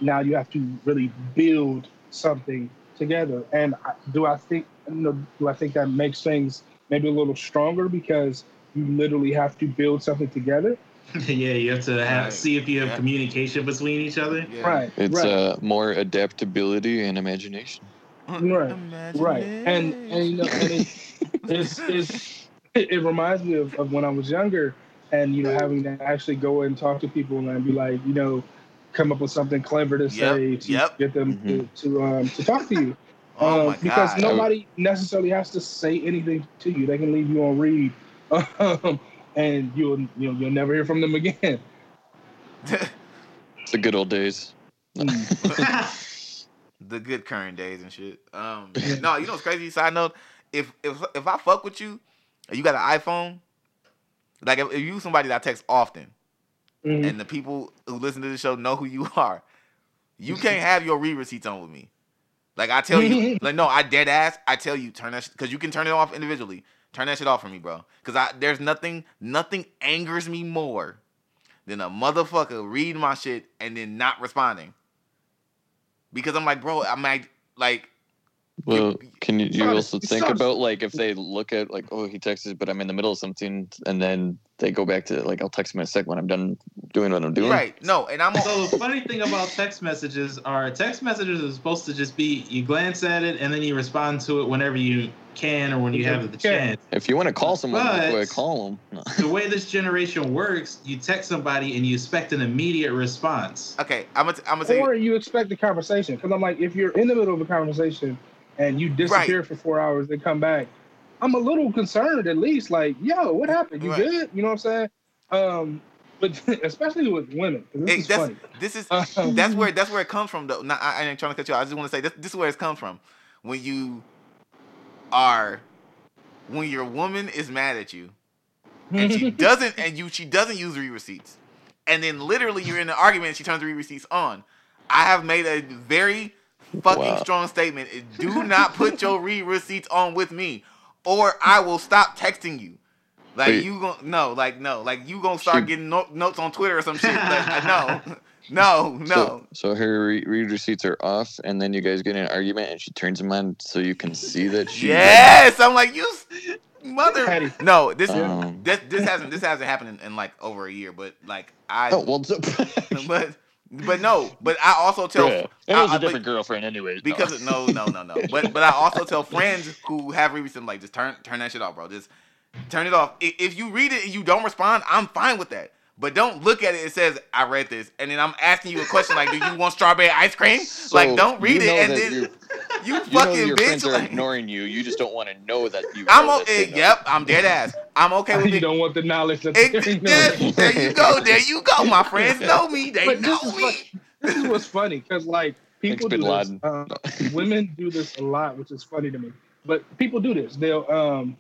Speaker 4: now you have to really build something together. And do I think you know, do I think that makes things maybe a little stronger because you literally have to build something together?
Speaker 3: yeah, you have to have,
Speaker 1: Right.
Speaker 3: see if you have
Speaker 1: Yeah.
Speaker 3: communication between each other.
Speaker 1: Yeah.
Speaker 4: Right.
Speaker 2: It's
Speaker 4: right.
Speaker 2: uh, more adaptability and imagination.
Speaker 4: Right, right and and you know and it, it's, it's it, it reminds me of, of when i was younger and you know having to actually go and talk to people and be like you know come up with something clever to say
Speaker 1: Yep,
Speaker 4: to
Speaker 1: yep.
Speaker 4: get them to to, um, to talk to you
Speaker 1: Oh
Speaker 4: Um,
Speaker 1: my
Speaker 4: because
Speaker 1: god.
Speaker 4: nobody necessarily has to say anything to you they can leave you on read um, and you'll you'll you'll never hear from them again
Speaker 2: It's the good old days.
Speaker 1: the good current days and shit. Um, no, you know what's crazy? Side note: if if if I fuck with you, you got an iPhone, like if, if you somebody that I text often,
Speaker 4: Mhm.
Speaker 1: and the people who listen to the show know who you are, you can't have your re receipts on with me. Like I tell you, like no, I dead ass. I tell you, turn that because you can turn it off individually. Turn that shit off for me, bro. Because I there's nothing nothing angers me more than a motherfucker reading my shit and then not responding. Because I'm like, bro, I'm like, like
Speaker 2: Well, can you, you also think about like if they look at like oh he texted but I'm in the middle of something and then they go back to like I'll text him in a sec when I'm done doing what I'm doing.
Speaker 1: right? No, and I'm
Speaker 3: So the funny thing about text messages are text messages are supposed to just be you glance at it and then you respond to it whenever you can or when you have the chance.
Speaker 2: If you want to call someone,
Speaker 3: But-
Speaker 2: go call them.
Speaker 3: The way this generation works, you text somebody and you expect an immediate response.
Speaker 1: okay. I'm gonna I'm gonna say
Speaker 4: or you expect the conversation because i'm like if you're in the middle of a conversation and you disappear for four hours and come back i'm a little concerned at least like yo what happened you
Speaker 1: Right.
Speaker 4: good you know what i'm saying um but especially with women. this
Speaker 1: Hey,
Speaker 4: is
Speaker 1: that's-
Speaker 4: funny
Speaker 1: this is
Speaker 4: Um,
Speaker 1: that's where that's where it comes from though. Not, I, I ain't trying to cut you out. I just want to say this this is where it comes from. When you are when your woman is mad at you and she doesn't and you she doesn't use re receipts. And then literally you're in an argument and she turns re receipts on. I have made a very fucking
Speaker 2: Wow.
Speaker 1: strong statement. Do not put your re receipts on with me. Or I will stop texting you. Like
Speaker 2: Wait.
Speaker 1: you gon' no, like no, like you gonna start
Speaker 2: She-
Speaker 1: getting no- notes on Twitter or some shit. Like, no, no, no.
Speaker 2: So, so her re- read receipts are off, and then you guys get in an argument, and she turns them on so you can see that she.
Speaker 1: yes, I'm like you, mother. No, this
Speaker 2: Um,
Speaker 1: this this hasn't this hasn't happened in, in like over a year, but like I,
Speaker 2: Oh well,
Speaker 1: but but no, but I also tell
Speaker 2: yeah. It was
Speaker 1: I- I-
Speaker 2: a different girlfriend, anyways. no.
Speaker 1: because no, no, no, no. But but I also tell friends who have read receipts, like just turn turn that shit off, bro. Just turn it off. I- If you read it and you don't respond, I'm fine with that. But don't look at it. It says I read this, and then I'm asking you a question like, "Do you want strawberry ice cream?"
Speaker 2: So
Speaker 1: like, don't read
Speaker 2: you
Speaker 1: it, and then
Speaker 2: you,
Speaker 1: you,
Speaker 2: you know
Speaker 1: fucking
Speaker 2: your
Speaker 1: bitch.
Speaker 2: friends are
Speaker 1: Like,
Speaker 2: ignoring you. You just don't want to know that you.
Speaker 1: I'm
Speaker 2: know
Speaker 1: okay.
Speaker 2: they know.
Speaker 1: Yep, I'm dead ass. I'm okay with
Speaker 4: you
Speaker 1: it.
Speaker 4: don't want the knowledge that
Speaker 1: It-
Speaker 4: they're
Speaker 1: there, there you go. There you go. My friends know me. They
Speaker 4: But
Speaker 1: know
Speaker 4: this is
Speaker 1: me.
Speaker 4: what this is what's funny because like people
Speaker 2: Thanks,
Speaker 4: do
Speaker 2: Bin
Speaker 4: this. Um, women do this a lot, which is funny to me. But people do this. They'll um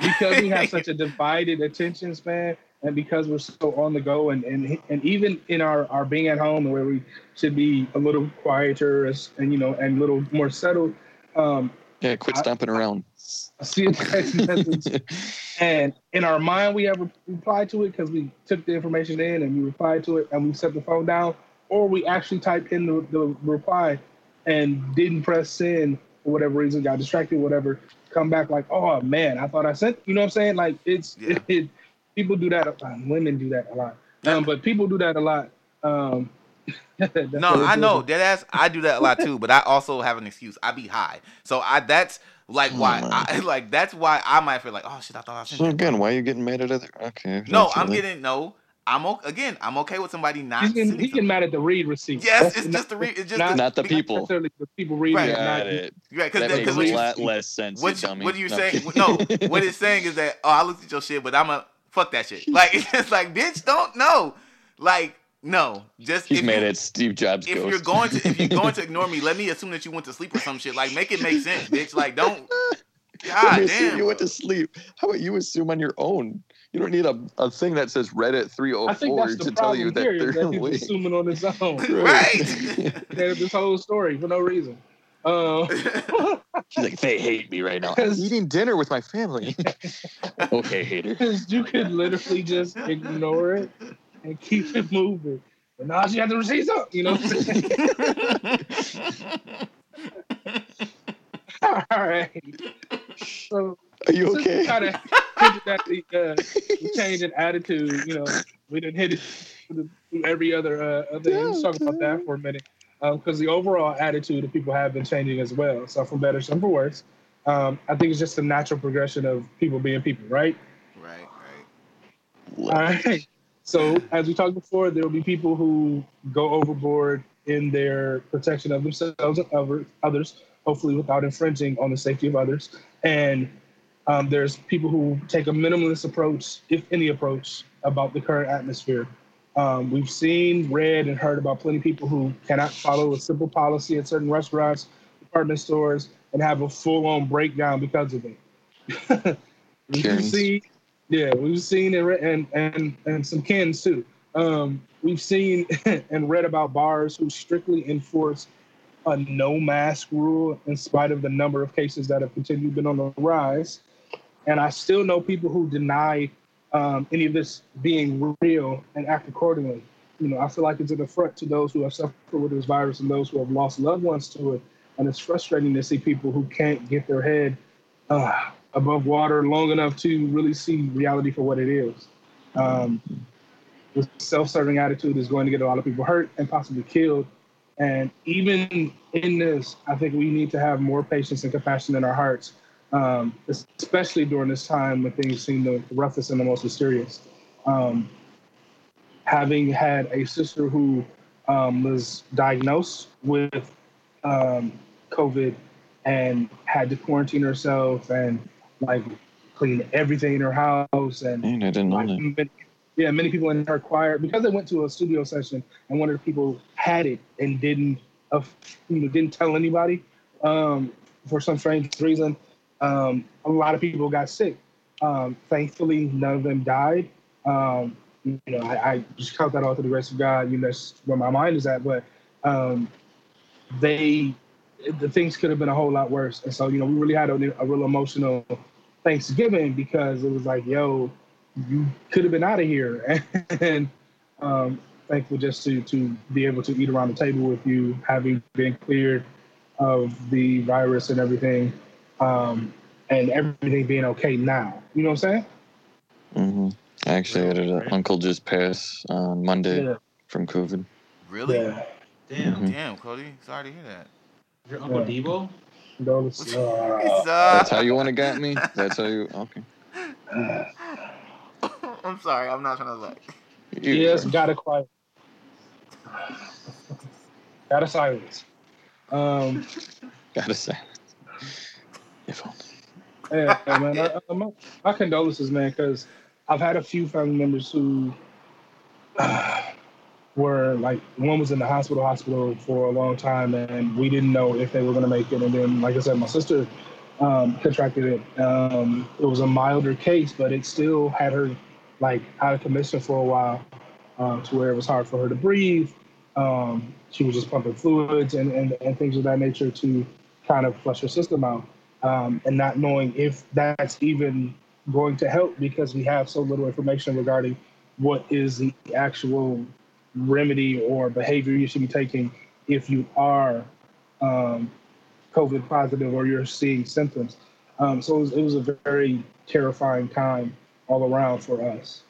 Speaker 4: because we have such a divided attention span and because we're so on the go, and and and even in our our being at home, where we should be a little quieter, as- and you know, and a little more settled. Um,
Speaker 2: Yeah, quit
Speaker 4: I-
Speaker 2: stomping around.
Speaker 4: I see a text message and in our mind we have re- replied to it because we took the information in and we replied to it and we set the phone down or we actually typed in the, the reply and didn't press send for whatever reason got distracted whatever come back like oh man i thought i sent you know what i'm saying like it's
Speaker 1: Yeah.
Speaker 4: it, people do that women do that a lot um, but people do that a lot um
Speaker 1: No, I know
Speaker 4: is.
Speaker 1: that ass. I do that a lot too, but I also have an excuse. I be high, so I that's like why
Speaker 2: on.
Speaker 1: I like that's why I might feel like oh shit, I thought I sent
Speaker 2: So again, why are you getting mad at other? Okay.
Speaker 1: No, I'm
Speaker 2: really-
Speaker 1: getting no. I'm o- again. I'm okay with somebody not.
Speaker 4: He's getting,
Speaker 1: sending
Speaker 4: he getting mad at the read receipt.
Speaker 1: Yes, it's
Speaker 4: not-
Speaker 1: just the read. it's just
Speaker 4: not-
Speaker 2: Not the
Speaker 1: because-
Speaker 2: people.
Speaker 4: necessarily the people reading
Speaker 1: Right.
Speaker 4: it,
Speaker 2: Got it.
Speaker 1: Right,
Speaker 2: That
Speaker 1: because
Speaker 2: makes a lot less sense. you
Speaker 1: what, you, what are you
Speaker 2: No,
Speaker 1: saying? No, what it's saying is that oh, I looked at your shit, but I'm a fuck that shit. Like it's just like bitch, don't know. Like no, just
Speaker 2: He's
Speaker 1: if
Speaker 2: mad
Speaker 1: you,
Speaker 2: at Steve Jobs.
Speaker 1: if
Speaker 2: ghost.
Speaker 1: you're going to if you're going to ignore me, let me assume that you went to sleep or some shit. Like make it make sense, bitch. Like don't. God
Speaker 2: you
Speaker 1: damn.
Speaker 2: you went to sleep. How about you assume on your own? You don't need a, a thing that says Reddit 304 to tell you that
Speaker 4: here. is
Speaker 2: they're
Speaker 4: that he's assuming on his own.
Speaker 1: Right.
Speaker 4: There's this whole story for no reason. Um,
Speaker 2: He's like, they hate me right now. I'm eating dinner with my family. okay, hater.
Speaker 4: because you could literally just ignore it and keep it moving. But now she have to receive something, you know what I'm saying? All right. So,
Speaker 2: Are you okay?
Speaker 4: kind of hinted at the, uh, change in attitude. You know, we didn't hit it every other uh, other thing. Let's talk about that for a minute, because the overall attitude of people have been changing as well. So from better, some for worse. Um, I think it's just a natural progression of people being people, right?
Speaker 1: right, right.
Speaker 4: All right. So as we talked before, there will be people who go overboard in their protection of themselves and others, hopefully without infringing on the safety of others. And um, there's people who take a minimalist approach, if any approach, about the current atmosphere. Um, we've seen, read, and heard about plenty of people who cannot follow a simple policy at certain restaurants, department stores, and have a full-on breakdown because of it. we've seen, yeah, we've seen and, and and and some Kens too. Um, we've seen and read about bars who strictly enforce a no mask rule in spite of the number of cases that have continued been on the rise. And I still know people who deny um, any of this being real and act accordingly. You know, I feel like it's an affront to those who have suffered with this virus and those who have lost loved ones to it. And it's frustrating to see people who can't get their head uh, above water long enough to really see reality for what it is. Um, the self-serving attitude is going to get a lot of people hurt and possibly killed. And even in this, I think we need to have more patience and compassion in our hearts, um, especially during this time when things seem the roughest and the most mysterious. Um, having had a sister who um, was diagnosed with um, COVID and had to quarantine herself and like clean everything in her house and
Speaker 2: Man, I didn't know
Speaker 4: like,
Speaker 2: that.
Speaker 4: many- yeah, many people in her choir because they went to a studio session and one of the people had it and didn't, uh, you know, didn't tell anybody um, for some strange reason. Um, a lot of people got sick. Um, thankfully, none of them died. Um, you know, I, I just count that all to the grace of God. You know, that's where my mind is at. But um, they, the things could have been a whole lot worse. And so, you know, we really had a, a real emotional Thanksgiving because it was like, yo, you could have been out of here. and um, thankful just to to be able to eat around the table with you, having been cleared of the virus and everything, um, and everything being okay now. You know what I'm saying?
Speaker 2: hmm I actually had an
Speaker 3: Right.
Speaker 2: uncle just pass on Monday
Speaker 4: Yeah.
Speaker 2: from COVID.
Speaker 1: Really?
Speaker 4: Yeah.
Speaker 3: Damn.
Speaker 2: Mhm.
Speaker 1: Damn, Cody. Sorry to hear that.
Speaker 3: Your Uncle
Speaker 4: Yeah.
Speaker 3: Debo?
Speaker 4: Condolences.
Speaker 1: It's,
Speaker 4: Uh,
Speaker 2: That's how you want to get me? That's how you. Okay.
Speaker 1: I'm sorry. I'm not trying to like.
Speaker 2: You-
Speaker 4: yes, gotta quiet. gotta silence. Um,
Speaker 2: Gotta say.
Speaker 4: Yeah, man. I, my, condolences, man, because I've had a few family members who uh, were like, one was in the hospital, hospital for a long time, and we didn't know if they were going to make it. And then, like I said, my sister um, contracted it. Um, it was a milder case, but it still had her like out of commission for a while, um, to where it was hard for her to breathe. Um, she was just pumping fluids and, and, and things of that nature to kind of flush her system out, um, and not knowing if that's even going to help because we have so little information regarding what is the actual remedy or behavior you should be taking if you are um, COVID positive or you're seeing symptoms. Um, so it was, it was a very terrifying time all around for us.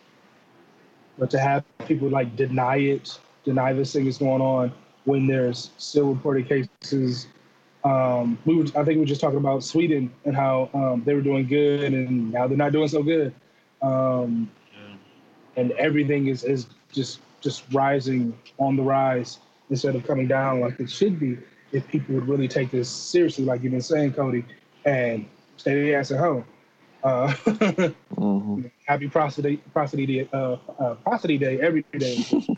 Speaker 4: But to have people like deny it, deny this thing is going on when there's still reported cases. Um, we were, I think we were just talking about Sweden and how um, they were doing good and now they're not doing so good. Um, and everything is, is just just rising on the rise instead of coming down like it should be if people would really take this seriously, like you've been saying, Cody, and stay their ass at home. Uh,
Speaker 2: Mhm.
Speaker 4: happy prosody, prosody, day, uh, uh, prosody day every day.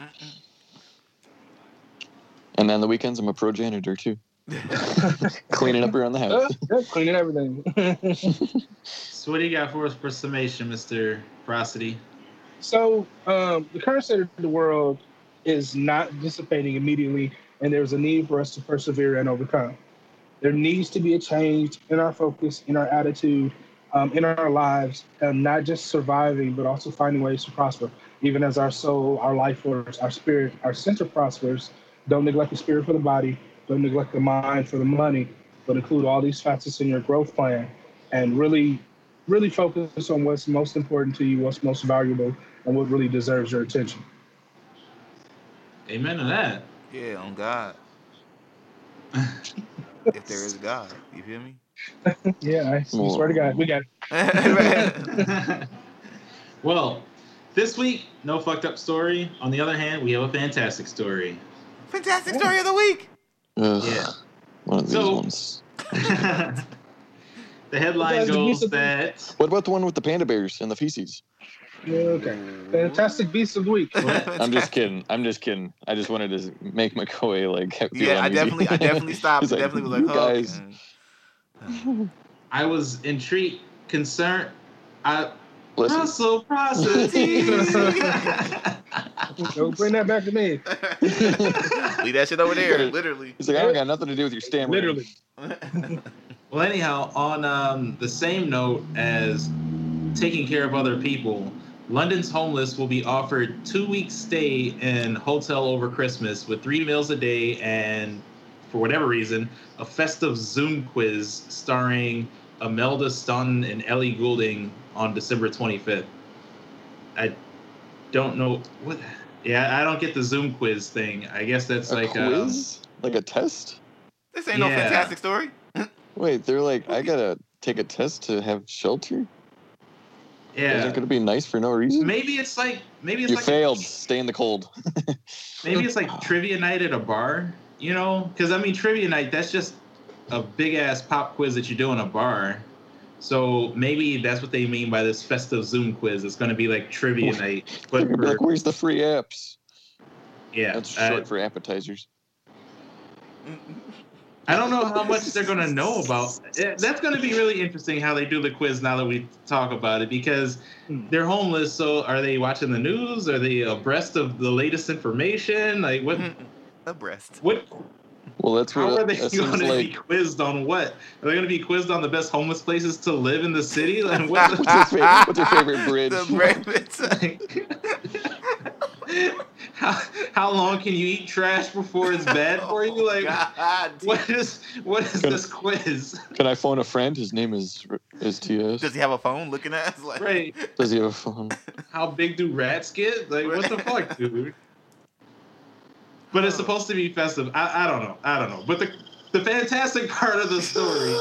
Speaker 2: And on the weekends, I'm a pro janitor too, cleaning up around the
Speaker 4: Uh,
Speaker 2: house.
Speaker 4: yeah, cleaning everything.
Speaker 3: So what do you got for us for summation, Mr. Prosody?
Speaker 4: so um, the current state of the world is not dissipating immediately, and there's a need for us to persevere and overcome. There needs to be a change in our focus, in our attitude, um, in our lives, and not just surviving, but also finding ways to prosper. Even as our soul, our life force, our spirit, our center prospers, don't neglect the spirit for the body, don't neglect the mind for the money, but include all these facets in your growth plan and really, really focus on what's most important to you, what's most valuable, and what really deserves your attention.
Speaker 3: Amen to that.
Speaker 1: Yeah, on God. if there is a God, you feel me?
Speaker 4: Yeah, I swear to God, we got it.
Speaker 3: well, this week, no fucked up story. On the other hand, we have a fantastic story.
Speaker 1: Fantastic story of the week.
Speaker 2: Ugh,
Speaker 3: Yeah.
Speaker 2: One of these
Speaker 3: So-
Speaker 2: ones.
Speaker 3: the headline goes
Speaker 4: the-
Speaker 3: that
Speaker 2: What about the one with the panda bears and the feces?
Speaker 4: Yeah, okay. Fantastic beast of the week.
Speaker 2: I'm just kidding. I'm just kidding. I just wanted to make McCoy like feel
Speaker 1: Yeah, I definitely, I definitely stopped.
Speaker 2: He's like,
Speaker 1: definitely was like,
Speaker 2: "You
Speaker 1: oh,
Speaker 2: guys."
Speaker 1: okay.
Speaker 3: I was intrigued, concerned. I
Speaker 2: Bless you.
Speaker 3: Russell Prosody.
Speaker 4: Don't bring that back to me.
Speaker 1: Leave that shit over there, literally.
Speaker 2: He's like, I don't got nothing to do with your stammer.
Speaker 4: Literally.
Speaker 3: Well, anyhow, on um, the same note as taking care of other people, London's homeless will be offered two weeks stay in hotel over Christmas with three meals a day and, for whatever reason, a festive Zoom quiz starring Imelda Staunton and Ellie Goulding on December 25th. I don't know what. Yeah, I don't get the Zoom quiz thing. I guess that's
Speaker 2: A
Speaker 3: like um,
Speaker 2: quiz? like a test?
Speaker 1: This ain't no fantastic story.
Speaker 2: Wait, they're like, I gotta take a test to have shelter? Yeah, is
Speaker 3: yeah.
Speaker 2: that gonna be nice for no reason?
Speaker 3: Maybe it's like maybe it's
Speaker 2: You
Speaker 3: like
Speaker 2: failed. Stay in the cold.
Speaker 3: Maybe it's like trivia night at a bar, you know? Because I mean, trivia night, that's just a big ass pop quiz that you do in a bar. So maybe that's what they mean by this festive Zoom quiz. It's going to be like trivia night, but
Speaker 2: They're gonna be
Speaker 3: for,
Speaker 2: like, where's the free apps?
Speaker 3: yeah,
Speaker 2: That's
Speaker 3: uh,
Speaker 2: for appetizers.
Speaker 3: I don't know how much they're going to know about. That's going to be really interesting how they do the quiz now that we talk about it because
Speaker 4: Hmm.
Speaker 3: they're homeless. So are they watching the news? Are they abreast of the latest information? Like what?
Speaker 1: abreast.
Speaker 3: What
Speaker 2: Well, that's
Speaker 3: How
Speaker 2: what
Speaker 3: are they going
Speaker 2: seems
Speaker 3: to
Speaker 2: like.
Speaker 3: be quizzed on what? Are they going to be quizzed on the best homeless places to live in the city? Like, what
Speaker 2: What's, his favorite, what's your favorite bridge?
Speaker 1: The breakfast.
Speaker 3: how, how long can you eat trash before it's bad for you? Oh, like,
Speaker 1: God.
Speaker 3: what is what is
Speaker 2: Can-
Speaker 3: this quiz?
Speaker 2: Can I phone a friend? His name is is TS.
Speaker 1: Does he have a phone looking at us? Like,
Speaker 3: Right?
Speaker 2: Does he have a phone?
Speaker 3: How big do rats get? Like, what the fuck, dude? But it's supposed to be festive. I, I don't know. I don't know. But the the fantastic part of the story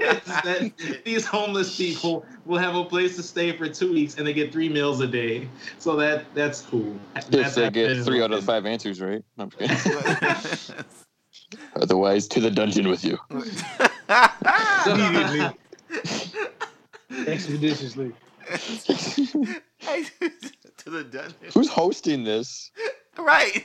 Speaker 3: is that these homeless people will have a place to stay for two weeks and they get three meals a day. So that that's cool.
Speaker 2: If
Speaker 3: That's
Speaker 2: they get three out of the five answers right. I'm just kidding. Otherwise, to the dungeon with you.
Speaker 4: Immediately. Expeditiously.
Speaker 1: to the dungeon.
Speaker 2: Who's hosting this?
Speaker 1: Right.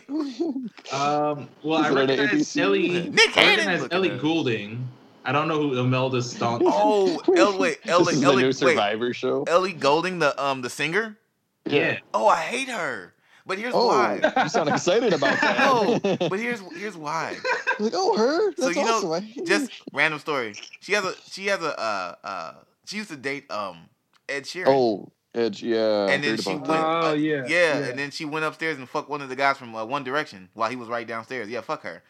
Speaker 3: Um, well, I
Speaker 2: Is it on
Speaker 3: recognize
Speaker 2: ABC?
Speaker 3: Ellie.
Speaker 1: Nick
Speaker 3: I
Speaker 1: Cannon
Speaker 3: recognize
Speaker 1: looking
Speaker 3: Ellie
Speaker 1: at.
Speaker 3: Goulding. I I don't know who Imelda Staunton.
Speaker 1: Oh, El, wait,
Speaker 2: this
Speaker 1: Ellie,
Speaker 2: is the
Speaker 1: Ellie,
Speaker 2: new
Speaker 1: wait,
Speaker 2: Survivor show.
Speaker 1: Ellie Goulding, the um, the singer.
Speaker 3: yeah.
Speaker 1: Oh, I hate her. But here's
Speaker 2: Oh,
Speaker 1: why.
Speaker 2: you sound excited about that.
Speaker 1: No, but here's here's why.
Speaker 2: like, oh, her?
Speaker 1: So
Speaker 2: That's
Speaker 1: you know,
Speaker 2: awesome. I hate
Speaker 1: Just random story. She has a she has a uh uh she used to date um Ed Sheeran.
Speaker 2: Oh, Edge, yeah.
Speaker 1: And then she went.
Speaker 2: that.
Speaker 4: Oh,
Speaker 1: uh,
Speaker 4: yeah,
Speaker 1: yeah,
Speaker 4: yeah.
Speaker 1: and then she went upstairs and fucked one of the guys from uh, One Direction while he was right downstairs. Yeah, fuck her.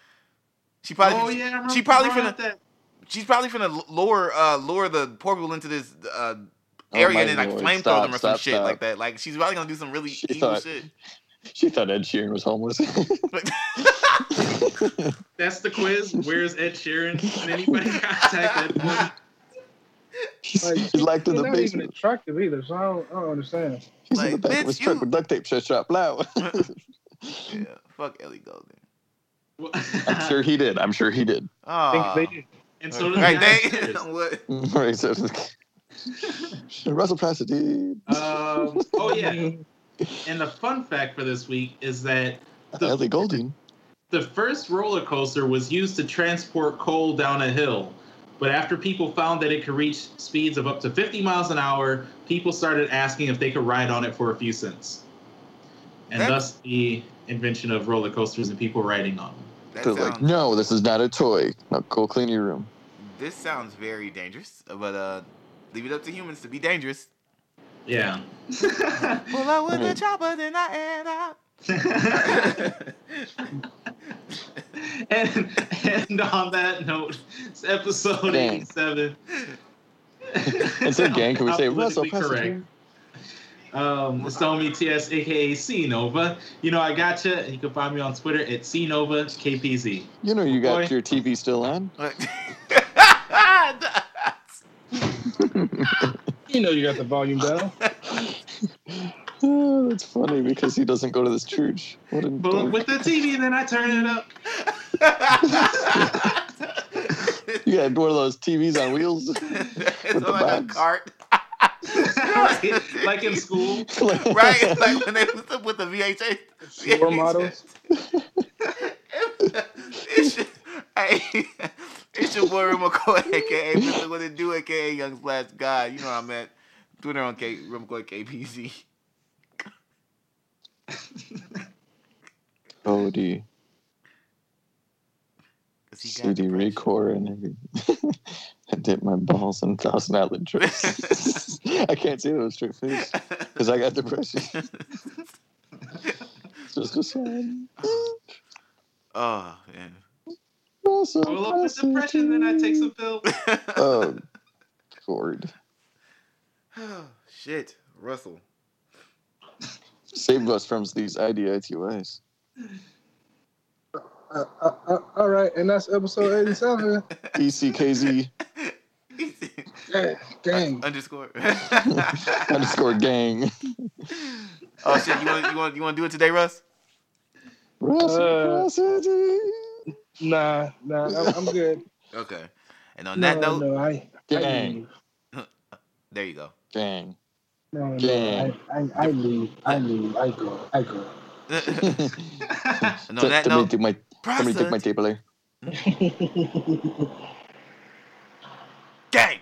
Speaker 1: She probably.
Speaker 3: oh yeah, I
Speaker 1: she probably finna-
Speaker 3: that.
Speaker 1: She's probably finna lure uh lure the poor people into this uh
Speaker 2: Oh,
Speaker 1: area
Speaker 2: my
Speaker 1: and then like flamethrow them or some shit
Speaker 2: stop.
Speaker 1: like that. Like she's probably gonna do some really
Speaker 2: She
Speaker 1: evil
Speaker 2: thought-
Speaker 1: shit.
Speaker 2: She thought Ed Sheeran was homeless.
Speaker 3: That's the quiz. Where's Ed Sheeran? Can anybody contact Ed? Wood?
Speaker 2: He's,
Speaker 4: Like,
Speaker 2: he's locked in
Speaker 4: He's
Speaker 2: the
Speaker 4: not even attractive either, so I don't, I don't understand.
Speaker 2: He's in the
Speaker 1: Like,
Speaker 2: back of
Speaker 1: bitch,
Speaker 2: his truck with duct tape shut shop loud.
Speaker 1: yeah, fuck Ellie Goulding.
Speaker 2: I'm sure he did. I'm sure he did.
Speaker 4: I
Speaker 1: Oh,
Speaker 4: think they did.
Speaker 3: and so does
Speaker 1: right,
Speaker 3: Ed
Speaker 1: they, what?
Speaker 2: Right, so Russell Pasadena.
Speaker 3: Um, oh yeah, and the fun fact for this week is that the-
Speaker 2: Ellie Goulding.
Speaker 3: the first roller coaster was used to transport coal down a hill. But after people found that it could reach speeds of up to 50 miles an hour, people started asking if they could ride on it for a few cents. And
Speaker 1: That-
Speaker 3: thus the invention of roller coasters and people riding on them.
Speaker 1: That
Speaker 2: like, no, this is not a toy. Now go clean your room.
Speaker 1: this sounds very dangerous, but uh, leave it up to humans to be dangerous.
Speaker 3: Yeah.
Speaker 1: Pull out with the
Speaker 2: Right.
Speaker 1: chopper, then I add out.
Speaker 3: and, and on that note, it's episode
Speaker 2: Gang.
Speaker 3: 87.
Speaker 2: Instead of gang, can we say Russell
Speaker 3: politically
Speaker 2: Pasadena?
Speaker 3: Um, it's Tommy TS, aka C Nova. You know, I gotcha. You can find me on Twitter at C Nova KPZ.
Speaker 2: You know you got
Speaker 3: Boy.
Speaker 2: your TV still on.
Speaker 4: You know you got the volume down.
Speaker 2: Oh, that's funny because he doesn't go to this church. What a
Speaker 3: But
Speaker 2: dork.
Speaker 3: with the TV, then I turn it up.
Speaker 2: You got one of those TVs on wheels.
Speaker 1: it's
Speaker 2: the
Speaker 1: like a cart.
Speaker 3: right? Like in school.
Speaker 1: right? Like when they was up with the VHS.
Speaker 4: Floor models.
Speaker 1: it's your, hey, it's your boy Remo McCoy, aka Mr. What It Do, aka Young Splash Guy. You know what I'm at. Twitter on K Remo McCoy KPZ.
Speaker 2: Oh, Cody,
Speaker 1: 'Cause he
Speaker 2: CD
Speaker 1: depression.
Speaker 2: Recore, and every- I dip my balls in Thousand Island drinks. I can't see that with a straight face because I got depression. Just a sign.
Speaker 1: oh man.
Speaker 2: Russell
Speaker 3: Roll up with depression, then I take some pills.
Speaker 2: Oh, Gord.
Speaker 1: oh, shit, Russell.
Speaker 2: Save us from these IDITYs.
Speaker 4: Uh, uh, uh, all right, and that's episode 87.
Speaker 2: E ECKZ
Speaker 4: Yeah, dang.
Speaker 1: Underscore.
Speaker 2: underscore gang.
Speaker 1: oh shit! You want you want you want to do it today, Russ?
Speaker 2: Russell
Speaker 4: Uh, Nah, nah, I'm, I'm good.
Speaker 1: Okay. And on
Speaker 4: No,
Speaker 1: that note,
Speaker 4: no, I, I
Speaker 2: Gang.
Speaker 4: leave.
Speaker 1: there you go.
Speaker 2: Gang.
Speaker 4: No, no, I, I, I leave. I leave. I go. I go.
Speaker 1: and on that
Speaker 2: Somebody
Speaker 1: note,
Speaker 2: take my, somebody take my table eh? there.
Speaker 1: gang.